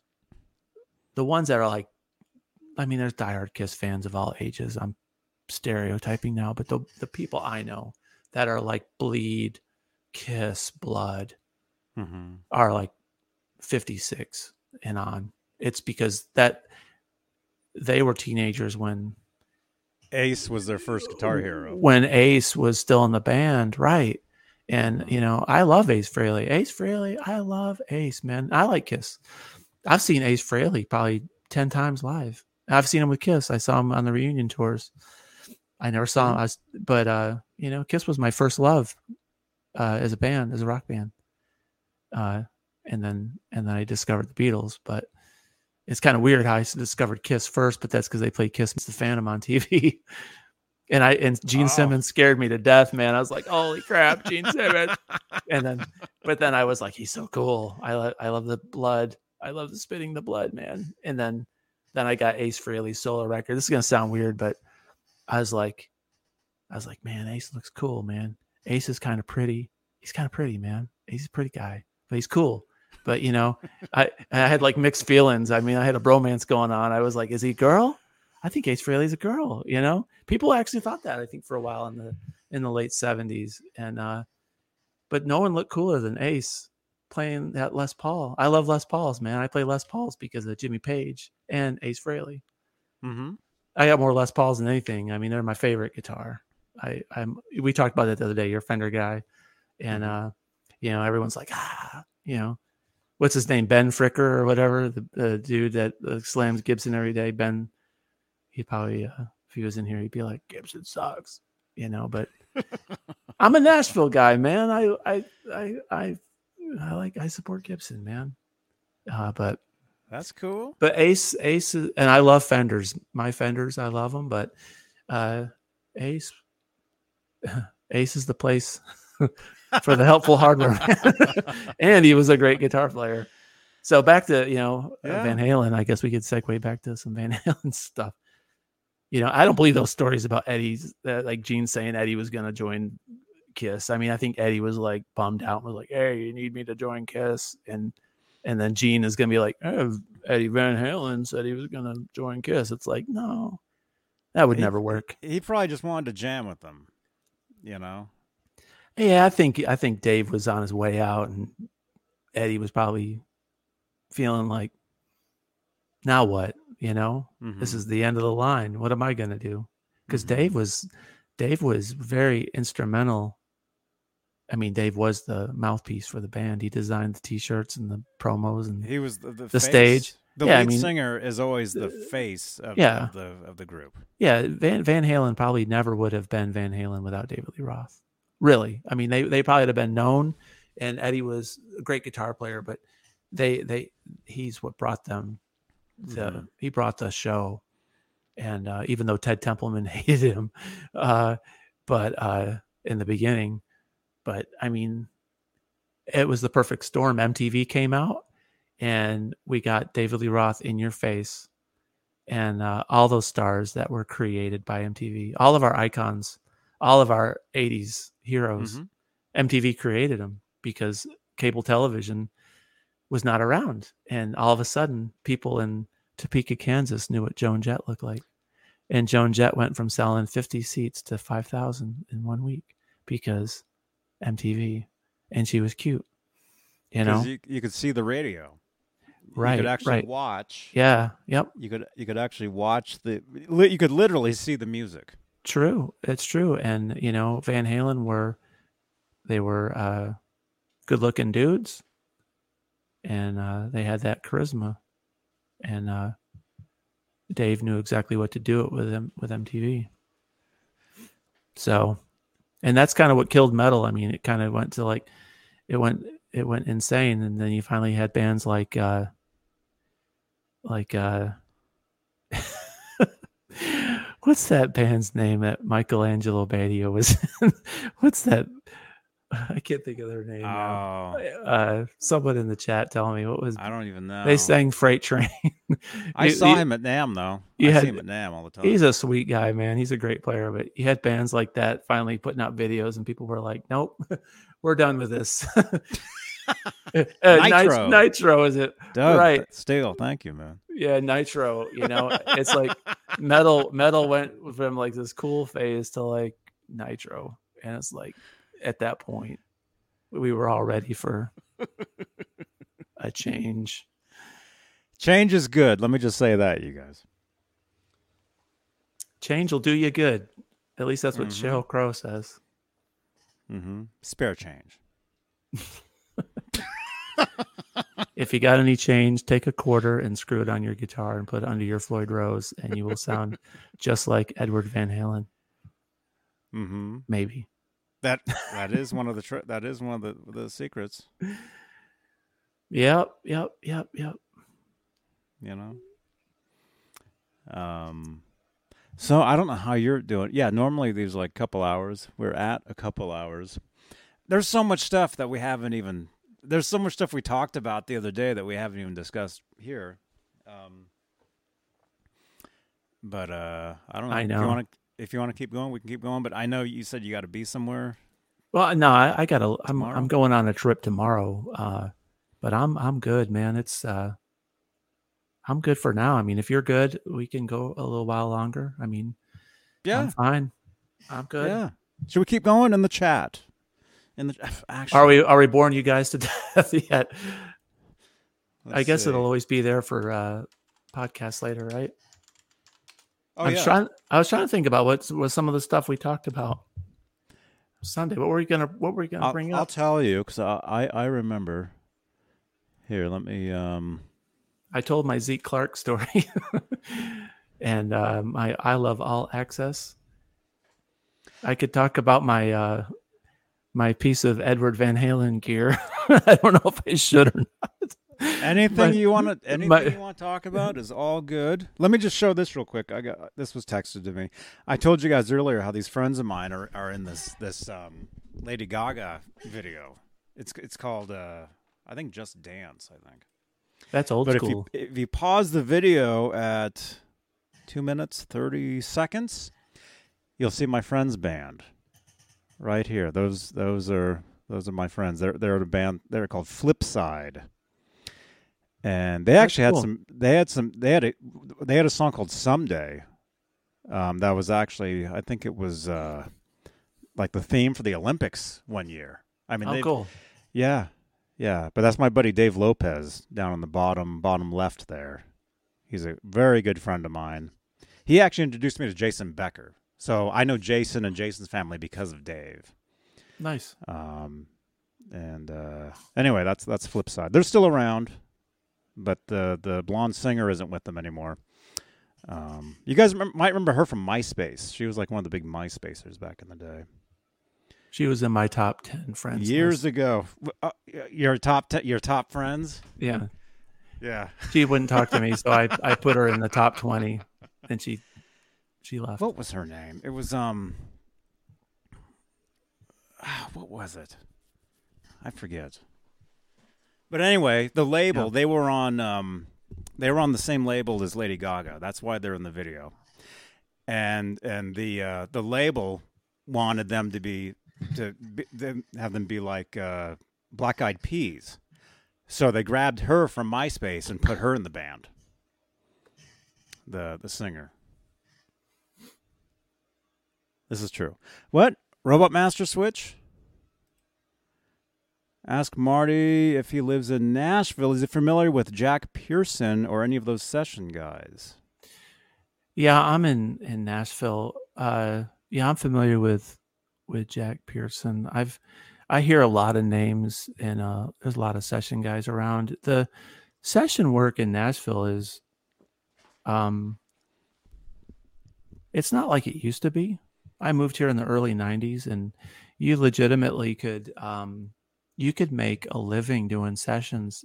the ones that are like, I mean, there's diehard Kiss fans of all ages. I'm stereotyping now, but the the people I know that are like bleed, Kiss, blood Mm-hmm. are like 56 and on. It's because that they were teenagers when Ace was their first guitar hero. when Ace was still in the band, right? And you know, I love Ace Frehley. Ace Frehley, I love Ace, man. I like Kiss. I've seen Ace Frehley probably ten times live. I've seen him with Kiss. I saw him on the reunion tours. I never saw him, I was, but uh, you know, Kiss was my first love uh, as a band, as a rock band. Uh, and then and then I discovered the Beatles, but it's kind of weird how I discovered Kiss first, but that's because they played Kiss the Phantom on TV. And I and Gene Oh. Simmons scared me to death, man. I was like, "Holy crap, Gene Simmons!" and then, but then I was like, "He's so cool. I love, I love the blood. I love the spitting the blood, man." And then, then I got Ace Frehley's solo record. This is gonna sound weird, but I was like, I was like, "Man, Ace looks cool, man. Ace is kind of pretty. He's kind of pretty, man. He's a pretty guy, but he's cool." But you know, I I had like mixed feelings. I mean, I had a bromance going on. I was like, "Is he a girl?" I think Ace Frehley's a girl. You know, people actually thought that. I think for a while in the in the late seventies, and uh, but no one looked cooler than Ace playing that Les Paul. I love Les Pauls, man. I play Les Pauls because of Jimmy Page and Ace Frehley. Mm-hmm. I got more Les Pauls than anything. I mean, they're my favorite guitar. I I'm we talked about that the other day. You're a Fender guy, and uh, you know everyone's like ah, you know, what's his name, Ben Fricker or whatever, the, the dude that uh, slams Gibson every day. Ben, he'd probably uh, if he was in here, he'd be like Gibson sucks, you know. But I'm a Nashville guy, man. I I I I, I like I support Gibson, man. Uh, but That's cool. but Ace, Ace, is, and I love Fenders. My Fenders, I love them. But uh, Ace, Ace is the place for the helpful hardware. and he was a great guitar player. So back to you know uh, Yeah. Van Halen. I guess we could segue back to some Van Halen stuff. You know, I don't believe those stories about Eddie's uh, like Gene saying Eddie was going to join Kiss. I mean, I think Eddie was like bummed out and was like, "Hey, you need me to join Kiss," and and then Gene is going to be like, oh, Eddie Van Halen said he was going to join Kiss. It's like, no, that would He- never work. He probably just wanted to jam with them. You know. Yeah, I think I think Dave was on his way out, and Eddie was probably feeling like, now what? You know, this Mhm. is the end of the line. What am I going to do? Because Mhm. Dave was Dave was very instrumental. I mean, Dave was the mouthpiece for the band. He designed the T-shirts and the promos, and He was the, the, The stage. The Yeah, I lead mean- singer is always the face of, Yeah. of the of the group. yeah, Van Van Halen probably never would have been Van Halen without David Lee Roth. Really, I mean, they they probably would have been known, and Eddie was a great guitar player, but they they he's what brought them the Mhm. he brought the show, and uh, even though Ted Templeman hated him, uh, but uh, in the beginning, but I mean, it was the perfect storm. MTV came out, and we got David Lee Roth in your face and uh, all those stars that were created by MTV, all of our icons, all of our 80s heroes, Mhm. MTV created them because cable television was not around. And all of a sudden, people in Topeka, Kansas knew what Joan Jett looked like. And Joan Jett went from selling 50 seats to 5,000 in one week because MTV. And she was cute. You know? you, you could see the radio. right You could actually right. watch. yeah. Yep. You could you could actually watch the. You could literally see the music. True, it's true, and you know Van Halen were they were uh, good-looking dudes, and uh, they had that charisma, and uh, Dave knew exactly what to do it with them with MTV. So, and that's kind of what killed metal. I mean, it kind of went to like, it went it went insane, and then you finally had bands like uh, like uh, what's that band's name that Michael Angelo Batio was? in? what's that? I can't think of their name. Oh, Uh, someone in the chat tell me what was I don't even know. they sang Freight Train. I You- saw you- him at NAMM though. I had- see him at NAMM all the time. He's a sweet guy, man. He's a great player, but you had bands like that finally putting out videos, and people were like, "Nope, we're done with this." Uh, Nitro. Nitro is it? Doug, right. Still, thank you, man. Yeah, Nitro. You know, it's like metal. Metal went from like this cool phase to like Nitro, and it's like at that point we were all ready for a change. Change is good. Let me just say that, you guys. Change will do you good. At least that's what Mhm. Sheryl Crow says. Mm-hmm. Spare change. If you got any change, take a quarter and screw it on your guitar and put it under your Floyd Rose, and you will sound just like Edward Van Halen. Mm-hmm. Maybe. That that is one of the tr- that is one of the the secrets. Yep. Yep. Yep. Yep. You know. Um. So I don't know how you're doing. Yeah, normally these like couple hours. We're at a couple hours. There's so much stuff that we haven't even. There's so much stuff we talked about the other day that we haven't even discussed here. Um. But uh, I don't know. I If know. you want to, if you want to keep going, we can keep going. But I know you said you got to be somewhere. Well, no, I, I gotta. I'm I'm going on a trip tomorrow. Uh, but I'm I'm good, man. It's uh, I'm good for now. I mean, if you're good, we can go a little while longer. I mean, yeah, I'm fine. I'm good. Yeah. Should we keep going in the chat? In the actually, Are we are we boring you guys to death yet? I guess see. it'll always be there for uh podcast later, right? Oh I'm yeah. trying. I was trying to think about what was some of the stuff we talked about Sunday. What were we gonna What were we gonna I'll, bring up? I'll tell you because I, I I remember. Here, let me. Um. I told my Zeke Clark story, and uh, my I love all access. I could talk about my uh, my piece of Edward Van Halen gear. I don't know if I should or not. Anything My- you want to anything you want to talk about is all good. Let me just show this real quick. I got this was texted to me. I told you guys earlier how these friends of mine are, are in this this um, Lady Gaga video. It's it's called uh, I think Just Dance. I think. That's old but if you school. if you pause the video at two minutes thirty seconds, you'll see my friend's band right here. Those those are those are my friends. They're they're a band. They're called Flipsyde, and they That's actually had cool. some. They had some. They had a they had a song called Someday. Um, that was actually I think it was uh, like the theme for the Olympics one year. I mean, oh, cool. yeah, yeah. But that's my buddy Dave Lopez down on the bottom bottom left there. He's a very good friend of mine. He actually introduced me to Jason Becker. So I know Jason and Jason's family because of Dave. Nice. Um, and uh, anyway, that's that's Flipsyde. They're still around, but the the blonde singer isn't with them anymore. Um, you guys might remember her from MySpace. She was like one of the big MySpacers back in the day. She was in my top ten friends. Years list. ago. Uh, your top ten, your top friends. Yeah, Yeah. she wouldn't talk to me, so I I put her in the top twenty, and she she left. What was her name? It was um. ah, What was it? I forget. But anyway, the label Yeah. they were on. Um, they were on the same label as Lady Gaga. That's why they're in the video. And and the uh, the label wanted them to be to be, them, have them be like uh, Black Eyed Peas. So they grabbed her from MySpace and put her in the band. The the singer. This is true. What? Robot Master Switch? Ask Marty if he lives in Nashville. Is he familiar with Jack Pearson or any of those session guys? Yeah, I'm in in Nashville. Uh, yeah, I'm familiar with with Jack Pearson. I've I hear a lot of names, and uh, there's a lot of session guys around. The session work in Nashville is Um, it's not like it used to be. I moved here in the early '90s, and you legitimately could um, you could make a living doing sessions,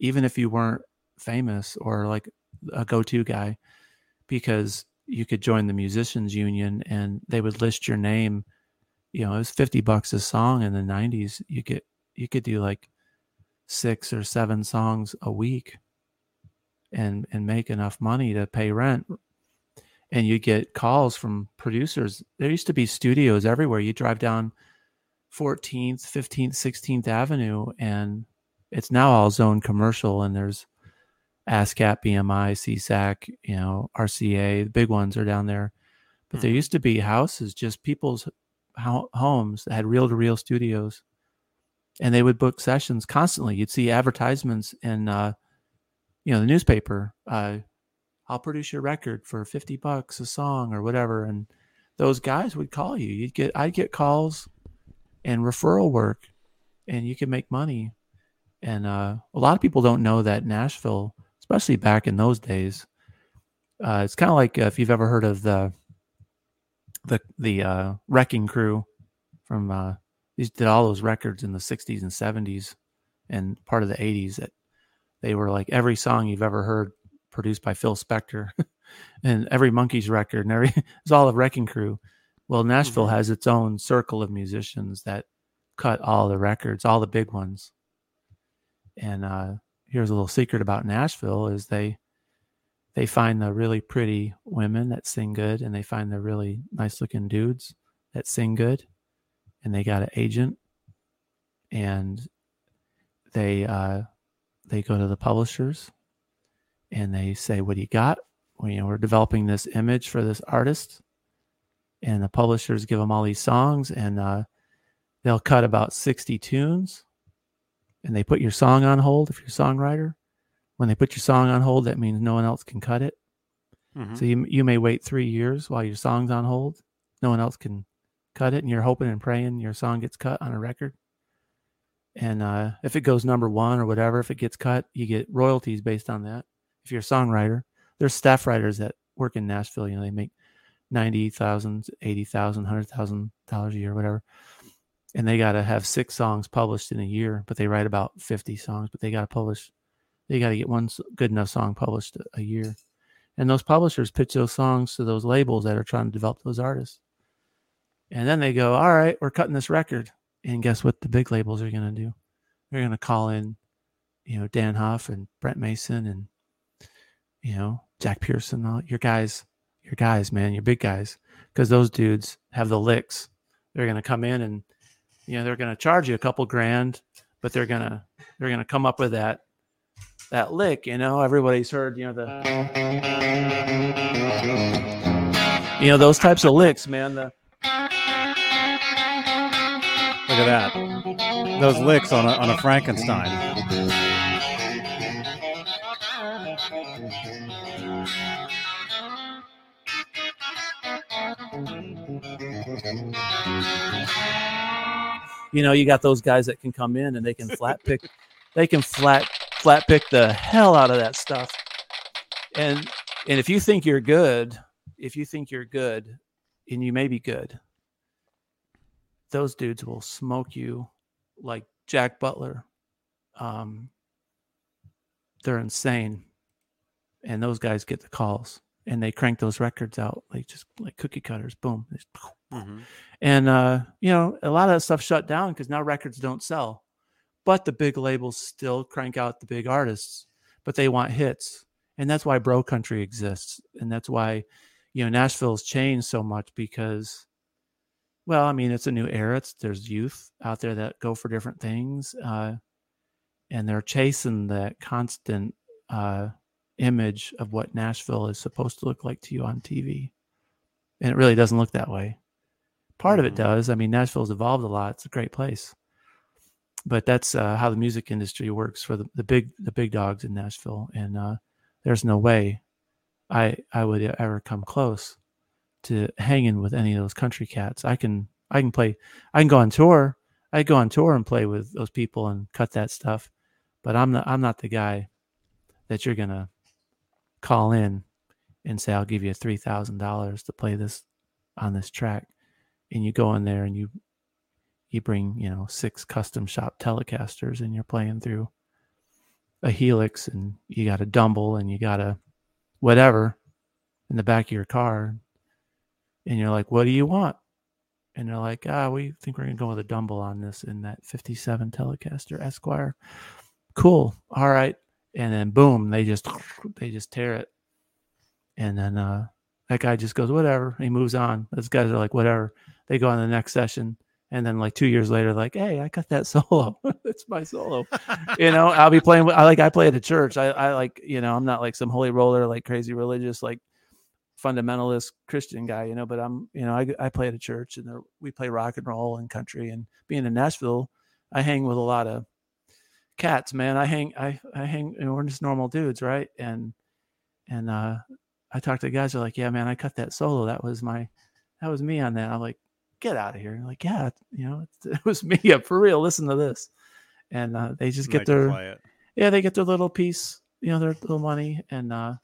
even if you weren't famous or like a go-to guy, because you could join the musicians union and they would list your name. You know, it was fifty bucks a song in the '90s. You get you could do like six or seven songs a week and and make enough money to pay rent and you get calls from producers. There used to be studios everywhere. You drive down 14th 15th 16th avenue and it's now all zone commercial and there's ascap bmi SESAC you know rca the big ones are down there. But there Mhm. used to be houses just people's ho- homes that had reel-to-reel studios and they would book sessions constantly. You'd see advertisements in uh, you know the newspaper uh, i'll produce your record for 50 bucks a song or whatever and those guys would call you. You'd get i'd get calls and referral work and you could make money. And uh, a lot of people don't know that nashville especially back in those days uh, it's kind of like if you've ever heard of the the the uh, wrecking crew from uh, these did all those records in the 60s and 70s and part of the 80s that they were like every song you've ever heard produced by Phil Spector and every Monkees record and every it's all a wrecking crew. Well, Nashville Mhm. has its own circle of musicians that cut all the records, all the big ones. And uh, here's a little secret about Nashville is they they find the really pretty women that sing good and they find the really nice looking dudes that sing good and they got an agent and they uh they go to the publishers and they say what do you got well, you know we're developing this image for this artist and the publishers give them all these songs and uh they'll cut about 60 tunes and they put your song on hold if you're a songwriter when they put your song on hold that means no one else can cut it Mhm. so you, you may wait three years while your song's on hold. No one else can cut it, and you're hoping and praying your song gets cut on a record. And uh, if it goes number one or whatever, if it gets cut, you get royalties based on that. If you're a songwriter, there's staff writers that work in Nashville. You know, they make ninety thousand, eighty thousand, hundred thousand dollars a year, whatever. And they got to have six songs published in a year, but they write about fifty songs. But they got to publish. They got to get one good enough song published a- year and those publishers pitch those songs to those labels that are trying to develop those artists and then they go all right we're cutting this record and guess what the big labels are going to do they're going to call in you know Dann Huff and brent mason and you know jack pearson all your guys your guys man your big guys because those dudes have the licks they're going to come in and you know they're going to charge you a couple grand but they're going to they're going to come up with that that lick you know everybody's heard you know the you know those types of licks man the Look at that. Those licks on a, on a Frankenstein. You know you got those guys that can come in and they can flat pick they can flat flat pick the hell out of that stuff. And and if you think you're good if you think you're good and you may be good those dudes will smoke you like jack butler. Um they're insane. And those guys get the calls and they crank those records out like just like cookie cutters. Boom. Just Mhm. and uh, you know, a lot of that stuff shut down because now records don't sell. But the big labels still crank out the big artists, but they want hits. And that's why bro country exists. And that's why, you know, Nashville's changed so much because well, I mean, it's a new era. It's there's youth out there that go for different things. Uh, and they're chasing that constant uh image of what Nashville is supposed to look like to you on TV. And it really doesn't look that way part of it Mhm. does. I mean, Nashville's evolved a lot. It's a great place, but that's uh, how the music industry works for the, the big the big dogs in Nashville. And uh, there's no way I I would ever come close to hanging with any of those country cats. I can I can play I can go on tour. I go on tour and play with those people and cut that stuff, but I'm not I'm not the guy that you're gonna call in and say, I'll give you three thousand dollars to play this on this track. And you go in there and you you bring, you know, six custom shop telecasters and you're playing through a helix and you got a dumble and you got a whatever in the back of your car and you're like, What do you want? And they're like, ah, we think we're gonna go with a dumble on this in that 57 Telecaster Esquire. Cool. All right. And then boom, they just they just tear it. And then uh that guy just goes, whatever. He moves on. Those guys are like, whatever. They go on the next session. And then like two years later, like, hey, I got that solo. it's my solo. you know, I'll be playing. I like I play at a church. I, I like, you know, I'm not like some holy roller, like crazy religious, like fundamentalist Christian guy, you know, but I'm, you know, I, I play at a church and we play rock and roll and country and being in Nashville, I hang with a lot of cats, man. I hang, I, I hang, know, we're just normal dudes. Right. And, and, uh, I talked to guys are like, yeah, man, I cut that solo. That was my, that was me on that. I'm like, get out of here. like, yeah, you know, it, was me up for real. Listen to this. And, uh, they just get their, yeah, they get their little piece, you know, their little money and, uh,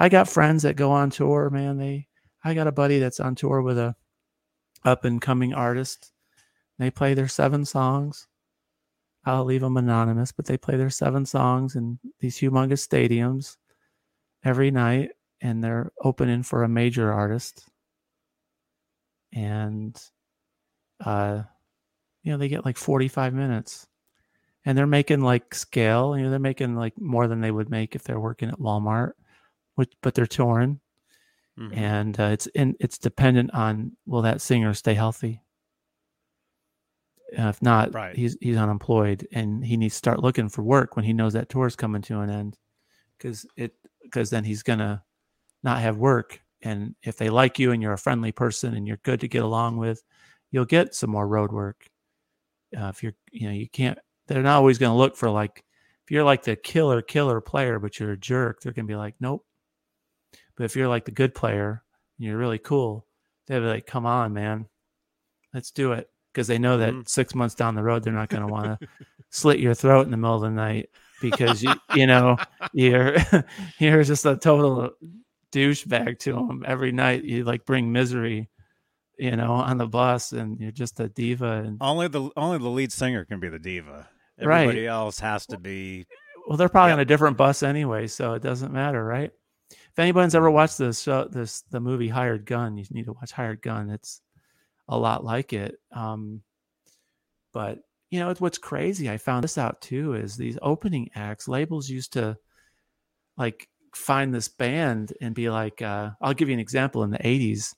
I got friends that go on tour, man. They I got a buddy that's on tour with a up and coming artist. They play their seven songs. I'll leave them anonymous, but they play their seven songs in these humongous stadiums every night, and they're opening for a major artist. And, uh, you know, they get like 45 minutes and they're making like scale, you know, they're making like more than they would make if they're working at Walmart which, but they're touring mm-hmm. and uh, it's in, it's dependent on will that singer stay healthy. if not, right. he's he's unemployed and he needs to start looking for work when he knows that tour is coming to an end, because it because then he's gonna not have work. And if they like you and you're a friendly person and you're good to get along with, you'll get some more road work. Uh, if you're, you know, you can't. They're not always going to look for like if you're like the killer killer player, but you're a jerk. They're going to be like, nope, but if you're like the good player and you're really cool, they'll be like, come on, man, let's do it. Because they know that mm-hmm. six months down the road, they're not going to want to slit your throat in the middle of the night because you, you know, you're, you're just a total douchebag to them every night. You like bring misery, you know, on the bus and you're just a diva. And only the, only the lead singer can be the diva. Everybody right. else has to be. Well, they're probably yep. on a different bus anyway, so it doesn't matter, right? if anybody's ever watched this show, this the movie Hired Gun, you need to watch Hired Gun. It's a lot like it. Um, but you know, it's what's crazy. I found this out too is these opening acts labels used to like find this band and be like, uh, I'll give you an example. In the '80s,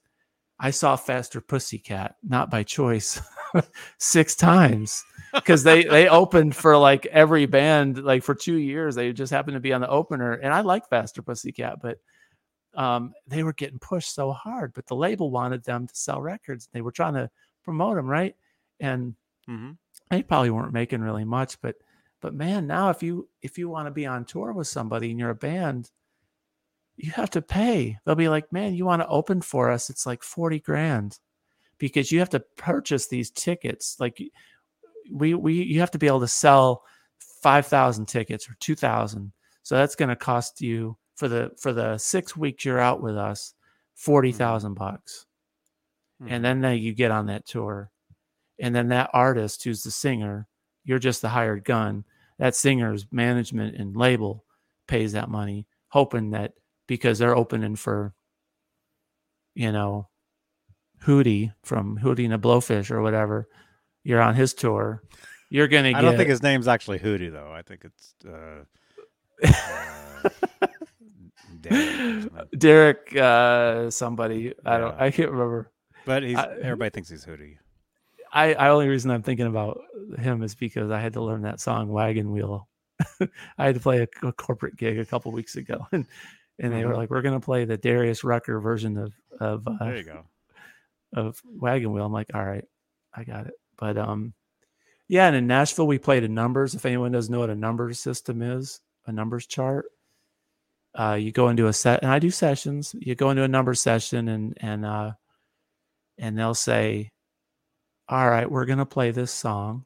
I saw Faster Pussycat, not by choice, six times because they they opened for like every band like for two years. They just happened to be on the opener, and I like Faster Pussycat, but um, they were getting pushed so hard. But the label wanted them to sell records. They were trying to promote them, right? And mm-hmm. they probably weren't making really much, but but man, now if you if you want to be on tour with somebody and you're a band, you have to pay. They'll be like, man, you want to open for us? It's like forty grand because you have to purchase these tickets. Like we we you have to be able to sell 5000 tickets or 2000 so that's going to cost you for the for the 6 weeks you're out with us 40,000 bucks mm-hmm. and then they, you get on that tour and then that artist who's the singer you're just the hired gun that singer's management and label pays that money hoping that because they're opening for you know Hootie from Hootie and the Blowfish or whatever you're on his tour, you're gonna. Get, I don't think his name's actually Hootie though. I think it's uh, uh, Derek, Derek uh, somebody. I don't. I can't remember. But he's I, everybody thinks he's Hootie. I, I only reason I'm thinking about him is because I had to learn that song Wagon Wheel. I had to play a, a, corporate gig a couple weeks ago, and and they mm-hmm. were like, "We're gonna play the Darius Rucker version of of uh, there you go of Wagon Wheel." I'm like, "All right, I got it." But um, yeah, and in Nashville we played in numbers. If anyone doesn't know what a numbers system is, a numbers chart. Uh, you go into a set, and I do sessions. You go into a number session, and and uh, and they'll say, "All right, we're gonna play this song.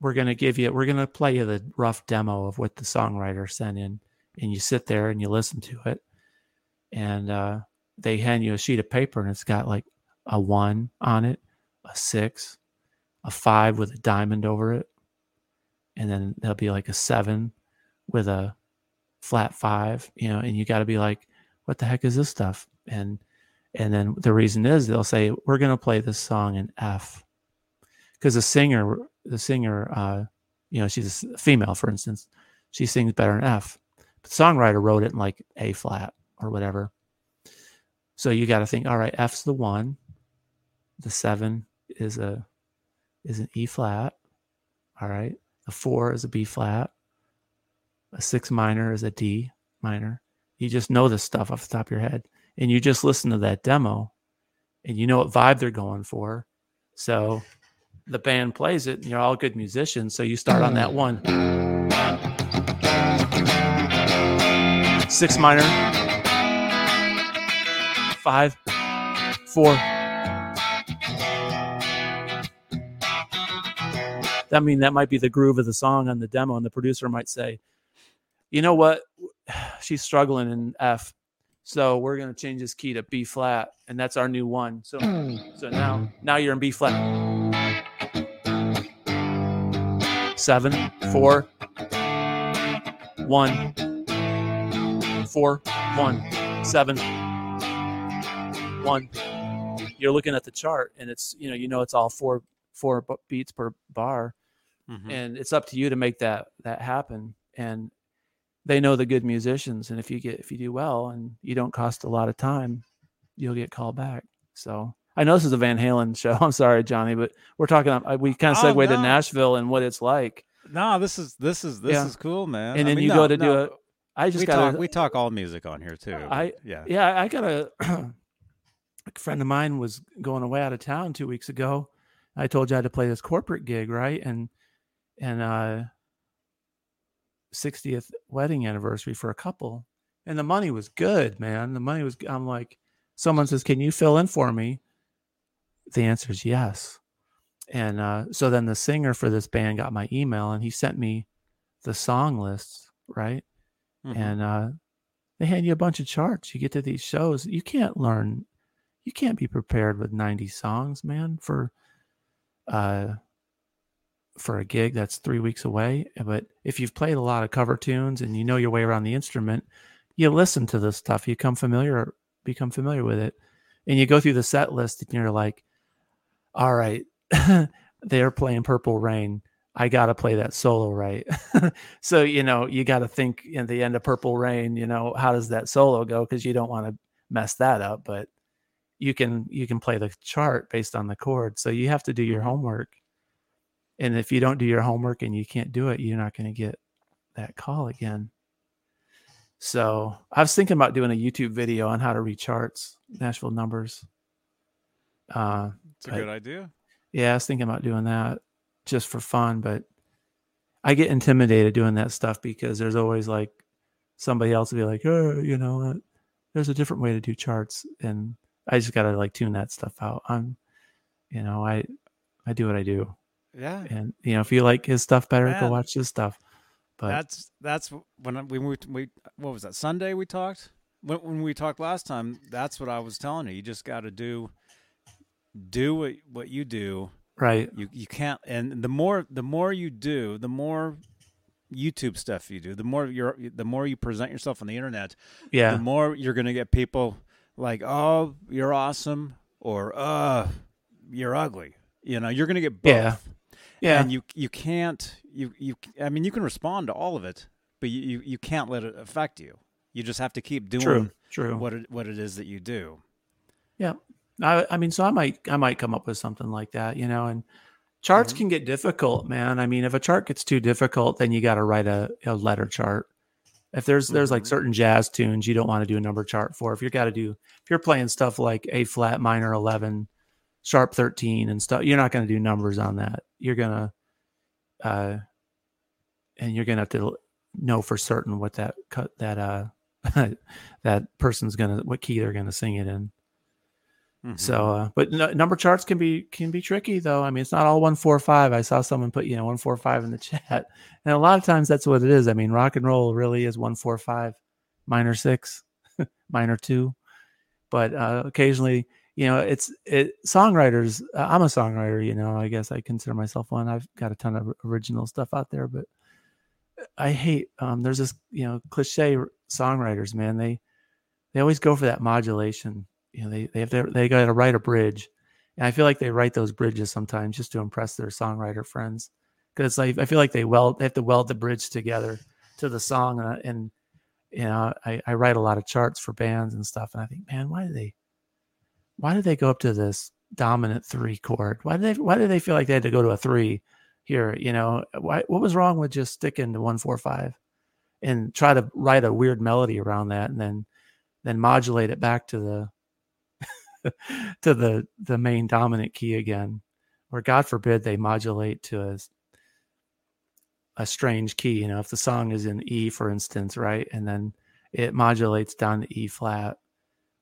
We're gonna give you, we're gonna play you the rough demo of what the songwriter sent in, and you sit there and you listen to it, and uh, they hand you a sheet of paper and it's got like a one on it, a six, a five with a diamond over it, and then there'll be like a seven with a flat five, you know, and you got to be like, what the heck is this stuff? And and then the reason is they'll say we're going to play this song in F because the singer, the singer, uh, you know, she's a female, for instance, she sings better in F. Songwriter wrote it in like A flat or whatever. So you got to think, all right, F's the one, the seven is a is an E flat, all right. The four is a B flat, a six minor is a D minor. You just know this stuff off the top of your head, and you just listen to that demo, and you know what vibe they're going for. So the band plays it, and you're all good musicians. So you start on that one. Six minor, five, four. That mean that might be the groove of the song on the demo, and the producer might say, "You know what? She's struggling in F, so we're gonna change this key to B flat, and that's our new one. So, so now, now you're in B flat. Seven, four, one, four, one, seven, one. You're looking at the chart, and it's you know you know it's all four four beats per bar, Mhm. and it's up to you to make that that happen. And they know the good musicians, and if you get if you do well and you don't cost a lot of time, you'll get called back. So I know this is a Van Halen show. I'm sorry, Johnny, but we're talking. We kind of Oh, segue to. Nashville and what it's like. No, this is this is this Yeah. is cool, man. And I then mean, you no, go to do no, it. I just we got talk we talk all music on here too. I- yeah. yeah, I got a, a friend of mine was going away out of town two weeks ago. I told you I had to play this corporate gig, right? And and uh 60th wedding anniversary for a couple. And the money was good, man. The money was I'm like, someone says, Can you fill in for me? The answer is yes. And uh, so then the singer for this band got my email and he sent me the song lists, right? Mhm. and uh, they hand you a bunch of charts. You get to these shows, you can't learn, you can't be prepared with 90 songs, man, for uh for a gig that's three weeks away. But if you've played a lot of cover tunes and you know your way around the instrument, you listen to this stuff, you come familiar, become familiar with it, and you go through the set list and you're like, all right, they're playing Purple Rain. I got to play that solo right. so, you know, you got to think in the end of Purple Rain, you know, how does that solo go? Because you don't want to mess that up, but you can you can play the chart based on the chord. So you have to do your homework. And if you don't do your homework and you can't do it, you're not going to get that call again. So I was thinking about doing a YouTube video on how to read charts, Nashville numbers. Uh, It's a good idea. yeah, I was thinking about doing that just for fun, but I get intimidated doing that stuff because there's always like somebody else will be like, oh, you know, uh, there's a different way to do charts, and I just gotta like tune that stuff out. I'm, you know, I I do what I do, Yeah. and you know, if you like his stuff better, go watch his stuff. But that's that's when we moved. We what was that Sunday we talked when when we talked last time. That's what I was telling you. You just got to do do what what you do. Right, You you can't. And the more the more you do, the more YouTube stuff you do, the more you're the more you present yourself on the internet, yeah, the more you're gonna get people like, "Oh, you're awesome," or "Uh, you're ugly." You know, you're gonna get both. Yeah. yeah, and you you can't you you I mean you can respond to all of it, but you you, you can't let it affect you. You just have to keep doing true, true. what it what it is that you do. Yeah. I, I mean, so I might I might come up with something like that, you know, and charts Mm-hmm. can get difficult, man. I mean, if a chart gets too difficult, then you got to write a, a letter chart. If there's there's like Mhm. certain jazz tunes you don't want to do a number chart for. If you got to do if you're playing stuff like A flat minor 11, sharp 13 and stuff, you're not going to do numbers on that. You're going to uh and you're going to have to know for certain what that cut that uh that person's going to what key they're going to sing it in. Mhm. So, uh, but n- number charts can be can be tricky though. I mean, it's not all one four five. I saw someone put you know one four five in the chat, and a lot of times that's what it is. I mean, rock and roll really is one four five, minor six. minor two. But uh, occasionally, you know, it's it songwriters. Uh, I'm a songwriter, you know. I guess I consider myself one. I've got a ton of original stuff out there, but I hate. Um, there's this, you know, cliche songwriters, man. They they always go for that modulation. You know, they they have to, they got to write a bridge, and I feel like they write those bridges sometimes just to impress their songwriter friends. Because like I feel like they weld they have to weld the bridge together to the song, uh, and you know, I, I write a lot of charts for bands and stuff, and I think, man, why do they, why did they go up to this dominant three chord? Why did they, why did they feel like they had to go to a three here? You know, why, what was wrong with just sticking to one, four, five, and try to write a weird melody around that, and then, then modulate it back to the, to the the main dominant key again, or God forbid they modulate to a a strange key. You know, if the song is in E, for instance, right, and then it modulates down to E flat.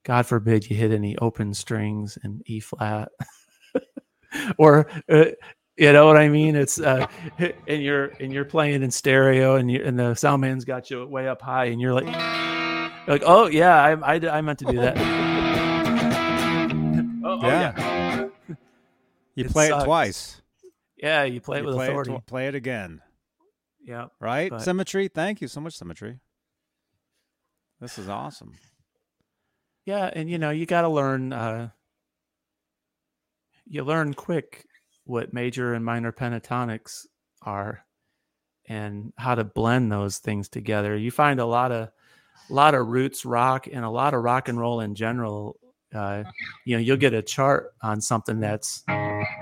God forbid you hit any open strings in E flat, or uh, you know what I mean. It's uh, and you're and you're playing in stereo, and you and the sound man's got you way up high, and you're like, like, oh yeah, I, I, I meant to do that. Oh, yeah. Oh, yeah. You it play sucks. it twice. Yeah, you play it you with play authority. It, play it again. Yeah. Right? But, symmetry. Thank you so much, Symmetry. This is awesome. Yeah, and you know, you got to learn uh you learn quick what major and minor pentatonics are and how to blend those things together. You find a lot of a lot of roots rock and a lot of rock and roll in general uh, you know you'll get a chart on something that's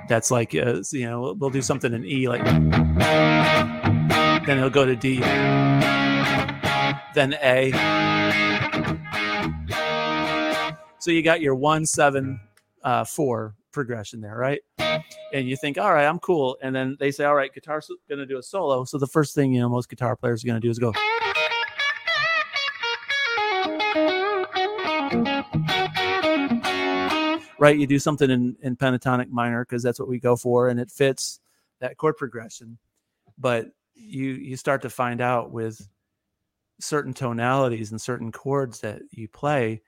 that's like uh, you know we'll do something in E like then he'll go to D, then A. So you got your one, seven, uh, four progression there, right? And you think, all right, I'm cool. And then they say, all right, guitar's going to do a solo. So the first thing, you know, most guitar players are going to do is go. Right, you do something in, in pentatonic minor because that's what we go for, and it fits that chord progression. But you you start to find out with certain tonalities and certain chords that you play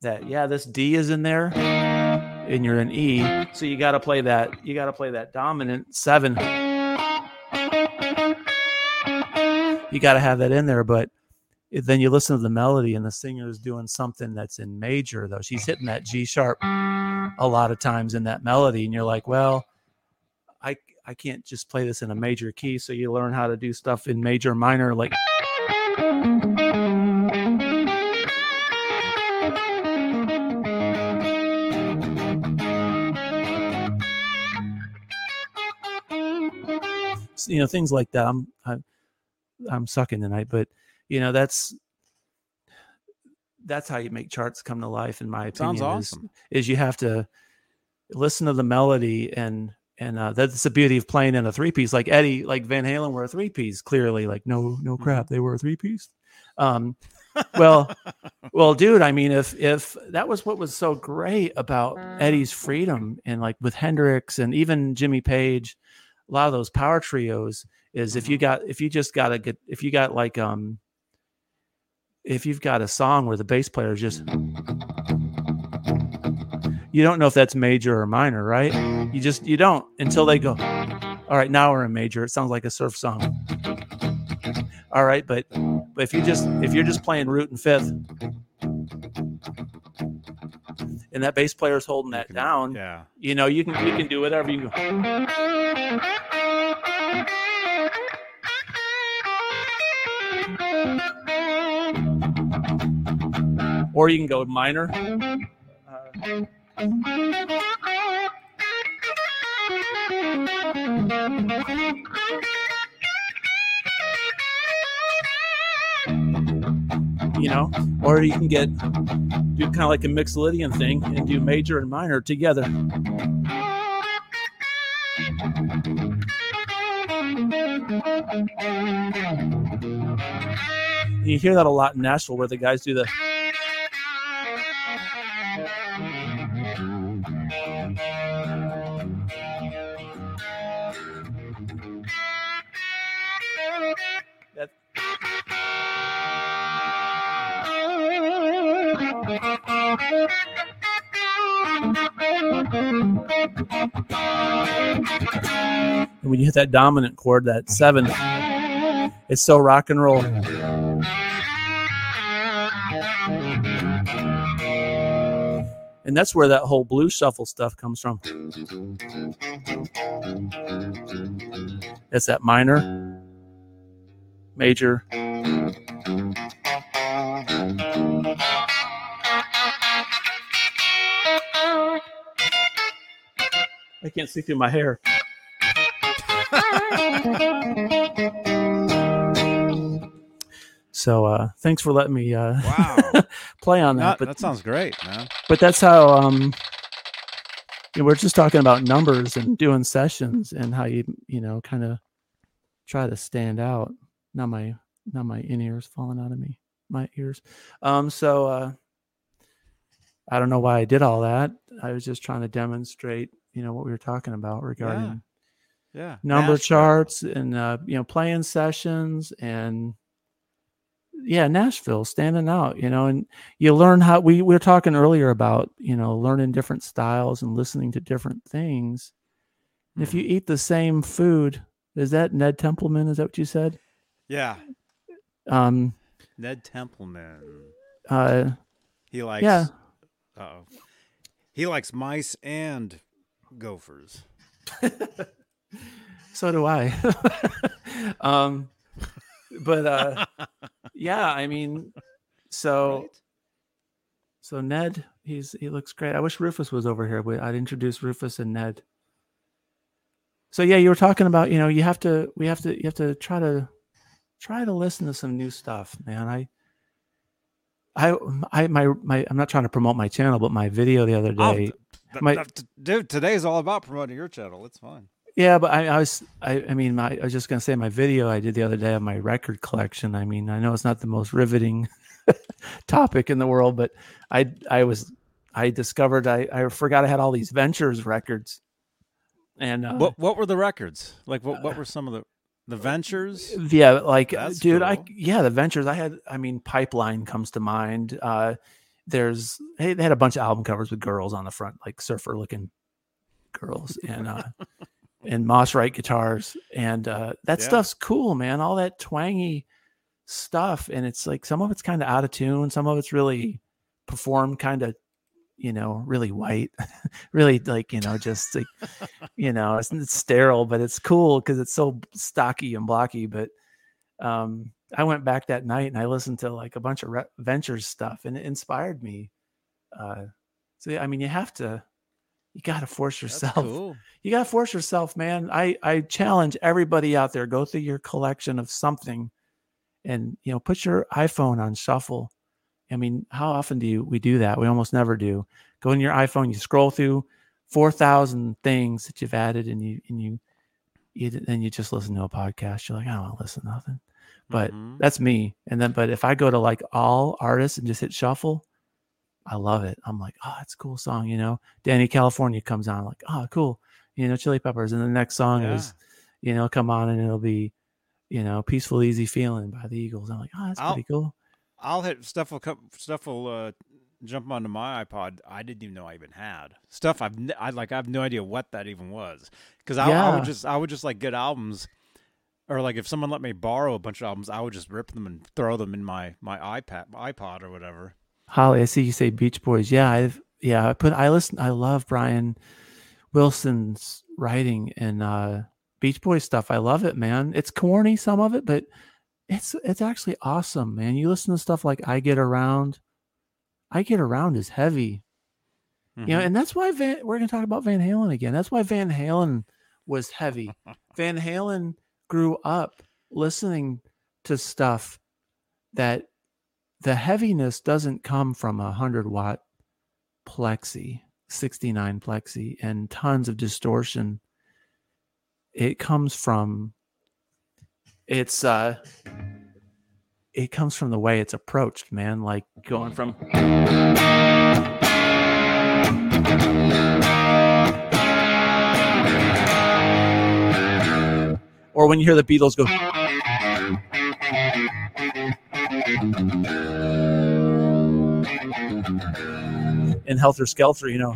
that yeah this D is in there and you're in E. So you got to play that you got to play that dominant 7 you got to have that in there but then you listen to the melody and the singer is doing something that's in major though she's hitting that G sharp a lot of times in that melody and you're like well I I can't just play this in a major key. So you learn how to do stuff in major, minor, like. You know things like that. I'm I'm, I'm sucking tonight, but you know that's that's how you make charts come to life. In my opinion, Sounds awesome. is, is you have to listen to the melody and and uh, that's the beauty of playing in a three piece. Like Eddie, like Van Halen were a three piece. Clearly, like no, no mm-hmm. crap, they were a three piece. Um, well, well, dude, I mean, if if that was what was so great about Eddie's freedom, and like with Hendrix and even Jimmy Page, a lot of those power trios is if you mm-hmm. got if you just got a good if you got like um if you've got a song where the bass player is just you don't know if that's major or minor, right? You just you don't until they go. All right, now we're in major. It sounds like a surf song. All right, but but if you just if you're just playing root and fifth, and that bass player is holding that down, yeah, you know you can you can do whatever you. Or you can go minor. Uh, you know, or you can get do kind of like a Mixolydian thing and do major and minor together. You hear that a lot in Nashville where the guys do the And when you hit that dominant chord, that seven, it's so rock and roll. And that's where that whole blue shuffle stuff comes from. It's that minor, major. I can't see through my hair. so uh, thanks for letting me uh, Wow. play on that. But that sounds great, man. but that's how um you know, we're just talking about numbers and doing sessions and how you you know kind of try to stand out now my now my in ears falling out of me my ears um so uh i don't know why i did all that i was just trying to demonstrate you know what we were talking about regarding Yeah. number Nashville. charts and uh, you know playing sessions and yeah nashville standing out you know and you learn how we, we were talking earlier about you know learning different styles and listening to different things and if you eat the same food is that ned templeman is that what you said Yeah. um Ned Templeman. uh He likes. yeah Uh-oh. He likes mice and gophers. so do i um but uh yeah i mean so Right? So Ned, he's he looks great. I wish Rufus was over here. But I'd introduce Rufus and Ned. So yeah, you were talking about you know you have to we have to you have to try to try to listen to some new stuff, man. I I I my my I'm not trying to promote my channel, but my video the other Oh, day. Th- my- th- dude, today's all about promoting your channel. It's fine. Yeah, but I, I was I, I mean my, I was just gonna say my video I did the other day of my record collection. I mean I know it's not the most riveting topic in the world, but I I was I discovered I, I forgot I had all these ventures records, and uh, What What were the records? Like, what What were some of the the ventures? yeah, like uh, That's dude, I yeah the ventures I had. I mean Pipeline comes to mind. Uh, there's hey, they had a bunch of album covers with girls on the front, like surfer looking girls, and uh, and Mosrite guitars, and uh, that Yeah. stuff's cool, man. All that twangy stuff, and it's like some of it's kind of out of tune, some of it's really performed kind of, you know, really white, really like you know, just like you know, it's, it's sterile, but it's cool because it's so stocky and blocky. But um, I went back that night and I listened to like a bunch of re- Ventures stuff, and it inspired me. Uh, so I mean, you have to, you got to force yourself cool. you gotta force yourself, man. I I challenge everybody out there: go through your collection of something, and you know, put your iPhone on shuffle. I mean, how often do you we do that? We almost never do. Go in your iPhone, you scroll through four thousand things that you've added, and you and you you then you just listen to a podcast. You're like, I don't want to listen to nothing. But Mhm. that's me. And then, but if I go to like all artists and just hit shuffle, I love it. I'm like, oh, it's a cool song. You know, Dani California comes on, like, oh, cool. You know, Chili Peppers, and the next song is, you know, come on, and it'll be, you know, Peaceful Easy Feeling by the Eagles. I'm like, oh, that's I'll- pretty cool. I'll hit stuff will come, stuff will uh, jump onto my iPod. I didn't even know I even had stuff. I've I like I have no idea what that even was because I, I would just I would just like get albums or like if someone let me borrow a bunch of albums, I would just rip them and throw them in my my iPad iPod or whatever. Holly, I see you say Beach Boys. Yeah, I've yeah, I put I listen I love Brian Wilson's writing and uh Beach Boys stuff. I love it, man. It's corny, some of it, but it's it's actually awesome, man. You listen to stuff like I Get Around. I Get Around is heavy. You know, Mhm. and that's why Van, we're going to talk about Van Halen again. That's why Van Halen was heavy. Van Halen grew up listening to stuff that the heaviness doesn't come from a 100 watt plexi, 69 plexi, and tons of distortion. It comes from it's uh it comes from the way it's approached, man. Like going from or when you hear the Beatles go in Helter Skelter, you know.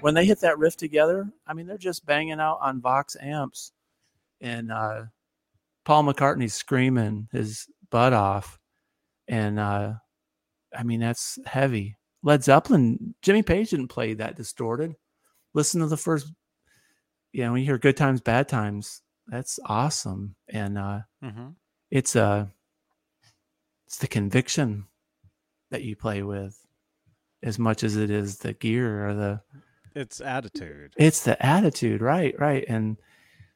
when they hit that riff together, I mean, they're just banging out on Vox amps, and uh, Paul McCartney's screaming his butt off, and uh, I mean that's heavy. Led Zeppelin, Jimmy Page didn't play that distorted. Listen to the first, you know, when you hear "Good Times, Bad Times," that's awesome, and uh, Mm-hmm. it's uh it's the conviction that you play with as much as it is the gear or the It's attitude. it's the attitude right right and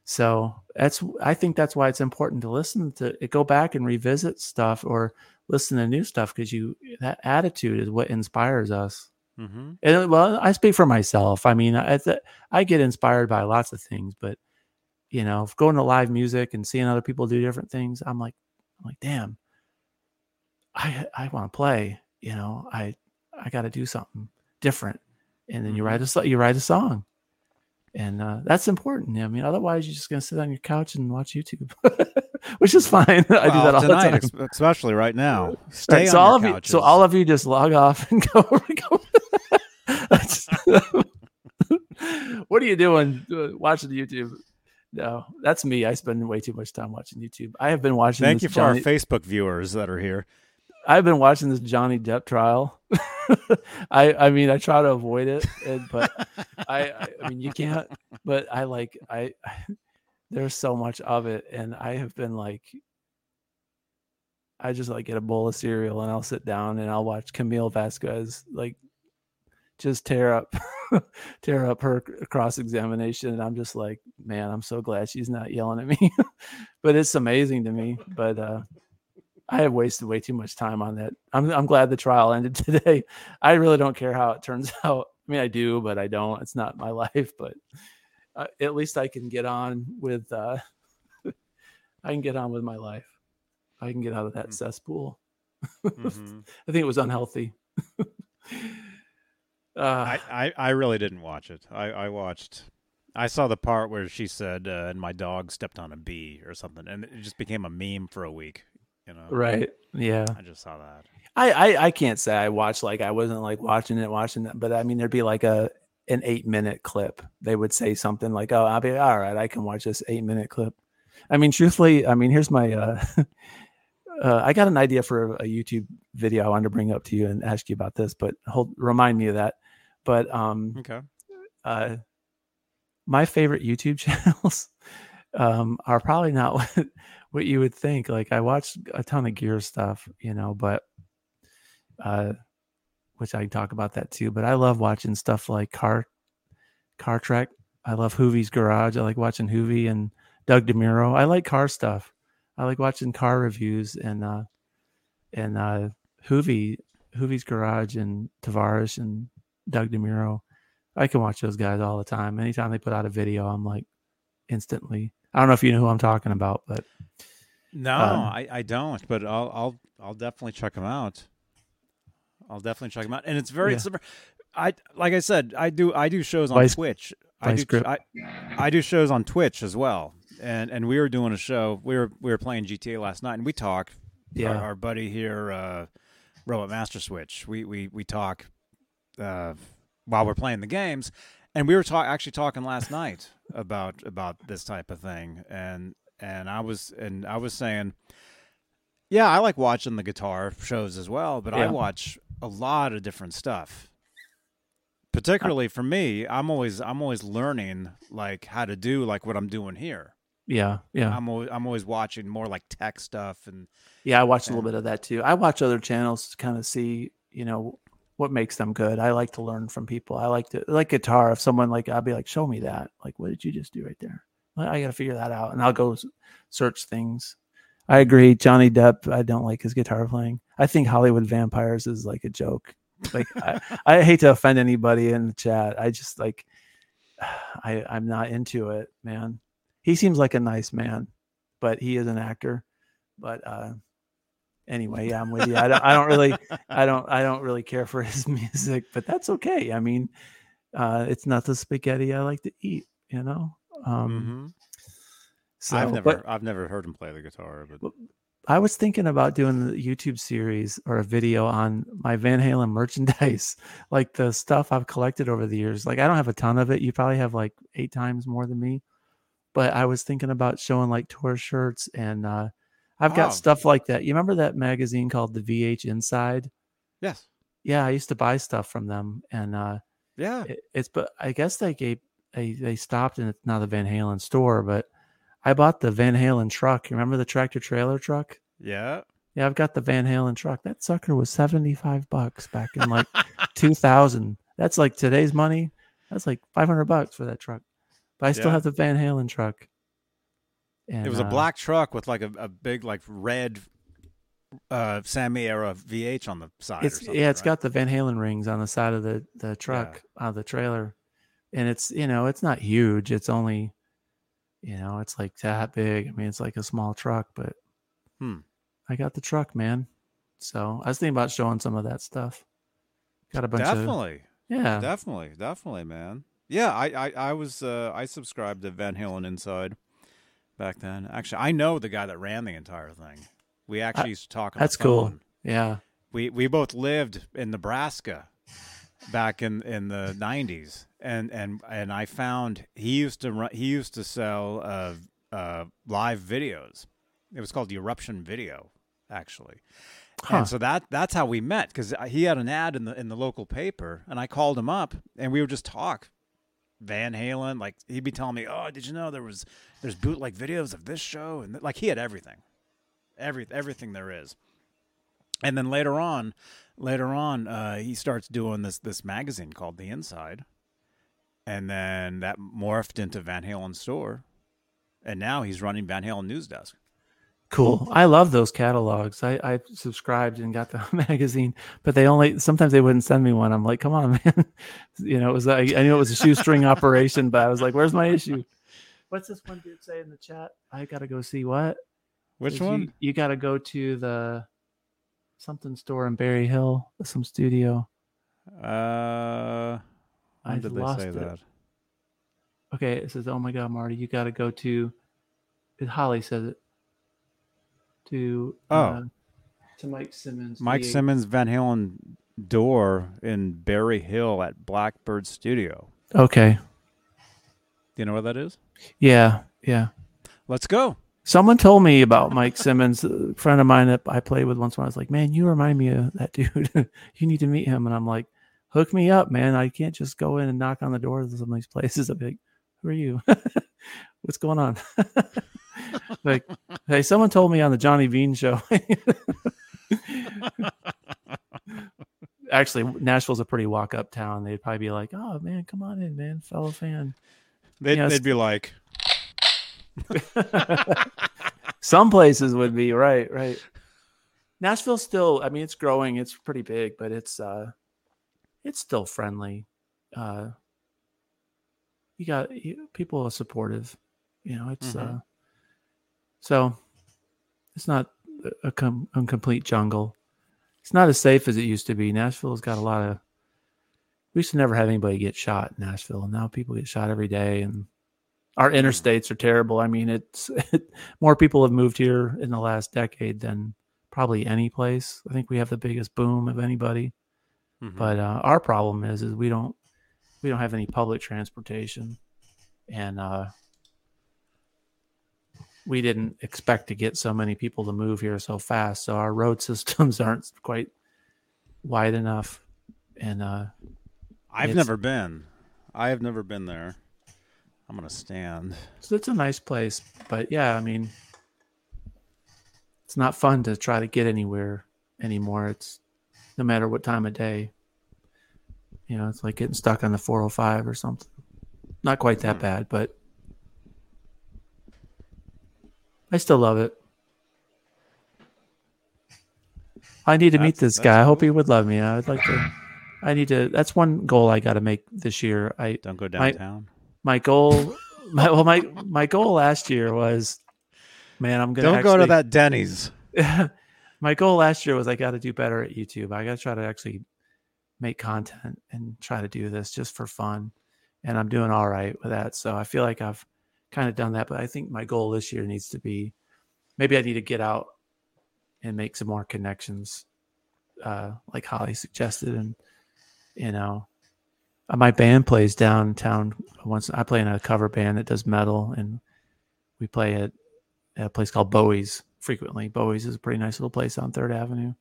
so that's i think that's why it's important to listen to go back and revisit stuff or listen to new stuff because you that attitude is what inspires us Mm-hmm. and well i speak for myself. I mean i, I get inspired by lots of things but you know going to live music and seeing other people do different things i'm like i'm like damn i i want to play you know? I i got to do something different. And then you write a you write a song. And uh, that's important. I mean otherwise you're just gonna sit on your couch and watch youtube which is fine i do that all tonight, the time especially right now. Stay Right, on so all of you, so all of you just log off and go. go. What are you doing? uh, Watching YouTube? No, that's me. I spend way too much time watching YouTube. I have been watching. Thank you for our Facebook viewers that are here. I've been watching this Johnny Depp trial. I I mean I try to avoid it, and, but I, I mean you can't. But I like I there's so much of it, and I have been like. I just like get a bowl of cereal and I'll sit down and I'll watch Camille Vasquez like just tear up tear up her cross examination and I'm just like man I'm so glad she's not yelling at me but it's amazing to me but uh I have wasted way too much time on that. I'm I'm glad the trial ended today. I really don't care how it turns out. I mean, I do, but I don't. It's not my life. But uh, at least I can get on with. uh I can get on with my life. I can get out of that Mm. cesspool. Mhm. I think it was unhealthy. uh, I, I, I really didn't watch it. I, I watched. I saw the part where she said, uh, "And my dog stepped on a bee" or something, and it just became a meme for a week. You know, right. Yeah. I just saw that. I, I I can't say I watched like I wasn't like watching it, watching it, but I mean there'd be like a an eight minute clip. They would say something like, "Oh, I'll be all right. I can watch this eight minute clip." I mean, truthfully, I mean here's my. uh uh, I got an idea for a YouTube video I wanted to bring up to you and ask you about this, but hold remind me of that. But um, Okay. uh, my favorite YouTube channels um, are probably not what, what you would think. Like I watch a ton of gear stuff, you know, but uh, which I can talk about that too. But I love watching stuff like car car trek. I love Hoovie's Garage. I like watching Hoovie and Doug DeMuro. I like car stuff. I like watching car reviews and uh, and uh, Hoovie Hoovie's Garage and Tavares and Doug DeMuro. I can watch those guys all the time. Anytime they put out a video, I'm like instantly. I don't know if you know who I'm talking about, but No, Um, I, I don't, but I'll I'll I'll definitely check them out. I'll definitely check them out, and it's very Yeah. similar. I like I said, I do I do shows on Vice- Twitch. I do. I, I do shows on Twitch as well, and and we were doing a show. We were we were playing GTA last night, and we talk. Yeah. our, our buddy here, uh, Robot Master Switch. We we we talk uh, while we're playing the games, and we were talk actually talking last night about about this type of thing, and and I was and I was saying, yeah, I like watching the guitar shows as well, but I watch a lot of different stuff. Particularly for me, I'm always I'm always learning like how to do like what I'm doing here. yeah, yeah, I'm always, I'm always watching more like tech stuff and yeah. I watch a little bit of that too. I watch other channels to kind of see, you know, what makes them good. I like to learn from people. I like to like guitar. If someone like, I'll be like, show me that. Like, what did you just do right there? I got to figure that out, and I'll go search things. I agree. Johnny Depp. I don't like his guitar playing. I think Hollywood Vampires is like a joke. Like I, I hate to offend anybody in the chat. I just like I I'm not into it, man. He seems like a nice man, but he is an actor. But uh anyway, yeah, I'm with you. I don't I don't really I don't I don't really care for his music, but that's okay. I mean, uh it's not the spaghetti I like to eat, you know. Um Mhm. So I've never but- I've never heard him play the guitar, but I was thinking about doing the YouTube series or a video on my Van Halen merchandise, like the stuff I've collected over the years. Like I don't have a ton of it. You probably have like eight times more than me. But I was thinking about showing like tour shirts and uh I've got stuff like that. You remember that magazine called the VH Inside? Yes. Yeah, I used to buy stuff from them and uh Yeah. it, it's but I guess they gave they they stopped and it's now the Van Halen store, but I bought the Van Halen truck. You remember the tractor trailer truck? Yeah. Yeah, I've got the Van Halen truck. That sucker was 75 bucks back in like 2000. That's like today's money. That's like 500 bucks for that truck. But I still Yeah. have the Van Halen truck. And it was a uh, black truck with like a, a big like red uh Sammy era VH on the side. It's or something, yeah, it's right? got the Van Halen rings on the side of the the truck out of the trailer, and it's you know it's not huge. It's only, you know, it's like that big. I mean, it's like a small truck, but Hmm. I got the truck, man. So I was thinking about showing some of that stuff. Got a bunch of definitely, yeah. definitely, definitely, man. Yeah, I, I, I was, uh, I subscribed to Van Halen Inside back then. Actually, I know the guy that ran the entire thing. We actually used to talk. On that's cool. Yeah, We we both lived in Nebraska back in in the '90s, and and and I found he used to run. He used to sell uh, uh, live videos. It was called the Eruption Video, actually. Huh. And so that that's how we met because he had an ad in the in the local paper, and I called him up, and we would just talk. Van Halen, like he'd be telling me, "Oh, did you know there was there's bootleg videos of this show?" And like he had everything, every everything there is. And then later on, later on, uh, he starts doing this this magazine called The Inside, and then that morphed into Van Halen Store, and now he's running Van Halen News Desk. cool. I love those catalogs. I I subscribed and got the magazine, but they only sometimes they wouldn't send me one. I'm like, come on, man. you know, it was I, I knew it was a shoestring operation, but I was like, where's my issue? What's this one dude say in the chat? I gotta go see what. Which Says you- one? You, got to go to the something store in Berry Hill, some studio. Uh, I did they say it. that? Okay, it says, "Oh my God, Marty, you got to go to." Holly says it. To Oh. uh, to Mike Simmons. Mike VH. Simmons Van Halen door in Berry Hill at Blackbird Studio. Okay. Do you know where that is? Yeah, yeah. Let's go. Someone told me about Mike Simmons, a friend of mine that I played with once. When I was like, "Man, you remind me of that dude. you need to meet him." And I'm like, "Hook me up, man. I can't just go in and knock on the doors of some of these places. Be like, who are you? What's going on?" like, hey, someone told me on the Johnny Bean show. Actually, Nashville's a pretty walk up town. They'd probably be like, "Oh man, come on in, man, fellow fan." They'd, Yes. they'd be like, Some places would be right, right. Nashville still, I mean, it's growing. It's pretty big, but it's uh, it's still friendly. Uh, you got you, people are supportive. You know, it's Mhm. uh, so it's not a, com- a complete jungle. It's not as safe as it used to be. Nashville's got a lot of. We used to never have anybody get shot in Nashville, and now people get shot every day, and our interstates are terrible. I mean, it's more people have moved here in the last decade than probably any place. I think we have the biggest boom of anybody. Mhm. But uh, our problem is, is we don't we don't have any public transportation, and uh, we didn't expect to get so many people to move here so fast. So our road systems aren't quite wide enough, and uh, I've never been. I have never been there. I'm gonna stand. So it's a nice place, but yeah, I mean, it's not fun to try to get anywhere anymore. It's no matter what time of day. You know, it's like getting stuck on the 405 or something. Not quite that Hmm. bad, but I still love it. I need to meet this guy. I hope he would love me. I would like to. I need to. That's one goal I got to make this year. I Don't go downtown. My goal my well my my goal last year was man i'm gonna Don't go to that Denny's. my goal last year was i got to do better at youtube i got to try to actually make content and try to do this just for fun and i'm doing all right with that so i feel like i've kind of done that but i think my goal this year needs to be maybe i need to get out and make some more connections, uh, like Holly suggested. And you know, my band plays downtown. Once I play in a cover band that does metal, and we play at, at a place called Bowie's frequently. Bowie's is a pretty nice little place on Third Avenue.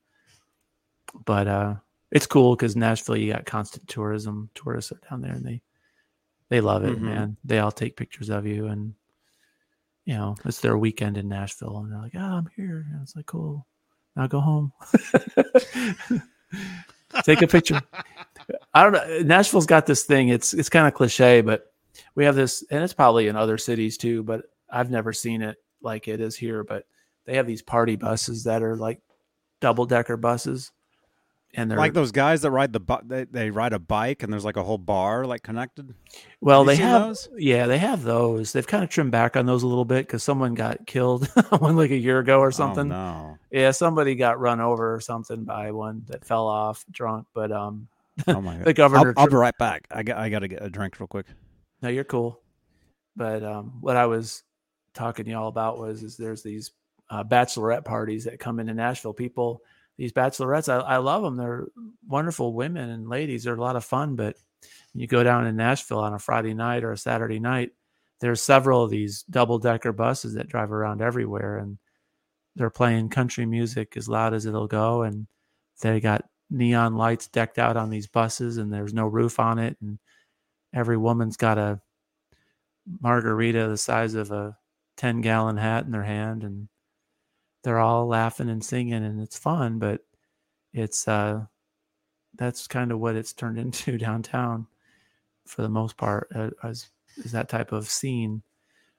But uh, it's cool because Nashville, you got constant tourism. Tourists are down there, and they they love it, Mhm. man. They all take pictures of you, and you know it's their weekend in Nashville, and they're like, "Oh, I'm here." And it's like, "Cool, now go home." take a picture. I don't know. Nashville's got this thing. It's it's kind of cliche, but we have this, and it's probably in other cities too. But I've never seen it like it is here. But they have these party buses that are like double decker buses, and they're like those guys that ride the bu- they, they ride a bike and there's like a whole bar like connected. well, they have those? yeah, they have those. They've kind of trimmed back on those a little bit because someone got killed one like a year ago or something. Oh, no. Yeah, somebody got run over or something by one that fell off drunk. But um, Oh my god. the governor. I'll, I'll be right back. I got I got to get a drink real quick. No, you're cool. But um, what I was talking to y'all about was is there's these uh, bachelorette parties that come into Nashville. People, these bachelorettes, I, I love them. They're wonderful women and ladies. They're a lot of fun. But you go down in Nashville on a Friday night or a Saturday night, there's several of these double decker buses that drive around everywhere, and they're playing country music as loud as it'll go, and they got neon lights decked out on these buses, and there's no roof on it, and every woman's got a margarita the size of a 10 gallon hat in their hand and they're all laughing and singing and it's fun but it's uh that's kind of what it's turned into downtown for the most part uh, as is that type of scene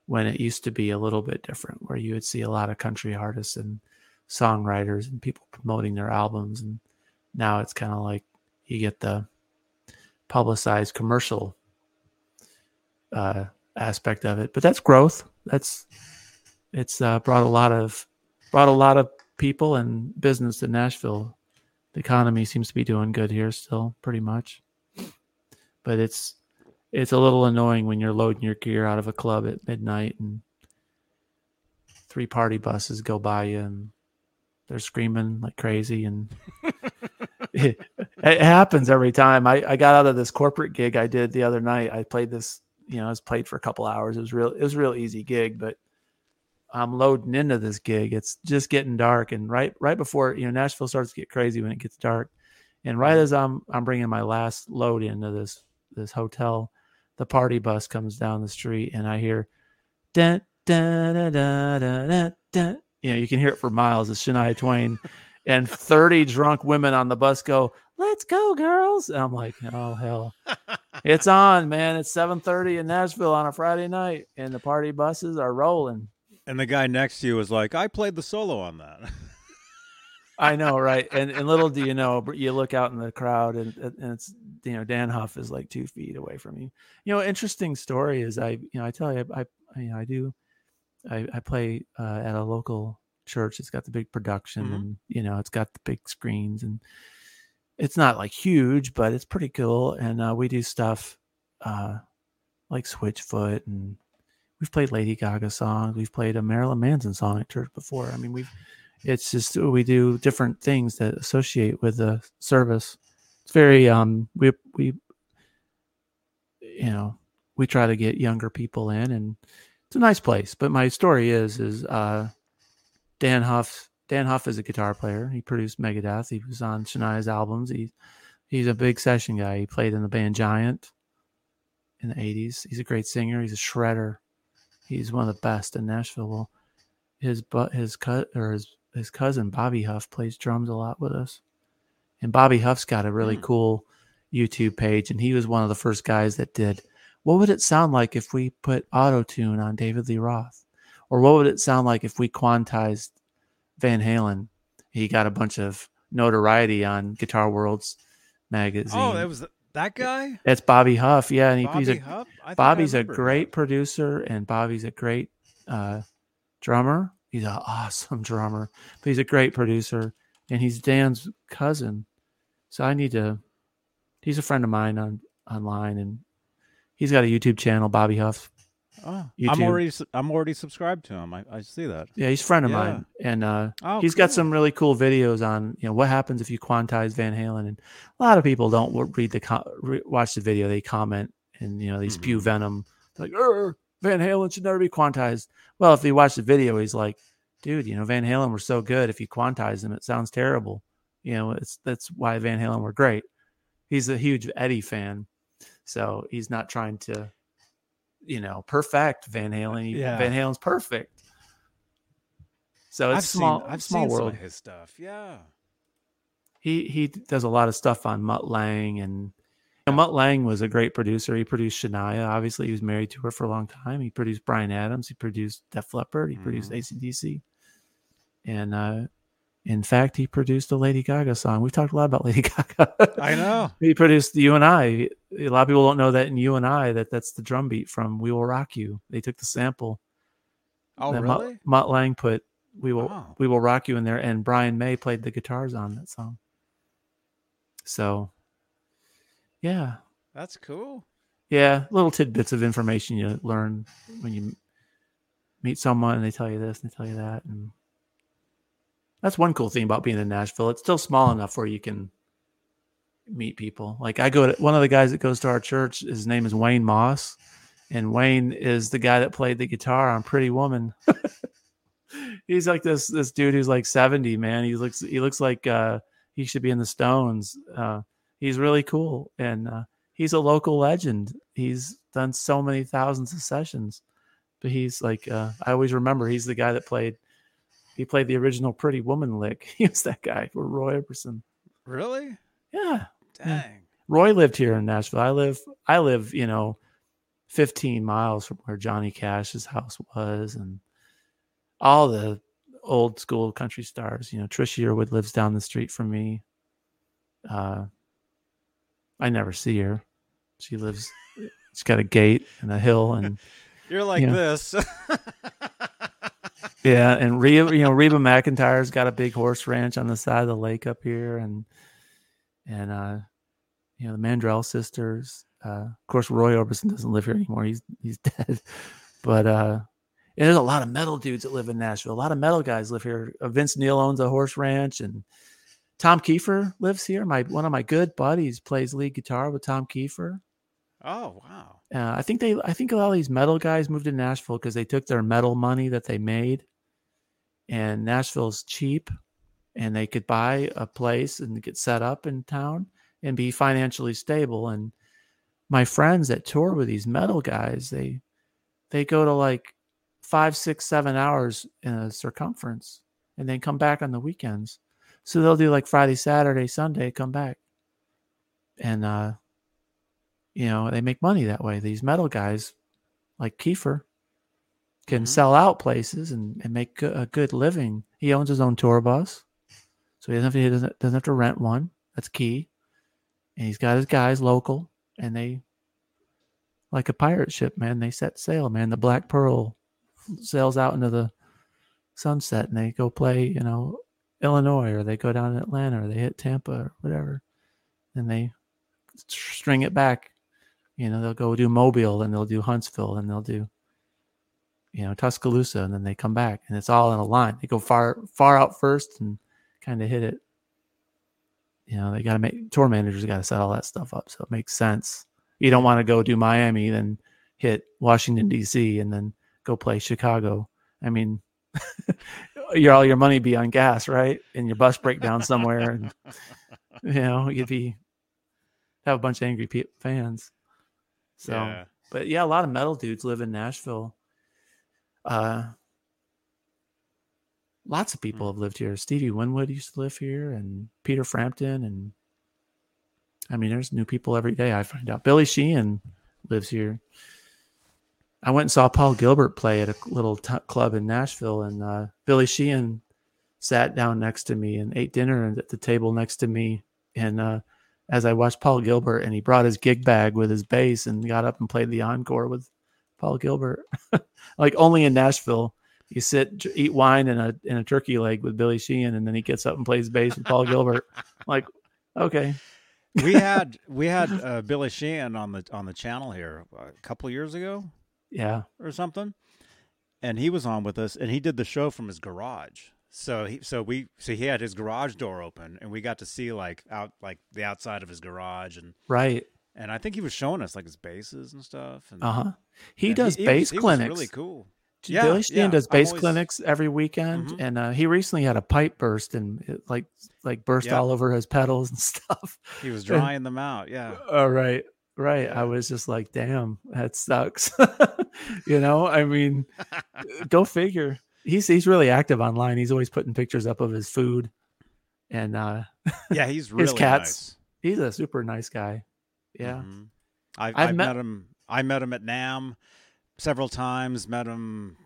when it used to be a little bit different where you would see a lot of country artists and songwriters and people promoting their albums and now it's kind of like you get the publicized commercial uh, aspect of it. But that's growth. That's it's uh, brought a lot of brought a lot of people and business to Nashville. The economy seems to be doing good here still, pretty much. But it's it's a little annoying when you're loading your gear out of a club at midnight and three party buses go by you and they're screaming like crazy and it, happens every time. I, I got out of this corporate gig I did the other night. I played this, you know, I was played for a couple hours. It was real, it was a real easy gig, but I'm loading into this gig. It's just getting dark, and right right before you know Nashville starts to get crazy when it gets dark, and right as I'm I'm bringing my last load into this this hotel, the party bus comes down the street, and I hear, dun, dun, dun, dun, dun, dun. you know, you can hear it for miles. It's Shania Twain, and 30 drunk women on the bus go, "Let's go, girls!" And I'm like, "Oh hell." It's on, man. It's 7:30 in Nashville on a Friday night, and the party buses are rolling. And the guy next to you was like, "I played the solo on that." I know, right? And and little do you know, you look out in the crowd, and and it's you know Dann Huff is like two feet away from you. You know, interesting story is I you know I tell you I, I you know I do I I play uh, at a local church. It's got the big production, Mhm. and you know it's got the big screens, and it's not like huge, but it's pretty cool. And uh, we do stuff uh, like Switchfoot, and we've played Lady Gaga songs. We've played a Marilyn Manson song at church before. I mean, we've it's just we do different things that associate with the service. It's very um we we you know we try to get younger people in, and it's a nice place. But my story is is uh Dann Huff. Dann Huff is a guitar player. He produced Megadeth. He was on Shania's albums. He he's a big session guy. He played in the band Giant in the '80s. He's a great singer. He's a shredder. He's one of the best in Nashville. Well, his but his cut or his his cousin Bobby Huff plays drums a lot with us, and Bobby Huff's got a really Hmm. cool YouTube page, and he was one of the first guys that did. What would it sound like if we put auto tune on David Lee Roth, or what would it sound like if we quantized Van Halen? He got a bunch of notoriety on Guitar World's magazine. oh, that was that guy. That's Bobby Huff, yeah, and he, Bobby he's a Huff? I think I Bobby's a great producer and Bobby's a great uh, drummer. He's an awesome drummer, but he's a great producer and he's Dann's cousin. So I need to. He's a friend of mine on online and he's got a YouTube channel, Bobby Huff. Oh, YouTube. I'm already I'm already subscribed to him. I, I see that. Yeah, he's a friend of Yeah. mine, and uh, Oh, he's got some really cool videos on you know what happens if you quantize Van Halen, and a lot of people don't read the re- watch the video. They comment and you know they spew Mhm. venom like "Err, Van Halen should never be quantized. Well, if you watch the video, he's like, dude, you know Van Halen were so good. If you quantize them, it sounds terrible. You know, it's that's why Van Halen were great. He's a huge Eddie fan, so he's not trying to, you know, perfect Van Halen. Yeah. Van Halen's perfect. So it's I've small. seen I've small seen some world. of his stuff. Yeah. He he does a lot of stuff on Mutt Lange and. you know, Mutt Lange was a great producer. He produced Shania. Obviously, he was married to her for a long time. He produced Bryan Adams. He produced Def Leppard. He produced Mhm. ACDC. And uh, in fact, he produced a Lady Gaga song. We've talked a lot about Lady Gaga. I know. he produced You and I. A lot of people don't know that in You and I that that's the drum beat from We Will Rock You. They took the sample. Oh, that really? Mutt, Lange put We Will Wow. We Will Rock You in there, and Brian May played the guitars on that song. So, yeah, That's cool. yeah, little tidbits of information you learn when you meet someone and they tell you this and they tell you that, and that's one cool thing about being in Nashville. It's still small enough where you can meet people. Like I go to one of the guys that goes to our church. His name is Wayne Moss, and Wayne is the guy that played the guitar on Pretty Woman. He's like this this dude who's like seventy. Man, he looks he looks like uh, he should be in the Stones. Uh, he's really cool, and uh, he's a local legend. He's done so many thousands of sessions, but he's like uh, I always remember he's the guy that played. He played the original Pretty Woman lick. He was that guy for Roy Orbison. Really? Yeah, Dang. Roy lived here in Nashville. I live, I live, you know, 15 miles from where Johnny Cash's house was, and all the old school country stars. You know, Trish Yearwood lives down the street from me. Uh, I never see her. She lives. She's got a gate and a hill, and You're like Yeah. this. yeah, and Reba, you know, Reba McEntire's got a big horse ranch on the side of the lake up here, and and uh, you know the Mandrell sisters. Uh, of course, Roy Orbison doesn't live here anymore; he's he's dead. But uh, and there's a lot of metal dudes that live in Nashville. A lot of metal guys live here. Uh, Vince Neil owns a horse ranch, and Tom Keifer lives here. My one of my good buddies plays lead guitar with Tom Keifer. oh, wow. Uh, I think they, I think a lot of these metal guys moved to Nashville because they took their metal money that they made, and Nashville's cheap, and they could buy a place and get set up in town and be financially stable. And my friends that tour with these metal guys, they, they go to like five, six, seven hours in a circumference, and then come back on the weekends. So they'll do like Friday, Saturday, Sunday, come back, and uh, you know they make money that way these metal guys like keifer can Mhm. sell out places and, and make a good living he owns his own tour bus so he doesn't have to, doesn't, doesn't have to rent one. That's key. And he's got his guys local and they like a pirate ship man they set sail man. The black pearl sails out into the sunset and they go play you know illinois or they go down to atlanta or they hit tampa or whatever. And they string it back. You know, they'll go do Mobile, and they'll do Huntsville, and they'll do, you know, Tuscaloosa, and then they come back, and it's all in a line. They go far, far out first, and kind of hit it. You know, they got to make tour managers got to set all that stuff up, so it makes sense. You don't want to go do Miami, then hit Washington D.C., and then go play Chicago. I mean, your all your money be on gas, right? And your bus break down somewhere, and you know, you'd be have a bunch of angry pe- fans. So, Yeah. but yeah, a lot of metal dudes live in Nashville. Uh, lots of people have lived here. Stevie Winwood used to live here, and Peter Frampton, and I mean, there's new people every day. I find out Billy Sheehan lives here. I went and saw Paul Gilbert play at a little t- club in Nashville, and uh, Billy Sheehan sat down next to me and ate dinner at the table next to me. And uh, as I watched Paul Gilbert, and he brought his gig bag with his bass and got up and played the encore with Paul Gilbert. like only in Nashville, you sit, eat wine and a and a turkey leg with Billy Sheehan, and then he gets up and plays bass with Paul Gilbert. Like, okay, we had we had uh, Billy Sheehan on the on the channel here a couple of years ago. Yeah. or something. And he was on with us, and he did the show from his garage. So he, so we, so he had his garage door open, and we got to see like out, like the outside of his garage, and Right. and I think he was showing us like his bases and stuff. And Uh huh. He does he bass was- he was clinics. really cool. Yeah, Billy Steen yeah, does bass always- clinics every weekend, Mhm. and uh, he recently had a pipe burst and it, like like burst Yeah. all over his pedals and stuff. He was drying them out. Yeah. Oh, right, right. Yeah. I was just like, damn, that sucks. you know, I mean, go figure. He's he's really active online. He's always putting pictures up of his food, and uh, Yeah, he's really cats. he's a super nice guy. nice. Yeah, Mhm. I've, I've I've met- met him. I met him at NAMM several times. Met him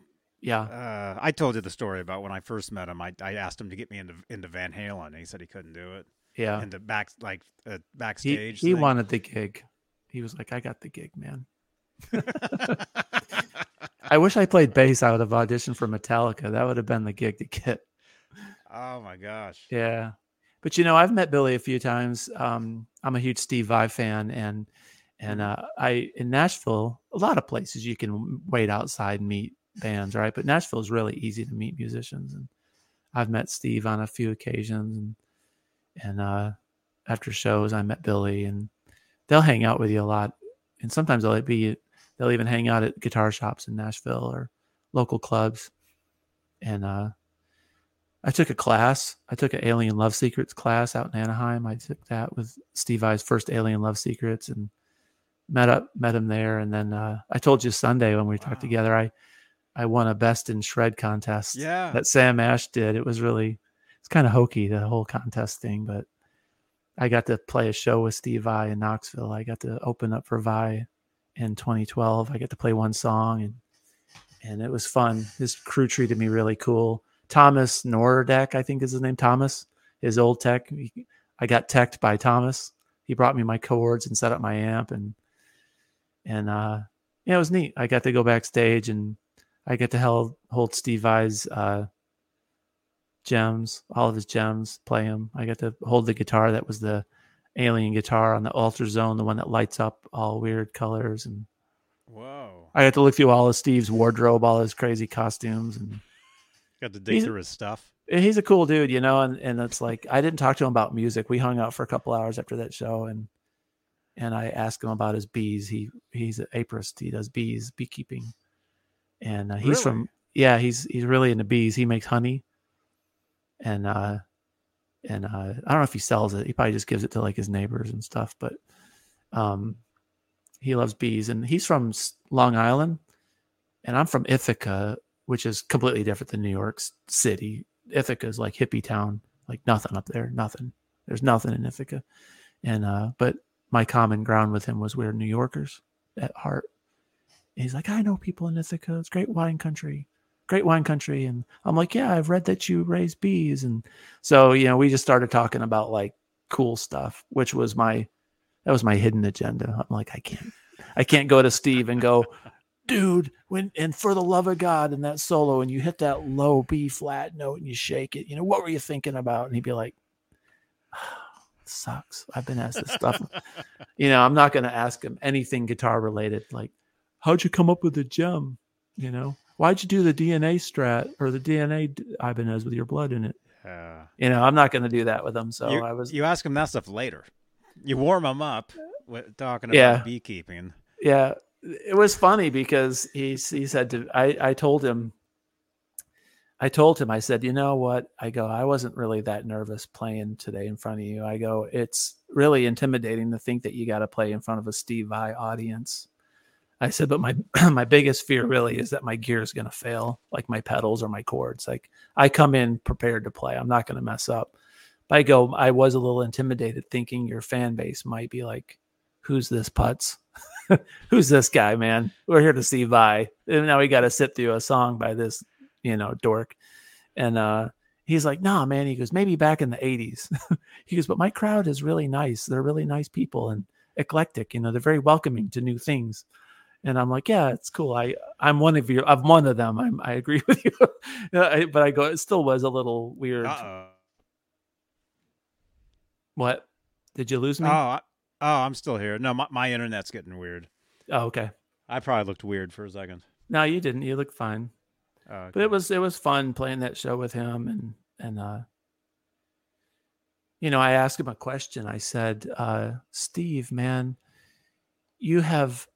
yeah. Uh, I told you the story about when I first met him. I, I asked him to get me into into Van Halen. And he said he couldn't do it. Yeah. Into back like uh, backstage. he thing. wanted the gig. He was like, I got the gig, man. I wish I played bass. I would have auditioned for Metallica. That would have been the gig to get. oh my gosh. Yeah. But you know, I've met Billy a few times. Um, I'm a huge Steve Vai fan and and uh, I in Nashville, a lot of places you can wait outside and meet bands, right? But Nashville is really easy to meet musicians and I've met Steve on a few occasions and and uh after shows I met Billy and they'll hang out with you a lot. And sometimes they'll be they'll even hang out at guitar shops in Nashville or local clubs. And uh I took a class. I took an Alien Love Secrets class out in Anaheim. I took that with Steve Vai's first Alien Love Secrets and met up met him there. And then uh, I told you Sunday when we Wow. talked together, I I won a best in shred contest Yeah. that Sam Ash did. It was really it's kind of hokey the whole contest thing, but I got to play a show with Steve Vai in Knoxville. I got to open up for Vai in 2012. I got to play one song and and it was fun. His crew treated me really cool. Thomas Nordegg, I think is his name. Thomas, his old tech. I got teched by Thomas. He brought me my chords and set up my amp and and uh yeah, it was neat. I got to go backstage and I get to held, hold Steve Vai's uh JEMs, all of his JEMs, play him. I got to hold the guitar that was the alien guitar on the Ultra Zone, the one that lights up all weird colors and Whoa. I got to look through all of Steve's wardrobe, all his crazy costumes, and Got to dig through his stuff. he's a cool dude, you know. And and it's like I didn't talk to him about music. We hung out for a couple hours after that show, and and I asked him about his bees. He he's an apiarist. He does bees, beekeeping, and uh, he's Really? from yeah. He's he's really into bees. He makes honey, and uh, and uh, I don't know if he sells it. He probably just gives it to like his neighbors and stuff. But um, he loves bees, and he's from Long Island, and I'm from Ithaca, which is completely different than New York City. Ithaca is like hippie town, like nothing up there, nothing. There's nothing in Ithaca, and uh, but my common ground with him was we're New Yorkers at heart. And he's like, I know people in Ithaca. It's great wine country, great wine country, and I'm like, yeah, I've read that you raise bees, and so you know, we just started talking about like cool stuff, which was my that was my hidden agenda. I'm like, I can't, I can't go to Steve and go, dude, when and for the love of God, in that solo, and you hit that low B flat note and you shake it, you know, what were you thinking about? And he'd be like, sucks. I've been asked this stuff. you know, I'm not going to ask him anything guitar related, like, how'd you come up with the JEM? You know, why'd you do the DNA strat or the DNA Ibanez with your blood in it? Yeah. You know, I'm not going to do that with him. So you, I was, you ask him that stuff later. You warm him up with talking about Yeah. beekeeping. yeah it was funny because he he said to I I told him I told him I said you know what? I go I wasn't really that nervous playing today in front of you. I go it's really intimidating to think that you got to play in front of a Steve Vai audience. I said but my my biggest fear really is that my gear is going to fail like my pedals or my chords like I come in prepared to play I'm not going to mess up. But I go I was a little intimidated thinking your fan base might be like who's this putz? Who's this guy, man? We're here to see Vai. And now we got to sit through a song by this, you know, dork. And uh, he's like, nah, man. He goes, maybe back in the 80s. he goes, but my crowd is really nice. They're really nice people and eclectic. You know, they're very welcoming to new things. And I'm like, yeah, it's cool. I I'm one of you. I'm one of them. I'm, I agree with you. I- but I go, it still was a little weird. Uh oh. What? Did you lose me? Oh, I- oh, I'm still here. No, my, my internet's getting weird. oh, okay. I probably looked weird for a second. No, you didn't. You looked fine. Oh, But it was it was fun playing that show with him and and uh you know, I asked him a question. I said, uh, Steve, man, you have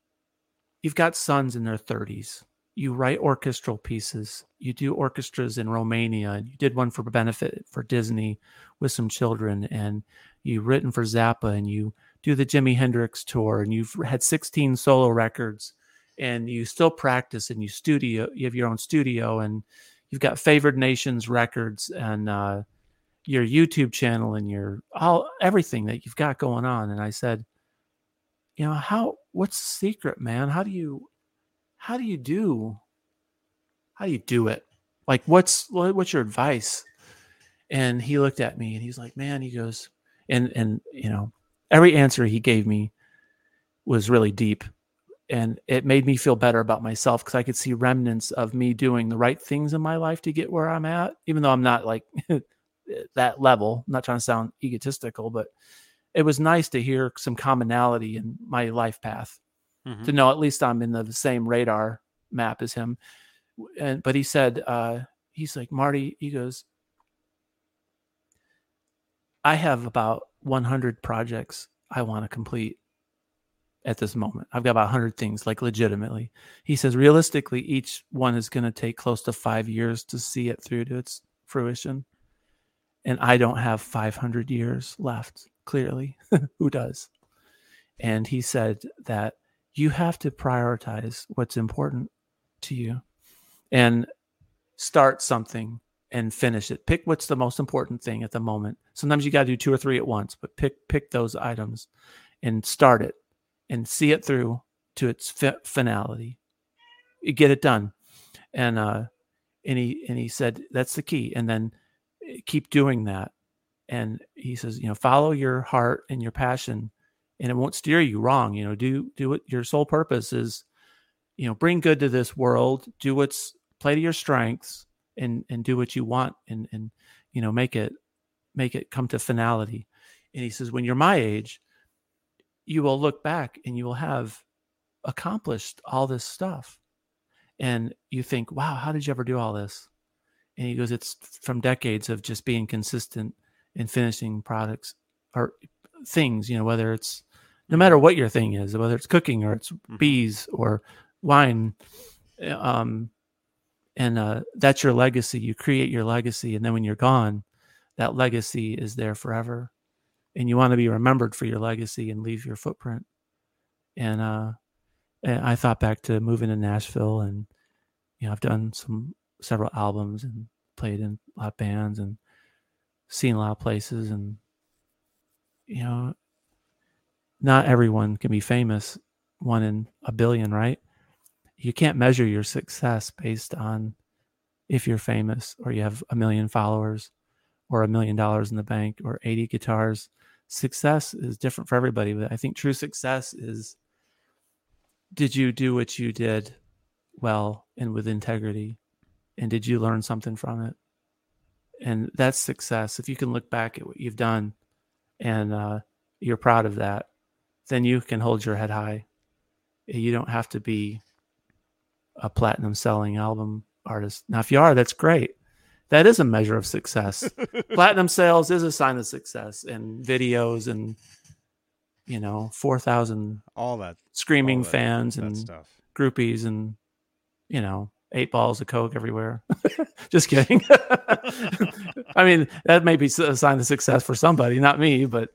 you've got sons in their 30s. You write orchestral pieces. You do orchestras in Romania and you did one for benefit for Disney with some children and you've written for Zappa and you do the Jimi Hendrix tour and you've had 16 solo records and you still practice and you studio you have your own studio and you've got favored nations records and uh, your youtube channel and your all everything that you've got going on. And i said you know how what's the secret man? How do you how do you do how do you do it? Like what's what- what's your advice? And he looked at me and he's like man he goes and and you know every answer he gave me was really deep and it made me feel better about myself because I could see remnants of me doing the right things in my life to get where I'm at, even though I'm not like that level. I'm not trying to sound egotistical, but it was nice to hear some commonality in my life path Mhm. to know at least I'm in the same radar map as him. And but he said, uh, he's like Marty. He goes, I have about 100 projects I want to complete at this moment. I've got about 100 things, like legitimately. He says, realistically, each one is going to take close to five years to see it through to its fruition. And I don't have 500 years left, clearly. Who does? And he said that you have to prioritize what's important to you and start something and finish it. Pick what's the most important thing at the moment. Sometimes you got to do two or three at once, but pick pick those items and start it and see it through to its fi- finality. You get it done. And uh and he and he said that's the key and then eh, keep doing that. And he says, you know, follow your heart and your passion and it won't steer you wrong, you know, do do what your sole purpose is you know, bring good to this world, do what's play to your strengths and and do what you want and and you know, make it make it come to finality. And he says when you're my age, you will look back and you will have accomplished all this stuff. And you think, wow, how did you ever do all this? And he goes, it's from decades of just being consistent in finishing products or things, you know, whether it's no matter what your thing is, whether it's cooking or it's bees or wine. Um, and uh, that's your legacy. You create your legacy. And then when you're gone, that legacy is there forever and you want to be remembered for your legacy and leave your footprint. And uh, I thought back to moving to Nashville, and you know I've done some several albums and played in a lot of bands and seen a lot of places, and you know, not everyone can be famous, one in a billion, right? You can't measure your success based on if you're famous or you have a million followers or a million dollars in the bank or 80 guitars. Success is different for everybody but i think true success is did you do what you did well and with integrity? And did you learn something from it? And that's success. If you can look back at what you've done and uh, you're proud of that then you can hold your head high. You don't have to be a platinum selling album artist. Now if you are that's great that is a measure of success. Platinum sales is a sign of success, and videos and you know four thousand All that screaming all that- fans that and stuff. groupies and you know eight balls of coke everywhere. Just kidding. I mean that may be a sign of success for somebody, not me, but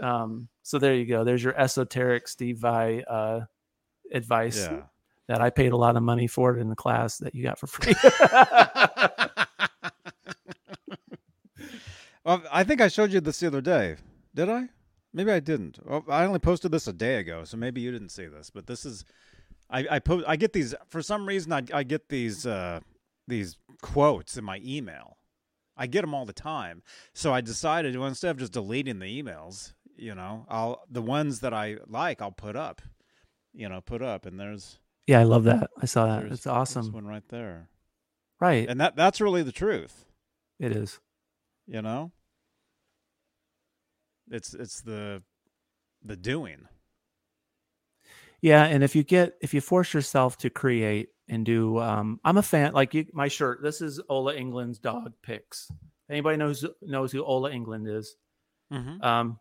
um, so there you go. There's your esoteric Steve Vai uh, advice Yeah. that I paid a lot of money for it in the class that you got for free. Well, I think I showed you this the other day. Did I? Maybe I didn't. Well, I only posted this a day ago, so maybe you didn't see this. But this is, I I post. I get these for some reason. I I get these uh these quotes in my email. I get them all the time. So I decided well, instead of just deleting the emails, you know, I'll the ones that I like, I'll put up. You know, put up, and there's yeah, I love that. I saw that. It's this awesome. one right there, Right. and that that's really the truth. It is. You know it's it's the the doing Yeah, and if you get if you force yourself to create and do, um, I'm a fan. Like you, my shirt. This is Ola Englund's dog picks. Anybody knows knows who Ola Englund is? Mm-hmm. Um,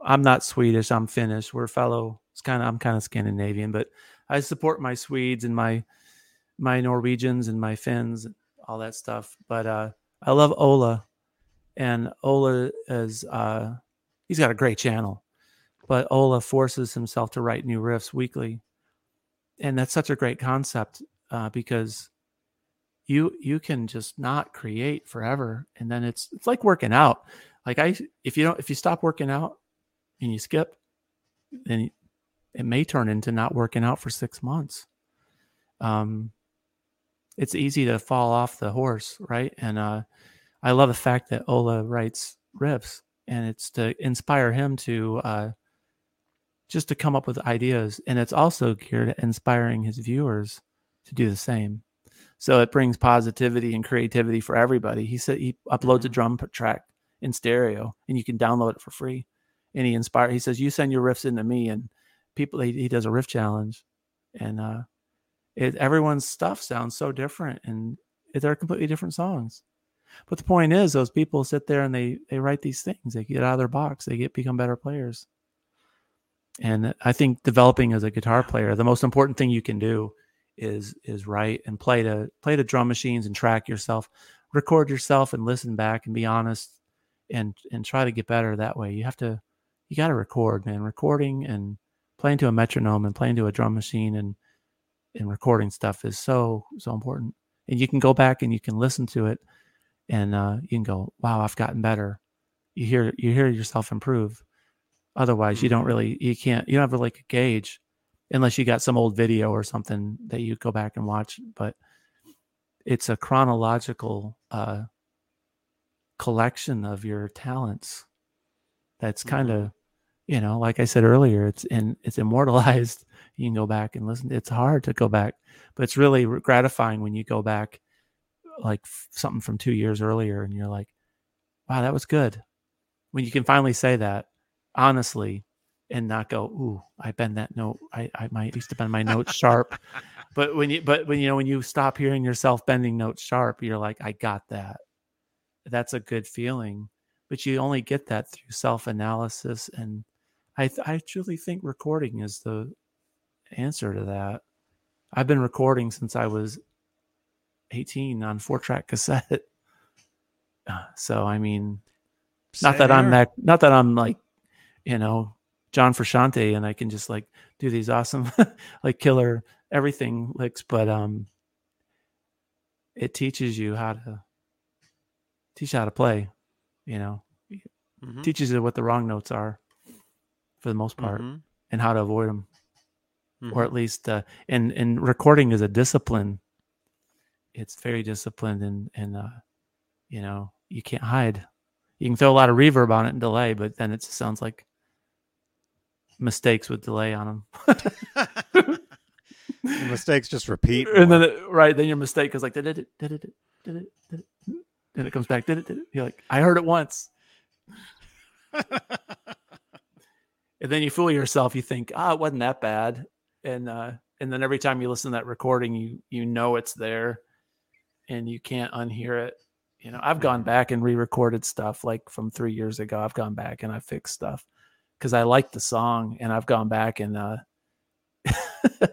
I'm not Swedish. I'm Finnish. We're fellow. It's kind of I'm kind of Scandinavian, but I support my Swedes and my my Norwegians and my Finns, all that stuff. But uh, I love Ola, and Ola is uh, he's got a great channel, but Ola forces himself to write new riffs weekly, and that's such a great concept uh, because you you can just not create forever, and then it's it's like working out. Like I, if you don't, if you stop working out and you skip, then it may turn into not working out for six months. Um, it's easy to fall off the horse, right? And uh, I love the fact that Ola writes riffs, and it's to inspire him to uh, just to come up with ideas, and it's also geared at inspiring his viewers to do the same. So it brings positivity and creativity for everybody. He said he uploads a drum track in stereo, and you can download it for free. And he inspire. He says, "You send your riffs into me, and people." He, he does a riff challenge, and uh, it, everyone's stuff sounds so different, and they're completely different songs. But the point is, those people sit there and they they write these things. They get out of their box. They get become better players. And I think developing as a guitar player, the most important thing you can do is is write and play to play to drum machines and track yourself, record yourself and listen back and be honest and and try to get better that way. You have to you got to record, man. Recording and playing to a metronome and playing to a drum machine and and recording stuff is so so important. And you can go back and you can listen to it and uh, you can go, "Wow, I've gotten better." You hear you hear yourself improve. Otherwise, you don't really you can't you don't have like a gauge unless you got some old video or something that you go back and watch. But it's a chronological uh, collection of your talents. That's kind of, you know, like I said earlier, it's in it's immortalized. You can go back and listen. It's hard to go back, but it's really gratifying when you go back, like f- something from two years earlier, and you're like, "Wow, that was good." When you can finally say that honestly, and not go, "Ooh, I bend that note. I I might used to bend my notes sharp." But when you but when you know when you stop hearing yourself bending notes sharp, you're like, "I got that." That's a good feeling, but you only get that through self analysis, and I th- I truly think recording is the answer to that. I've been recording since I was 18 on four track cassette. Uh, So I mean, not that I'm that not that I'm like, you know, John Frusciante and I can just like do these awesome like killer everything licks, but um it teaches you how to teach how to play, you know, Mhm. teaches you what the wrong notes are for the most part Mhm. and how to avoid them or Mhm. at least uh and and recording is a discipline it's very disciplined and and uh you know you can't hide. You can throw a lot of reverb on it and delay but then it sounds like mistakes with delay on them The mistakes just repeat. and then it, right then your mistake is like did it did it did it did it? Then it comes back did it did it? You're like i heard it once. And then you fool yourself. You think ah it wasn't that bad. And uh and then every time you listen to that recording you you know it's there and you can't unhear it you know i've gone Mhm. back and re-recorded stuff like from three years ago i've gone back and i fixed stuff because i like the song and i've gone back and uh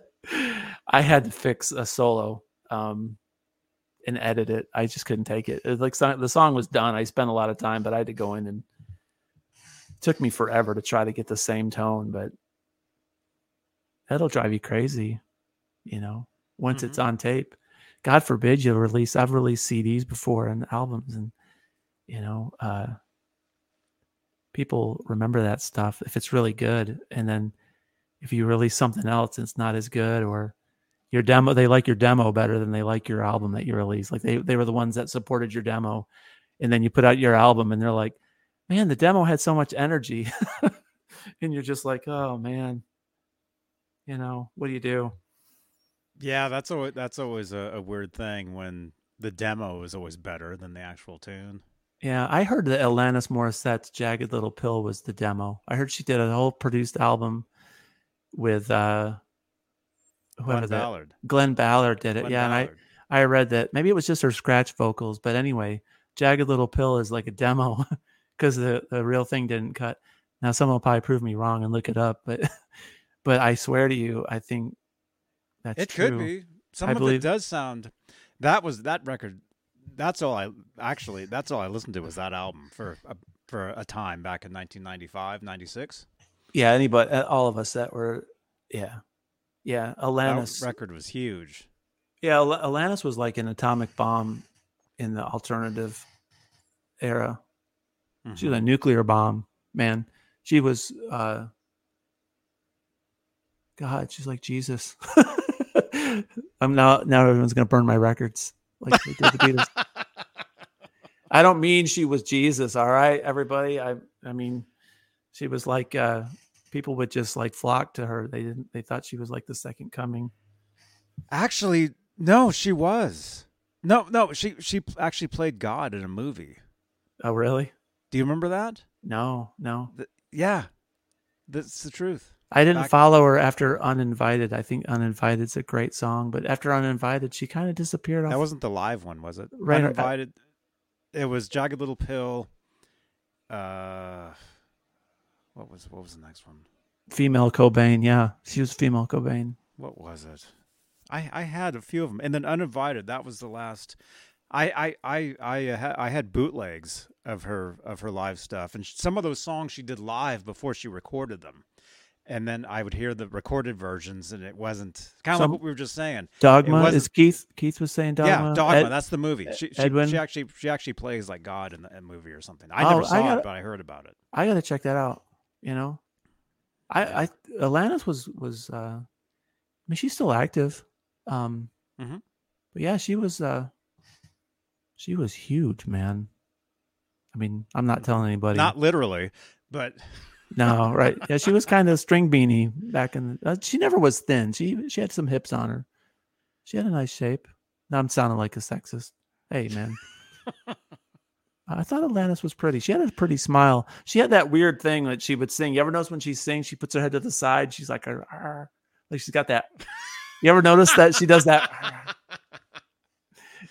i had to fix a solo um and edit it i just couldn't take it, it like the song was done i spent a lot of time but i had to go in and took me forever to try to get the same tone, but that'll drive you crazy, you know, once it's on tape. God forbid you release, I've released CDs before and albums, and, you know, uh, people remember that stuff if it's really good. And then if you release something else, it's not as good, or your demo, they like your demo better than they like your album that you released. Like they, they were the ones that supported your demo. And then you put out your album and they're like, man, the demo had so much energy. and you're just like, oh man, you know, what do you do? Yeah, that's always that's always a, a weird thing when the demo is always better than the actual tune. Yeah, I heard that Alanis Morissette's Jagged Little Pill was the demo. I heard she did a whole produced album with uh whoever Glenn that Ballard. Glenn Ballard did it. Glenn yeah, and I I read that maybe it was just her scratch vocals, but anyway, Jagged Little Pill is like a demo because the the real thing didn't cut. Now someone will probably prove me wrong and look it up, but but I swear to you, I think that's it true. could be. Some I of believe- it does sound. That was that record. That's all I actually. That's all I listened to was that album for a, for a time back in 1995, 96. Yeah, anybody, uh, all of us that were, yeah, yeah. That Alanis, record was huge. yeah, Al- Alanis was like an atomic bomb in the alternative era. She was a nuclear bomb, man. She was uh God, she's like Jesus. I'm now now everyone's gonna burn my records like they did the Beatles. I don't mean she was Jesus, all right, everybody. I I mean she was like uh people would just like flock to her. They didn't they thought she was like the second coming. Actually, no, she was. No, no, she she actually played God in a movie. Oh really? Do you remember that? No, no. Th- yeah, that's the truth. I didn't follow her after Uninvited. I think Uninvited's a great song, but after Uninvited, she kind of disappeared off. That wasn't the live one, was it? Right, Uninvited. It was Jagged Little Pill. Uh, what was what was the next one? female Cobain. Yeah, she was female Cobain. What was it? I I had a few of them, and then Uninvited. That was the last. I I I I uh, I had bootlegs of her of her live stuff, and some of those songs she did live before she recorded them, and then I would hear the recorded versions, and it wasn't kind of Some- like what we were just saying. Dogma is Keith. Keith was saying Dogma. Yeah, Dogma. Ed- that's the movie. She, she, Edwin? she actually she actually plays like God in the movie or something. I Oh, never I saw gotta- it, but I heard about it. I gotta check that out. You know, I I Alanis was was. uh I mean, she's still active. Um, Mhm. but yeah, she was. uh She was huge, man. I mean, I'm not telling anybody. Not literally, but No, right? Yeah, she was kind of string beanie back in. The, uh, she never was thin. She she had some hips on her. She had a nice shape. Now I'm sounding like a sexist. Hey, man. I thought Alanis was pretty. She had a pretty smile. She had that weird thing that she would sing. You ever notice when she sings, she puts her head to the side. She's like, "Arr, arr." like she's got that. You ever notice that she does that?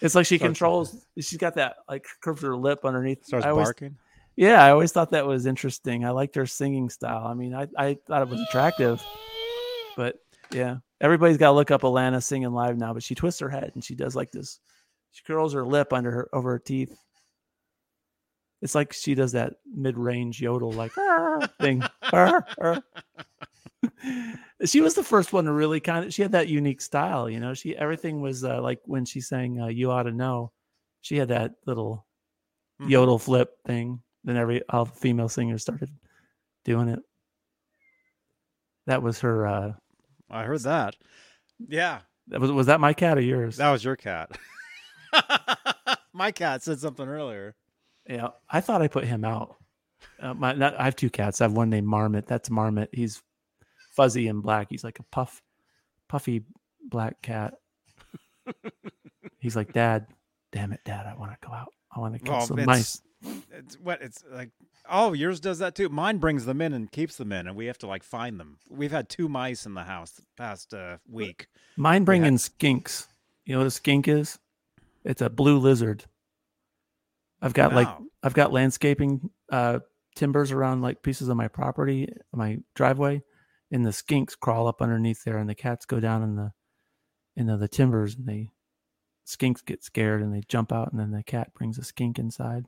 It's like she Starts- controls. She's got that like curves her lip underneath. starts I always, barking. Yeah, I always thought that was interesting. I liked her singing style. I mean, I, I thought it was attractive, but yeah, everybody's got to look up Alana singing live now. But she twists her head and she does like this. She curls her lip under her over her teeth. It's like she does that mid-range yodel like thing. She was the first one to really kind of. She had that unique style, you know. She everything was uh, like when she sang uh, "You Ought to Know." She had that little Mhm. yodel flip thing. Then every all the female singers started doing it. That was her. uh I heard that. Yeah, that was was that my cat or yours? that was your cat. My cat said something earlier. Yeah, I thought I put him out. Uh, my, not, I have two cats. I have one named Marmot. That's Marmot. He's fuzzy and black. He's like a puff, puffy black cat. He's like, Dad, damn it, Dad, I want to go out. I want to kill Well, some mice. It's what it's like. Oh, yours does that too. Mine brings them in and keeps them in, and we have to like find them. We've had two mice in the house the past uh, week. Mine bring had- in skinks. You know what a skink is? It's a blue lizard. I've got like I've got landscaping uh timbers around like pieces of my property, my driveway, and the skinks crawl up underneath there and the cats go down in the into the timbers and they skinks get scared and they jump out and then the cat brings a skink inside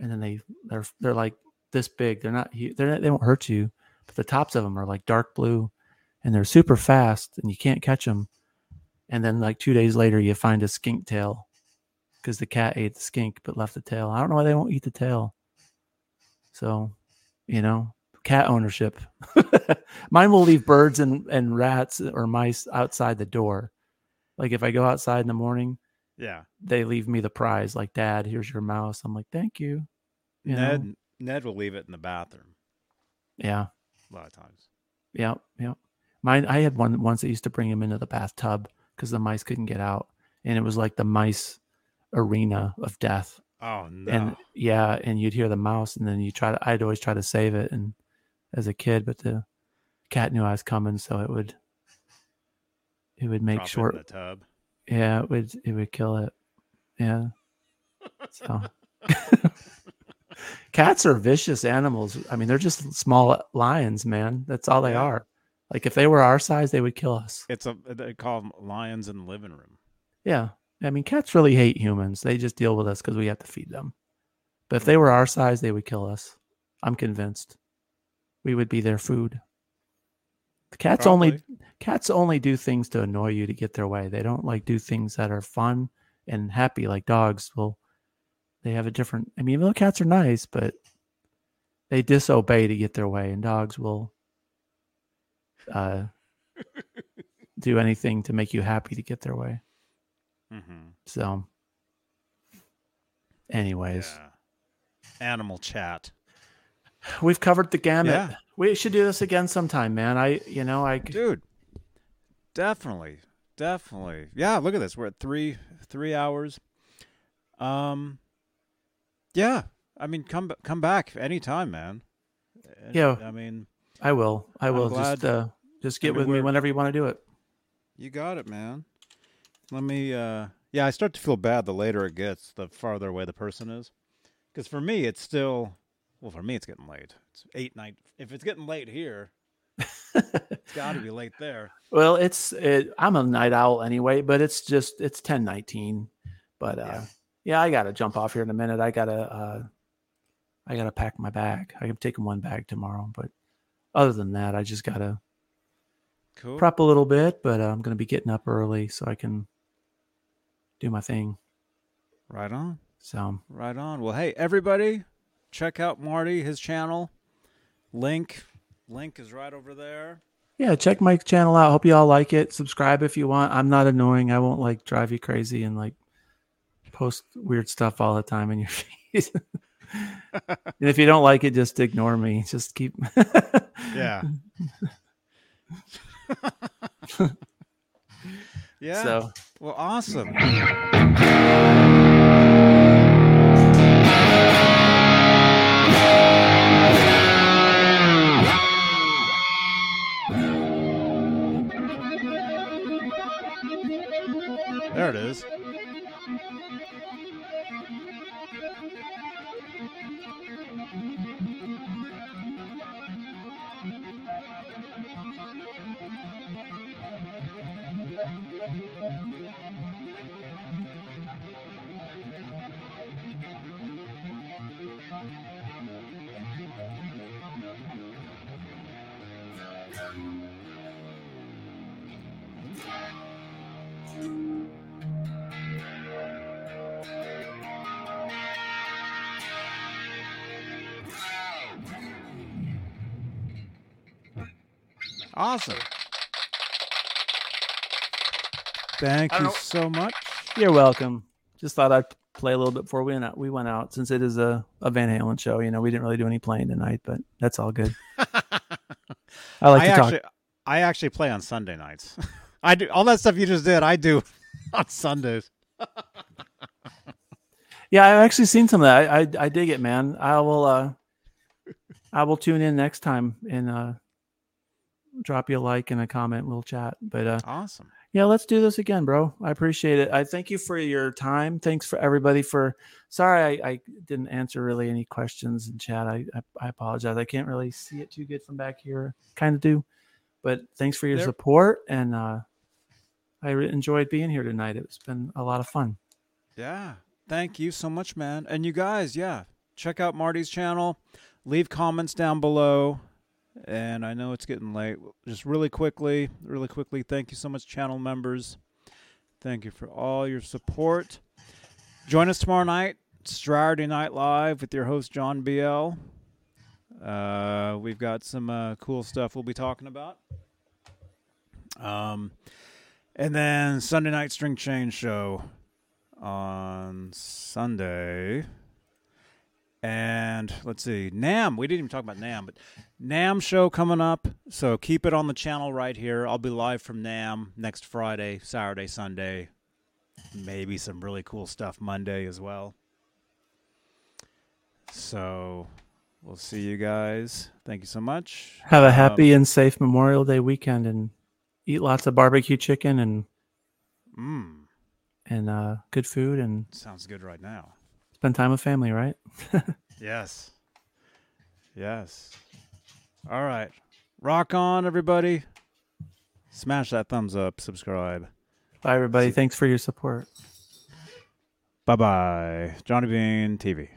and then they they're they're like this big. They're not they're not, they won't hurt you, but the tops of them are like dark blue and they're super fast and you can't catch them. And then like 2 days later you find a skink tail because the cat ate the skink but left the tail. I don't know why they won't eat the tail. So, you know, cat ownership. Mine will leave birds and, and rats or mice outside the door. Like if I go outside in the morning, Yeah, they leave me the prize. Like, Dad, here's your mouse. I'm like, thank you. You know? Ned Ned will leave it in the bathroom Yeah, a lot of times. yeah, yeah. Mine, I had one once that used to bring him into the bathtub because the mice couldn't get out, and it was like the mice arena of death. Oh no! and yeah and you'd hear the mouse and then you try to i'd always try to save it and as a kid but the cat knew i was coming so it would it would make Drop short. tub. Yeah, it would it would kill it. Yeah. So cats are vicious animals. I mean, they're just small lions, man. That's all they are. Like if they were our size, they would kill us. It's a they call them lions in the living room. Yeah. I mean, cats really hate humans. They just deal with us because we have to feed them. But if they were our size, they would kill us. I'm convinced. We would be their food. Cats only cats only do things to annoy you to get their way. They don't like do things that are fun and happy like dogs will. They have a different. I mean, even though cats are nice, but they disobey to get their way, and dogs will uh, do anything to make you happy to get their way. Mm-hmm. So, anyways, Yeah. Animal chat. We've covered the gamut. Yeah. We should do this again sometime, man. I, you know, I Dude. Definitely. Definitely. Yeah, look at this. We're at three three hours. Um Yeah. I mean come come back anytime, man. Yeah. I mean, I will. I will just uh, just get with me whenever you want to do it. you got it, man. Let me uh yeah, I start to feel bad the later it gets, the farther away the person is. Cuz for me it's still well, for me it's getting late. It's 8 night. If it's getting late here, it's got to be late there. Well, it's it, I'm a night owl anyway, but it's just it's ten nineteen. But uh, Yeah. yeah. I gotta jump off here in a minute. I gotta uh, I gotta pack my bag. I'm taking one bag tomorrow, but other than that, I just gotta Cool. prep a little bit. But uh, I'm gonna be getting up early so I can do my thing. right on. So Right on. Well, hey everybody, check out Marty his channel. Link link is right over there. yeah, check my channel out. Hope you all like it. Subscribe if you want. I'm not annoying. I won't like drive you crazy and like post weird stuff all the time in your feed. and if you don't like it, just ignore me. Just keep. Yeah. yeah. So well, awesome. There it is. Awesome. Thank you know- so much. you're welcome. Just thought I'd play a little bit before we went out. We went out since it is a, a Van Halen show. You know, we didn't really do any playing tonight, but that's all good. I like I to actually, talk. I actually play on Sunday nights. I do all that stuff you just did. I do on Sundays. Yeah, I've actually seen some of that. I, I I dig it, man. I will uh I will tune in next time and uh drop you a like and a comment. We'll chat. But uh Awesome. yeah, let's do this again, bro. I appreciate it. I thank you for your time. Thanks for everybody for sorry I, I didn't answer really any questions in chat. I, I I apologize. I can't really see it too good from back here. Kind of do. But thanks for your There- support and uh I re- enjoyed being here tonight. It's been a lot of fun. Yeah. Thank you so much, man. And you guys, yeah, check out Marty's channel. Leave comments down below. And I know it's getting late. Just really quickly, really quickly, thank you so much, channel members. Thank you for all your support. Join us tomorrow night, Saturday Night Live with your host, John BL. Uh, we've got some uh, cool stuff we'll be talking about. Um, and then Sunday night string chain show on Sunday. And let's see, NAMM. We didn't even talk about NAMM, but NAMM show coming up. So keep it on the channel right here. I'll be live from NAMM next Friday, Saturday, Sunday. Maybe some really cool stuff Monday as well. So we'll see you guys. Thank you so much. Have a Um, happy and safe Memorial Day weekend and eat lots of barbecue chicken and Mmm. and uh, good food and Sounds good right now. Spend time with family. Right? Yes. Yes. All right. Rock on, everybody. Smash that thumbs up, subscribe. Bye, everybody. Thanks for your support. Bye bye. Johnny Bean TV.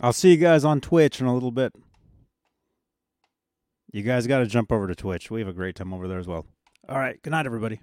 I'll see you guys on Twitch in a little bit. You guys got to jump over to Twitch. We have a great time over there as well. All right. Good night, everybody.